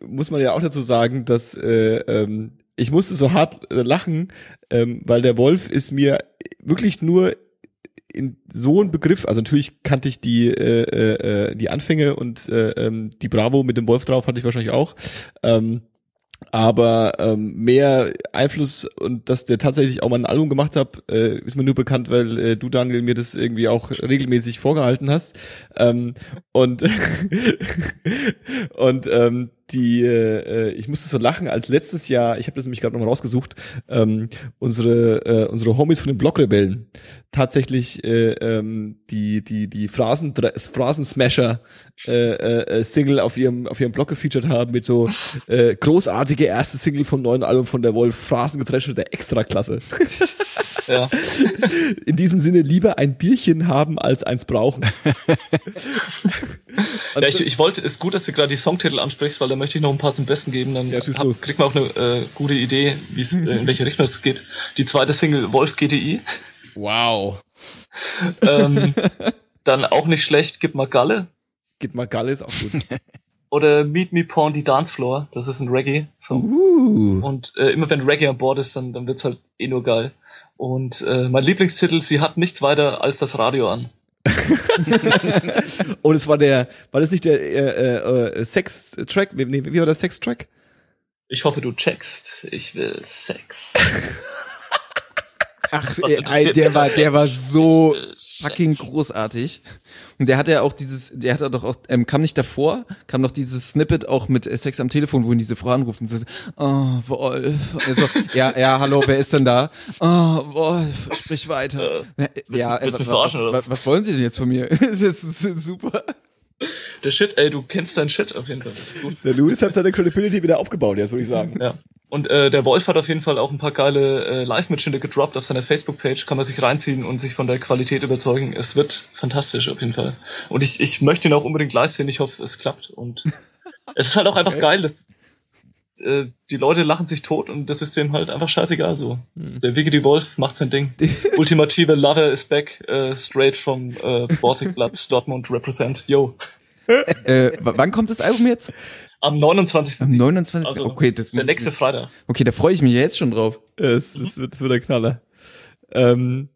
muss man ja auch dazu sagen, dass äh, ähm, ich musste so hart äh, lachen, ähm, weil der Wolf ist mir wirklich nur in so ein Begriff, also natürlich kannte ich die äh, äh, äh, die Anfänge und äh, ähm, die Bravo mit dem Wolf drauf hatte ich wahrscheinlich auch. Ähm, aber ähm, mehr Einfluss und dass der tatsächlich auch mal ein Album gemacht hat, äh, ist mir nur bekannt, weil äh, du Daniel mir das irgendwie auch regelmäßig vorgehalten hast. Ähm, und und ähm, die, äh, ich musste so lachen, als letztes Jahr, ich habe das nämlich gerade nochmal rausgesucht, ähm, unsere äh, unsere Homies von den Blockrebellen tatsächlich äh, ähm, die die die Phrasen Phrasensmasher äh, äh, äh, Single auf ihrem auf ihrem Blog gefeatured haben mit so äh, großartige erste Single vom neuen Album von der Wolf Phrasengetresche der Extraklasse. Ja. In diesem Sinne lieber ein Bierchen haben als eins brauchen. ja ich, ich wollte, ist gut, dass du gerade die Songtitel ansprichst, weil da möchte ich noch ein paar zum Besten geben. Dann Ja, hab, los. kriegt man auch eine äh, gute Idee, wie es äh, in welche Richtung es geht. Die zweite Single Wolf GTI. Wow. Ähm, dann auch nicht schlecht, gib mal Galle. Gib mal Galle ist auch gut. Oder Meet Me Pawn die Dance Floor. Das ist ein Reggae-Song. Uh. Und äh, immer wenn Reggae an Bord ist, dann, dann wird's halt eh nur geil. Und äh, mein Lieblingstitel, sie hat nichts weiter als das Radio an. Und es war der, war das nicht der äh, äh, Sex-Track? Nee, wie war der Sex-Track? Ich hoffe, du checkst. Ich will Sex. Ach, Was ey, der war, der war so fucking großartig. Und der hatte ja auch dieses, der hatte doch auch, ähm, kam nicht davor, kam noch dieses Snippet auch mit äh, Sex am Telefon, wo ihn diese Frau anruft und so, oh, Wolf. Und er so, ja, ja, hallo, wer ist denn da? Oh, Wolf, sprich weiter. Äh, ja, willst äh, was, was, was wollen Sie denn jetzt von mir? das ist super. Der Shit, ey, du kennst deinen Shit auf jeden Fall. Das ist gut. Der Louis hat seine Credibility wieder aufgebaut, jetzt würde ich sagen. Ja. Und äh, der Wolf hat auf jeden Fall auch ein paar geile äh, Live-Mitschnitte gedroppt auf seiner Facebook-Page. Kann man sich reinziehen und sich von der Qualität überzeugen. Es wird fantastisch auf jeden Fall. Und ich, ich möchte ihn auch unbedingt live sehen. Ich hoffe, es klappt. Und es ist halt auch einfach geil, dass äh, die Leute lachen sich tot und das ist dem halt einfach scheißegal so. Der Wiggity Wolf macht sein Ding. Ultimative Lover is back, äh, straight from äh, Borsigplatz, Dortmund represent. Yo. Äh, wann kommt das Album jetzt? Am 29. Am 29. Also, okay, das ist der nächste Freitag. Okay, da freue ich mich ja jetzt schon drauf. Es, es wird, es wird der Knaller. Ähm,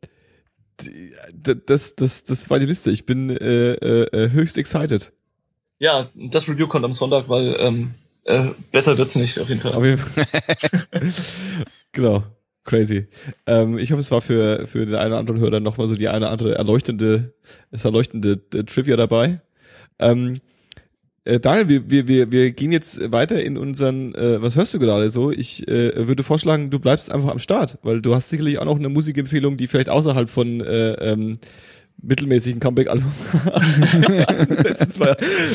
das, das, das war die Liste. Ich bin äh, äh, höchst excited. Ja, das Review kommt am Sonntag, weil ähm, äh, besser wird's nicht, auf jeden Fall. Auf jeden Fall. genau. Crazy. Ähm, ich hoffe, es war für, für den einen oder anderen Hörer nochmal so die eine oder andere erleuchtende, das erleuchtende äh, Trivia dabei. Ähm, äh, Daniel, wir, wir, wir, wir gehen jetzt weiter in unseren, äh, was hörst du gerade so? Ich äh, würde vorschlagen, du bleibst einfach am Start, weil du hast sicherlich auch noch eine Musikempfehlung, die vielleicht außerhalb von äh, ähm, mittelmäßigen Comeback-Album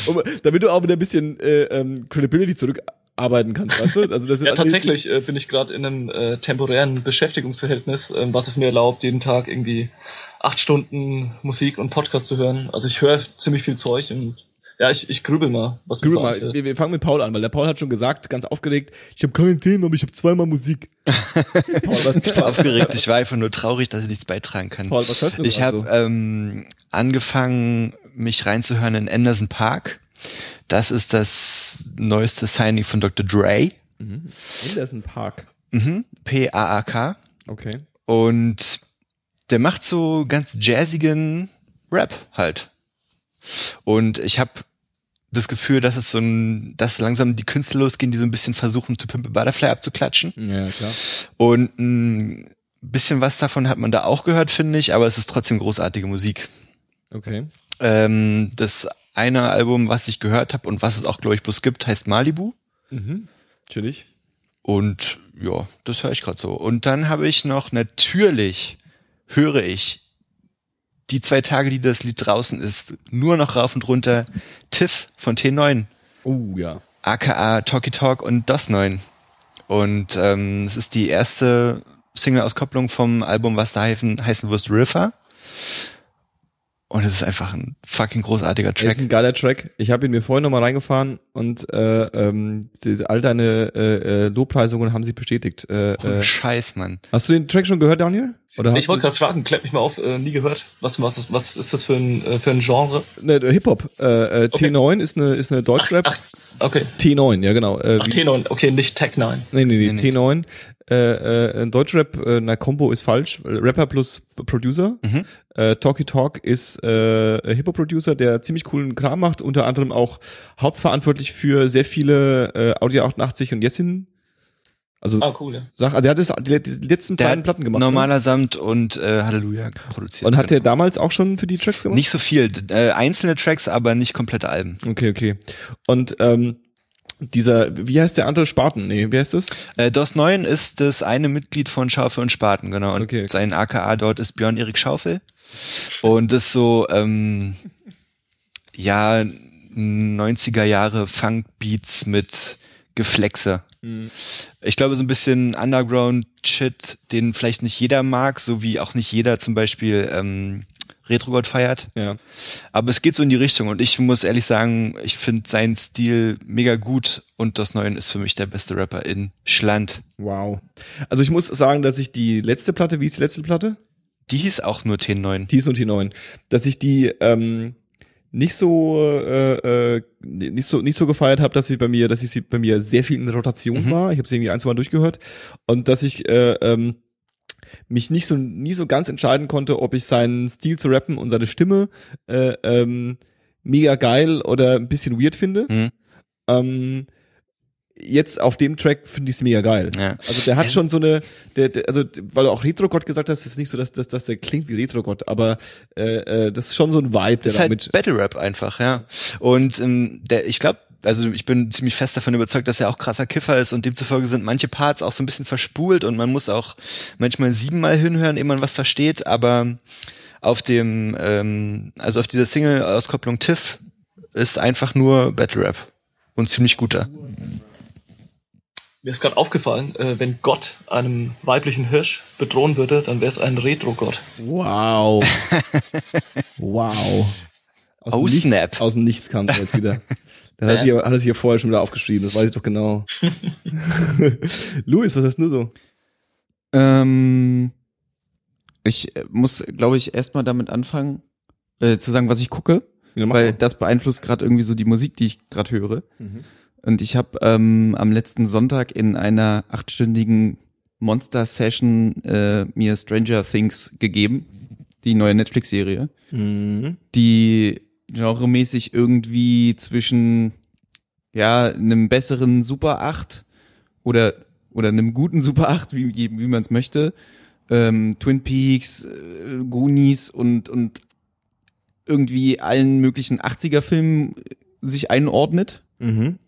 um, damit du auch wieder ein bisschen äh, ähm, Credibility zurückarbeiten kannst, weißt du? Also das Ja, tatsächlich äh, bin ich gerade in einem äh, temporären Beschäftigungsverhältnis, ähm, was es mir erlaubt, jeden Tag irgendwie acht Stunden Musik und Podcast zu hören. Also ich höre ziemlich viel Zeug und ja, ich, ich grübel mal, was Grübel mal, wir, wir fangen mit Paul an, weil der Paul hat schon gesagt, ganz aufgeregt, ich habe kein Thema, aber ich habe zweimal Musik. Paul, was, Ich war aufgeregt, ich war einfach nur traurig, dass ich nichts beitragen kann. Paul, was hörst du Ich habe so? ähm, angefangen, mich reinzuhören in Anderson Park. Das ist das neueste Signing von Dr. Dre. Anderson Park. Mhm. P-A-A-K. Okay. Und der macht so ganz jazzigen Rap halt. Und ich habe das Gefühl, dass es so ein, dass langsam die Künstler losgehen, die so ein bisschen versuchen, To Pimp a Butterfly abzuklatschen. Ja, klar. Und ein bisschen was davon hat man da auch gehört, finde ich, aber es ist trotzdem großartige Musik. Okay. Ähm, das eine Album, was ich gehört habe und was es auch, glaube ich, bloß gibt, heißt Malibu. Mhm. Natürlich. Und ja, das höre ich gerade so. Und dann habe ich noch, natürlich höre ich die zwei Tage, die das Lied draußen ist, nur noch rauf und runter Tiff von T9, Oh, ja. aka Talkie Talk und DOS 9. Und ähm, es ist die erste Single-Auskopplung vom Album, was da heißen, heißen wird River. Und es ist einfach ein fucking großartiger Track. ist ein geiler Track. Ich habe ihn mir vorhin nochmal reingefahren und äh, ähm, die, all deine äh, äh, Lobpreisungen haben sich bestätigt. Äh, äh, Scheiß, Mann. hast du den Track schon gehört, Daniel? Oder Ich wollte gerade fragen, klärt mich mal auf, äh, nie gehört. Was, was, was ist das für ein, äh, für ein Genre? ne, Hip-Hop. Äh, äh, Okay. T9 ist eine ist eine Deutschrap. Ach, okay. T9, ja genau. Äh, Ach, wie- T9, okay, nicht Tech 9. Nee, nee, nee, Nee, nee. T9. Äh, äh, ein Deutschrap, äh, na, Combo ist falsch. Rapper plus Producer. Mhm. Äh, Talkie Talk ist äh, Hip-Hop-Producer, der ziemlich coolen Kram macht, unter anderem auch hauptverantwortlich für sehr viele äh, Audio 88 und Jessin. Also Ah, cool, ja. sag, also der hat das, die, die letzten Der beiden Platten gemacht. Normaler Samt und äh, Halleluja produziert. Ne? Und hat der Genau. damals auch schon für die Tracks gemacht? Nicht so viel. Äh, einzelne Tracks, aber nicht komplette Alben. Okay, okay. Und ähm, dieser, wie heißt der andere Spaten? Nee, wie heißt das? Äh, DOS 9 ist das eine Mitglied von Schaufel und Spaten, genau. Und Okay. sein AKA dort ist Björn Erik Schaufel. Und das so, ähm, ja, 90er Jahre Funk-Beats mit Geflexe. Ich glaube, so ein bisschen Underground-Shit, den vielleicht nicht jeder mag, so wie auch nicht jeder zum Beispiel ähm, Retro-God feiert. Ja. Aber es geht so in die Richtung und ich muss ehrlich sagen, ich finde seinen Stil mega gut und das Neuen ist für mich der beste Rapper in Schland. Wow. Also ich muss sagen, dass ich die letzte Platte, wie ist die letzte Platte? Die hieß auch nur T9. T und T9, dass ich die ähm, nicht so äh, äh, nicht so nicht so gefeiert habe, dass sie bei mir, dass ich sie bei mir sehr viel in Rotation Mhm. war. Ich habe sie irgendwie ein, zwei Mal durchgehört und dass ich äh, ähm, mich nicht so nie so ganz entscheiden konnte, ob ich seinen Stil zu rappen und seine Stimme äh, ähm, mega geil oder ein bisschen weird finde. Mhm. Ähm, jetzt auf dem Track finde ich es mega geil. Ja. Also der hat schon so eine, der, der, also weil du auch Retro-Gott gesagt hast, ist nicht so, dass, dass, dass der klingt wie Retro-Gott, aber äh, äh, das ist schon so ein Vibe, der Das ist damit. halt Battle Rap einfach, ja. Und ähm, der, ich glaube, also ich bin ziemlich fest davon überzeugt, dass er auch krasser Kiffer ist und demzufolge sind manche Parts auch so ein bisschen verspult und man muss auch manchmal siebenmal hinhören, ehe man was versteht, aber auf dem, ähm, also auf dieser Single-Auskopplung Tiff ist einfach nur Battle Rap und ziemlich guter. Mir ist gerade aufgefallen, äh, wenn Gott einem weiblichen Hirsch bedrohen würde, dann wäre es ein Retro-Gott. Wow. wow. Aus Oh, dem Nichts- snap. Aus dem Nichts kam es jetzt wieder. Dann hat er, hier, hat sich hier vorher schon wieder aufgeschrieben, das weiß ich doch genau. Luis, was hast du so? Ähm, ich äh, muss, glaube ich, erstmal damit anfangen, äh, zu sagen, was ich gucke, Ja, weil mal. das beeinflusst gerade irgendwie so die Musik, die ich gerade höre. Mhm. Und ich habe ähm, am letzten Sonntag in einer achtstündigen Monster-Session äh, mir Stranger Things gegeben, die neue Netflix-Serie, Mhm. die genremäßig irgendwie zwischen ja einem besseren Super 8 oder oder einem guten Super 8, wie, wie man es möchte, ähm, Twin Peaks, äh, Goonies und und irgendwie allen möglichen 80er Filmen sich einordnet Mhm.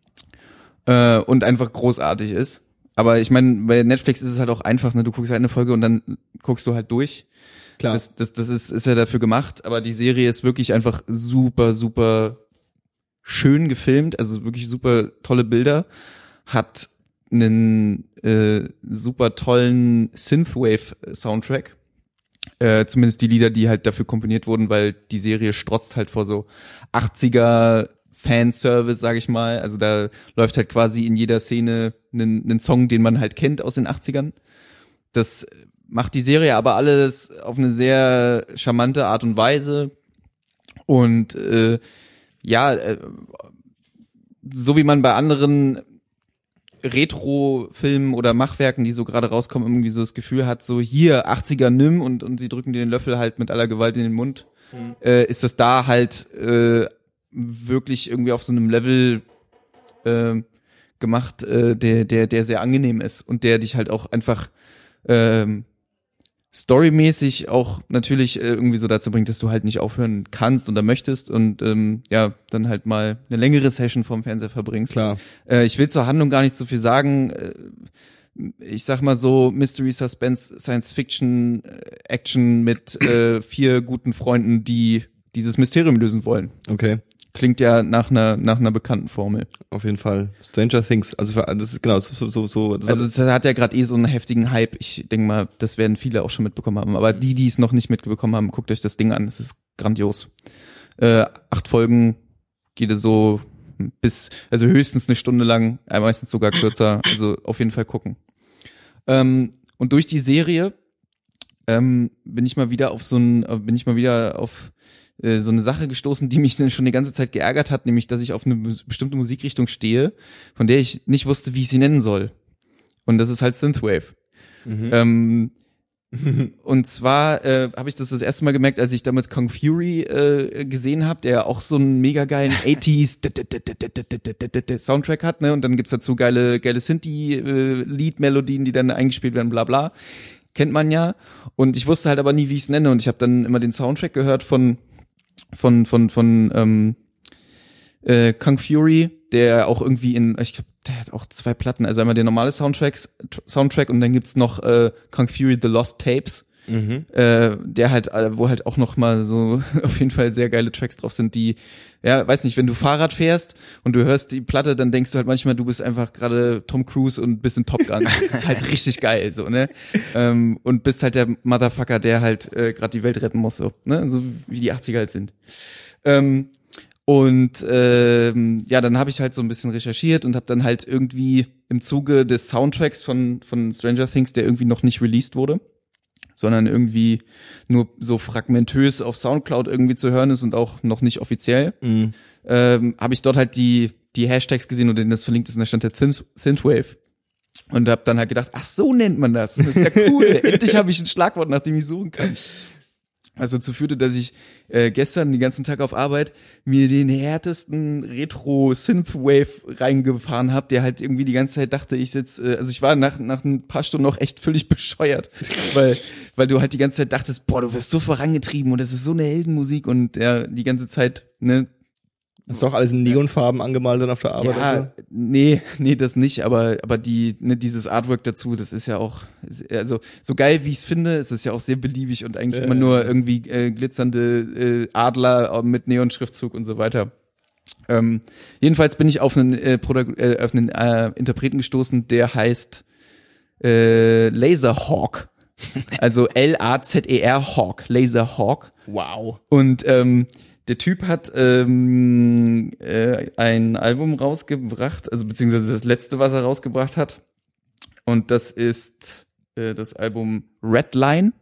äh, und einfach großartig ist. Aber ich meine, bei Netflix ist es halt auch einfach, ne? Du guckst halt eine Folge und dann guckst du halt durch. Klar. Das, das, das ist, ist ja dafür gemacht, aber die Serie ist wirklich einfach super, super schön gefilmt, also wirklich super tolle Bilder, hat einen äh, super tollen Synthwave-Soundtrack. Äh, zumindest die Lieder, die halt dafür komponiert wurden, weil die Serie strotzt halt vor so 80er Fanservice, sag ich mal. Also da läuft halt quasi in jeder Szene einen, Song, den man halt kennt aus den 80ern. Das macht die Serie aber alles auf eine sehr charmante Art und Weise. Und äh, ja, äh, so wie man bei anderen Retro-Filmen oder Machwerken, die so gerade rauskommen, irgendwie so das Gefühl hat, so hier 80er nimm und, und sie drücken dir den Löffel halt mit aller Gewalt in den Mund, äh, ist das da halt äh, wirklich irgendwie auf so einem Level äh, gemacht, äh, der, der, der sehr angenehm ist und der dich halt auch einfach ähm, storymäßig auch natürlich äh, irgendwie so dazu bringt, dass du halt nicht aufhören kannst oder möchtest und ähm, ja, dann halt mal eine längere Session vorm Fernseher verbringst. Klar. Äh, ich will zur Handlung gar nicht so viel sagen. Äh, ich sag mal so Mystery Suspense Science Fiction äh, Action mit äh, vier guten Freunden, die dieses Mysterium lösen wollen. Okay. Klingt ja nach einer nach einer bekannten Formel. Auf jeden Fall. Stranger Things. Also für, das ist genau so so so. Das Also es hat ja gerade eh so einen heftigen Hype. Ich denke mal, das werden viele auch schon mitbekommen haben. Aber die, die es noch nicht mitbekommen haben, guckt euch das Ding an. Es ist grandios. Äh, acht Folgen, jede so bis, also höchstens eine Stunde lang, äh, meistens sogar kürzer. Also auf jeden Fall gucken. Ähm, und durch die Serie ähm, bin ich mal wieder auf so ein, äh, bin ich mal wieder auf so eine Sache gestoßen, die mich dann schon die ganze Zeit geärgert hat, nämlich, dass ich auf eine bestimmte Musikrichtung stehe, von der ich nicht wusste, wie ich sie nennen soll. Und das ist halt Synthwave. Ähm, und zwar äh, habe ich das das erste Mal gemerkt, als ich damals Kong Fury äh, gesehen habe, der auch so einen mega geilen 80s Soundtrack hat, ne? Und dann gibt's dazu geile, geile Synthie-Lied-Melodien, die dann eingespielt werden, bla bla. Kennt man ja. Und ich wusste halt aber nie, wie ich es nenne. Und ich habe dann immer den Soundtrack gehört von von von von ähm, äh, Kung Fury, der auch irgendwie in, ich glaube, der hat auch zwei Platten, also einmal der normale Soundtracks, Tr- Soundtrack und dann gibt's noch äh, Kung Fury The Lost Tapes, äh, der halt, äh, wo halt auch noch mal so auf jeden Fall sehr geile Tracks drauf sind, die, ja, weiß nicht, wenn du Fahrrad fährst und du hörst die Platte, dann denkst du halt manchmal, du bist einfach gerade Tom Cruise und bist in Top Gun. das ist halt richtig geil, so, ne? Ähm, und bist halt der Motherfucker, der halt äh, gerade die Welt retten muss, so, ne? So wie die 80er halt sind. Ähm, und ähm, ja, dann habe ich halt so ein bisschen recherchiert und habe dann halt irgendwie im Zuge des Soundtracks von von Stranger Things, der irgendwie noch nicht released wurde, sondern irgendwie nur so fragmentös auf Soundcloud irgendwie zu hören ist und auch noch nicht offiziell, ähm, habe ich dort halt die die Hashtags gesehen und denen das verlinkt ist und da stand der Synth Synthwave. Und habe dann halt gedacht, ach so nennt man das. Das ist ja cool. Endlich habe ich ein Schlagwort, nach dem ich suchen kann. Also dazu führte, dass ich äh, gestern den ganzen Tag auf Arbeit mir den härtesten Retro-Synthwave reingefahren habe, der halt irgendwie die ganze Zeit dachte, ich sitze, äh, also ich war nach, nach ein paar Stunden noch echt völlig bescheuert, weil, weil du halt die ganze Zeit dachtest, boah, du wirst so vorangetrieben und das ist so eine Heldenmusik und ja, die ganze Zeit, ne, Hast du auch alles in Neonfarben angemalt dann auf der Arbeit? ja, oder nee, nee, das nicht, aber, aber die, ne, dieses Artwork dazu, das ist ja auch, also, so geil wie ich es finde, ist es ja auch sehr beliebig und eigentlich Ja, immer nur irgendwie äh, glitzernde äh, Adler mit Neonschriftzug und so weiter. Ähm, jedenfalls bin ich auf einen, äh, Produk äh, auf einen äh, Interpreten gestoßen, der heißt äh, Laserhawk. Also L-A-Z-E-R Hawk, Laserhawk. Wow. Und ähm, der Typ hat ähm, äh, ein Album rausgebracht, also beziehungsweise das letzte, was er rausgebracht hat. Und das ist äh, das Album Redline.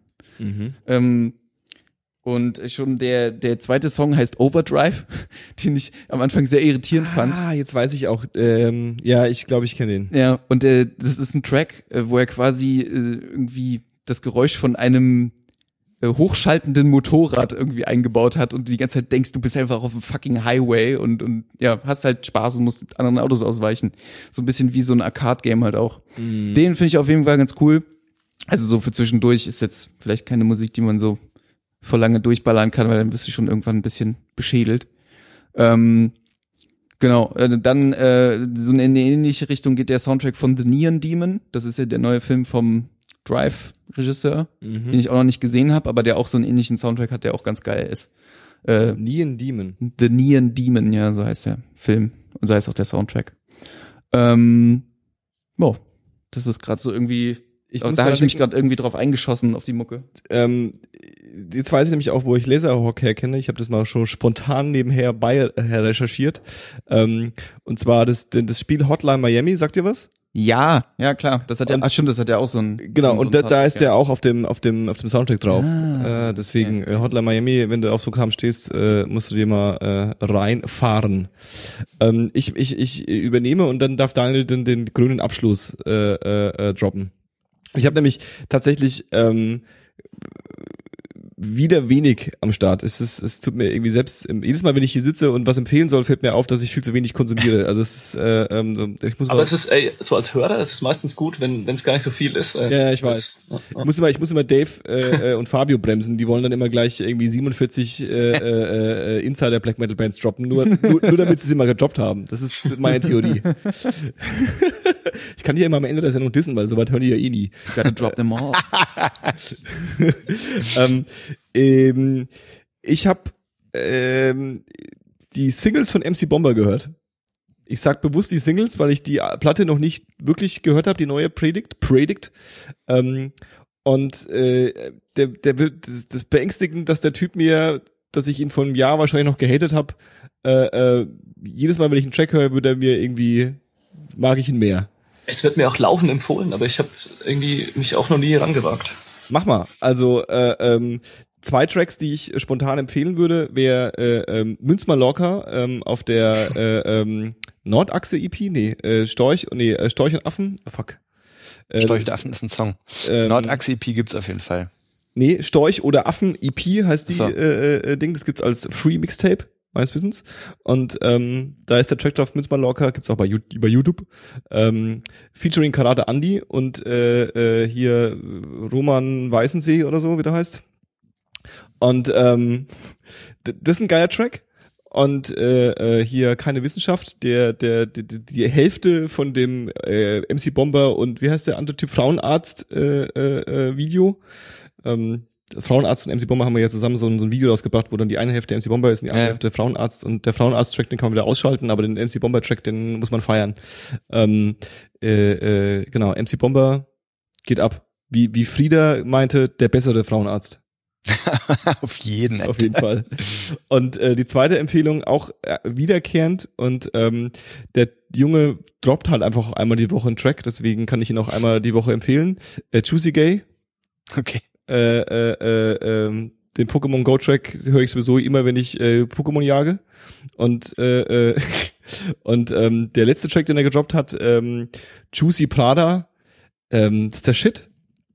Ähm, und schon der, der zweite Song heißt Overdrive, den ich am Anfang sehr irritierend fand. Ah, jetzt weiß ich auch. Ähm, ja, ich glaube, ich kenne den. Ja, und äh, das ist ein Track, äh, wo er quasi äh, irgendwie das Geräusch von einem hochschaltenden Motorrad irgendwie eingebaut hat und du die ganze Zeit denkst, du bist einfach auf einem fucking Highway und, und ja, hast halt Spaß und musst anderen Autos ausweichen. So ein bisschen wie so ein Arcade-Game halt auch. Den finde ich auf jeden Fall ganz cool. Also so für zwischendurch ist jetzt vielleicht keine Musik, die man so vor lange durchballern kann, weil dann wirst du schon irgendwann ein bisschen beschädelt. Ähm, genau, äh, dann äh, so in eine ähnliche Richtung geht der Soundtrack von The Neon Demon. Das ist ja der neue Film vom Drive-Regisseur, den ich auch noch nicht gesehen habe, aber der auch so einen ähnlichen Soundtrack hat, der auch ganz geil ist. Äh, Neon Demon. The Neon Demon, ja, so heißt der Film und so heißt auch der Soundtrack. Ähm, boah, das ist gerade so irgendwie, Ich da habe ich mich gerade irgendwie drauf eingeschossen auf die Mucke. Ähm, jetzt weiß ich nämlich auch, wo ich Laserhawk herkenne. Ich habe das mal schon spontan nebenher bei äh, recherchiert. Ähm, und zwar das, das Spiel Hotline Miami, sagt ihr was? Ja, ja klar, das hat ja, ach stimmt, das hat ja auch so ein Genau, so und da, da ist der auch auf dem, auf dem, auf dem Soundtrack drauf. Ah. äh, deswegen, Okay. äh, Hotline Miami, wenn du auf so Kram stehst, äh, musst du dir mal äh, reinfahren. Ähm, ich, ich, ich übernehme und dann darf Daniel den, den grünen Abschluss äh, äh, äh, droppen. Ich habe nämlich tatsächlich ähm, wieder wenig am Start. Es, ist, es tut mir irgendwie selbst, jedes Mal, wenn ich hier sitze und was empfehlen soll, fällt mir auf, dass ich viel zu wenig konsumiere. Also es ist, äh, ähm, ich muss Aber es ist, ey, so als Hörer ist es meistens gut, wenn wenn es gar nicht so viel ist. Äh, ja, ich weiß. Das, Ich muss immer, ich muss immer Dave äh, äh, und Fabio bremsen. Die wollen dann immer gleich irgendwie 47 äh, äh, äh, Insider Black Metal Bands droppen, nur, nur, nur damit sie sie mal gedroppt haben. Das ist meine Theorie. ich kann die ja immer am Ende der Sendung dissen, weil soweit hören die ja eh nie. Gotta drop them all. ähm, ähm, ich habe ähm, die Singles von MC Bomber gehört. Ich sag bewusst die Singles, weil ich die Platte noch nicht wirklich gehört habe, die neue Predict, Predict. Ähm, und äh, der, der wird das ist beängstigend, dass der Typ mir, dass ich ihn vor einem Jahr wahrscheinlich noch gehatet habe, äh, äh, jedes Mal, wenn ich einen Track höre, würde er mir irgendwie, mag ich ihn mehr. Es wird mir auch laufend empfohlen, aber ich habe irgendwie mich auch noch nie rangewagt. Mach mal. Also äh, ähm, zwei Tracks, die ich spontan empfehlen würde, wäre äh, ähm, Münz Mallorca ähm, auf der äh, ähm, Nordachse EP, nee, äh, Storch, nee, äh, Storch und Affen, oh, fuck. Äh, Storch und Affen ist ein Song. ähm, Nordachse EP gibt's auf jeden Fall. Nee, Storch oder Affen EP heißt die So. äh, äh, Ding, das gibt's als Free Mixtape meines Wissens und ähm, da ist der Track drauf Münz Mallorca, gibt's auch bei über YouTube, ähm, featuring Karate Andy und äh, äh, hier Roman Weißensee oder so, wie der heißt. Und ähm, das ist ein geiler Track. Und äh, äh, hier keine Wissenschaft, der, der, die, die Hälfte von dem äh, MC Bomber und wie heißt der andere Typ, Frauenarzt äh, äh, äh, Video. Ähm, Frauenarzt und MC Bomber haben wir ja zusammen so ein, so ein Video rausgebracht, wo dann die eine Hälfte MC Bomber ist und die andere Ja. Hälfte Frauenarzt und der Frauenarzt-Track, den kann man wieder ausschalten, aber den MC Bomber-Track, den muss man feiern. Ähm, äh, äh, genau, MC Bomber geht ab. Wie, wie Frieda meinte, der bessere Frauenarzt. auf jeden. Auf jeden Fall. Und äh, die zweite Empfehlung auch äh, wiederkehrend und ähm, der Junge droppt halt einfach einmal die Woche einen Track, deswegen kann ich ihn auch einmal die Woche empfehlen. Äh, Juicy Gay, Okay. Äh, äh, äh, ähm, den Pokémon Go Track höre ich sowieso immer, wenn ich äh, Pokémon jage. Und äh, äh, und ähm, der letzte Track, den er gedroppt hat, ähm, Juicy Prada, ähm, das ist der Shit.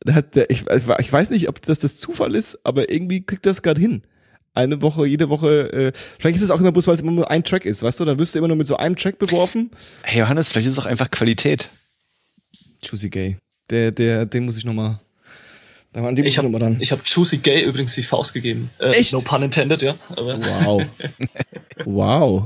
Der hat der, ich, ich weiß nicht, ob das das Zufall ist, aber irgendwie kriegt das gerade hin. Eine Woche, jede Woche, äh, vielleicht ist es auch immer bloß, weil es immer nur ein Track ist, weißt du? Dann wirst du immer nur mit so einem Track beworfen. Hey Johannes, vielleicht ist es auch einfach Qualität. Juicy Gay. Der, der, den muss ich nochmal. An dem Ich habe hab Juicy Gay übrigens die Faust gegeben. Äh, Echt? No pun intended, ja. Aber Wow. wow.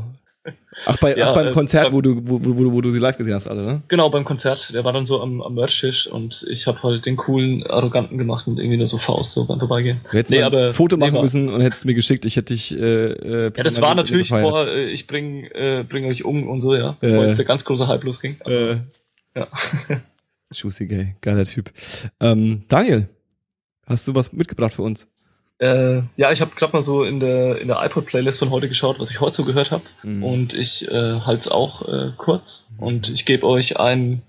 Ach, bei, Ja, ach beim äh, Konzert, beim- wo du, wo, wo, wo du sie live gesehen hast, alle, ne? genau, beim Konzert, der war dann so am, am Merch-Tisch und ich habe halt den coolen, arroganten gemacht und irgendwie nur so Faust so beim Vorbeigehen. Du hättest mal ein Foto machen nee, müssen und hättest es mir geschickt. Ich hätte dich. Äh, äh, Ja, das war natürlich vor, äh, ich bring, äh, bring euch um und so, ja. Bevor Äh. jetzt der ganz große Hype losging. Aber, Äh, ja. Juicy Gay, geiler Typ. Ähm, Daniel, hast du was mitgebracht für uns? Äh, ja, ich habe gerade mal so in der in der iPod-Playlist von heute geschaut, was ich heute so gehört habe. Mhm. Und ich äh, halte es auch äh, kurz. Und ich gebe euch einen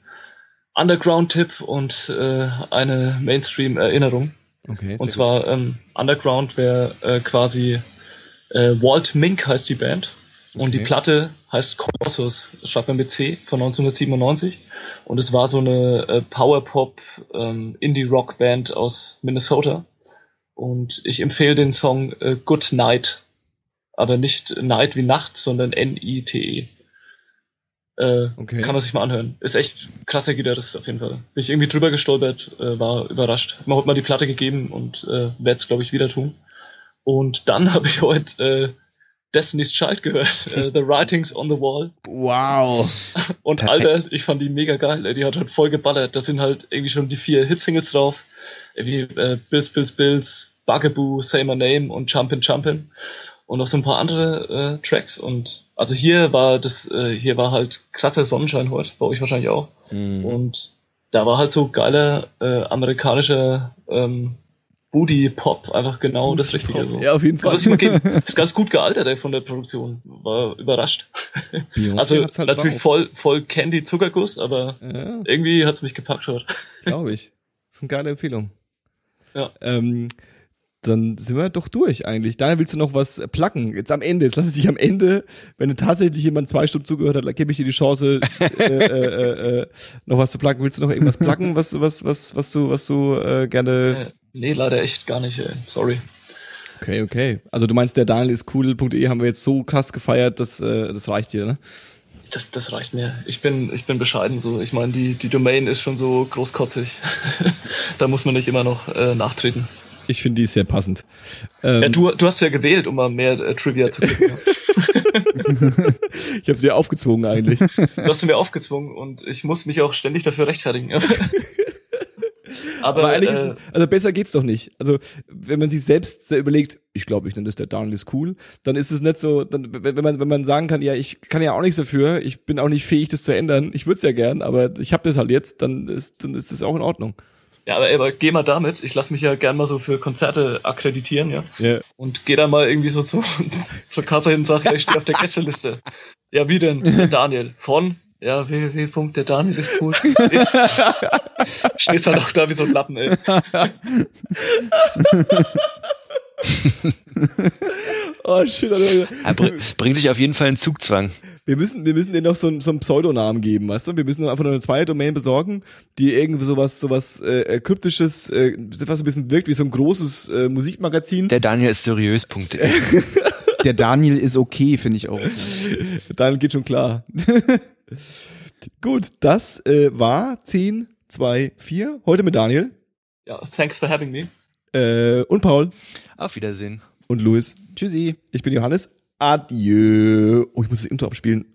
Underground-Tipp und äh, eine Mainstream-Erinnerung. Okay. Und zwar ähm, Underground wäre äh, quasi äh, Walt Mink heißt die Band. Und die Okay. Platte heißt Colossus, schreibt man mit C, von 1997. Und es war so eine äh, Power-Pop ähm, Indie-Rock-Band aus Minnesota. Und ich empfehle den Song äh, Good Night. Aber nicht Night wie Nacht, sondern N-I-T-E. Äh, Okay. Kann man sich mal anhören. Ist echt krasser Gitarrist auf jeden Fall. Bin ich irgendwie drüber gestolpert, äh, war überrascht. Mir hat mal die Platte gegeben und äh, werde es, glaube ich, wieder tun. Und dann habe ich heute äh, Destiny's Child gehört, äh, The Writings on the Wall. Wow. Und Perfekt. Alter, ich fand die mega geil. Die hat halt voll geballert. Da sind halt irgendwie schon die vier Hitsingles drauf. Irgendwie äh, Bills, Bills, Bills, Bugaboo, Say My Name und Jumpin' Jumpin'. Und noch so ein paar andere äh, Tracks. Und also hier war das, äh, hier war halt krasser Sonnenschein heute, bei euch wahrscheinlich auch. Mhm. Und da war halt so geiler äh, amerikanischer ähm, Booty-Pop, einfach genau das Richtige. So. Ja, auf jeden Fall. man sich mal geben. Ist ganz gut gealtert, ey, von der Produktion. War überrascht. Beyoncé Also halt natürlich drauf. voll, voll Candy Zuckerguss, aber Ja, irgendwie hat's mich gepackt heute. glaube ich. Das ist eine geile Empfehlung. Ja. Ähm, dann sind wir doch durch eigentlich. Daniel, willst du noch was placken? Jetzt am Ende, jetzt lass es dich am Ende, wenn du tatsächlich jemand zwei Stunden zugehört hat, gebe ich dir die Chance, äh, äh, äh, äh, noch was zu placken. Willst du noch irgendwas placken, was, was, was, was du, was du äh, gerne. Nee, leider echt gar nicht, ey. Sorry. Okay, okay. Also du meinst, der Daniel ist cool.de haben wir jetzt so krass gefeiert, dass äh, das reicht dir, ne? Das, das reicht mir. Ich bin, ich bin bescheiden so. Ich meine, die, die Domain ist schon so großkotzig. da muss man nicht immer noch äh, nachtreten. Ich finde die sehr passend. Ähm, Ja, du, du hast ja gewählt, um mal mehr äh, Trivia zu kriegen. ich habe sie dir aufgezwungen eigentlich. Du hast sie mir aufgezwungen und ich muss mich auch ständig dafür rechtfertigen. Aber, Aber eigentlich äh, ist es, also besser geht's doch nicht. Also wenn man sich selbst überlegt, ich glaube, ich nenne das der Daniel ist cool, dann ist es nicht so, dann, wenn man wenn man sagen kann, ja, ich kann ja auch nichts dafür, ich bin auch nicht fähig, das zu ändern. Ich würde es ja gern, aber ich habe das halt jetzt, dann ist dann ist das auch in Ordnung. ja, aber, aber geh mal damit. Ich lasse mich ja gern mal so für Konzerte akkreditieren, ja. Ja. Und geh dann mal irgendwie so zu, zur Kasse hin und sag, ja, ich stehe auf der Gästeliste. Ja, wie denn? Daniel. Von? Ja, www. Der Daniel ist cool. Stehst halt auch da wie so ein Lappen, ey. Oh shit, Alter. Ja, br bringt dich auf jeden Fall in Zugzwang. Wir müssen, wir müssen denen noch so, einen- so einen Pseudonamen geben, weißt du? Wir müssen einfach nur eine zweite Domain besorgen, die irgendwie sowas, sowas äh, äh, kryptisches, äh, was ein bisschen wirkt wie so ein großes äh, Musikmagazin. Der Daniel ist seriös.de. Der Daniel ist okay, finde ich auch. Dann geht schon klar. Gut, das äh, war 10, 2, 4. Heute mit Daniel Ja, thanks for having me. äh, und Paul Auf Wiedersehen. und Luis. Tschüssi. Ich bin Johannes. Adieu. Oh, ich muss das Intro abspielen.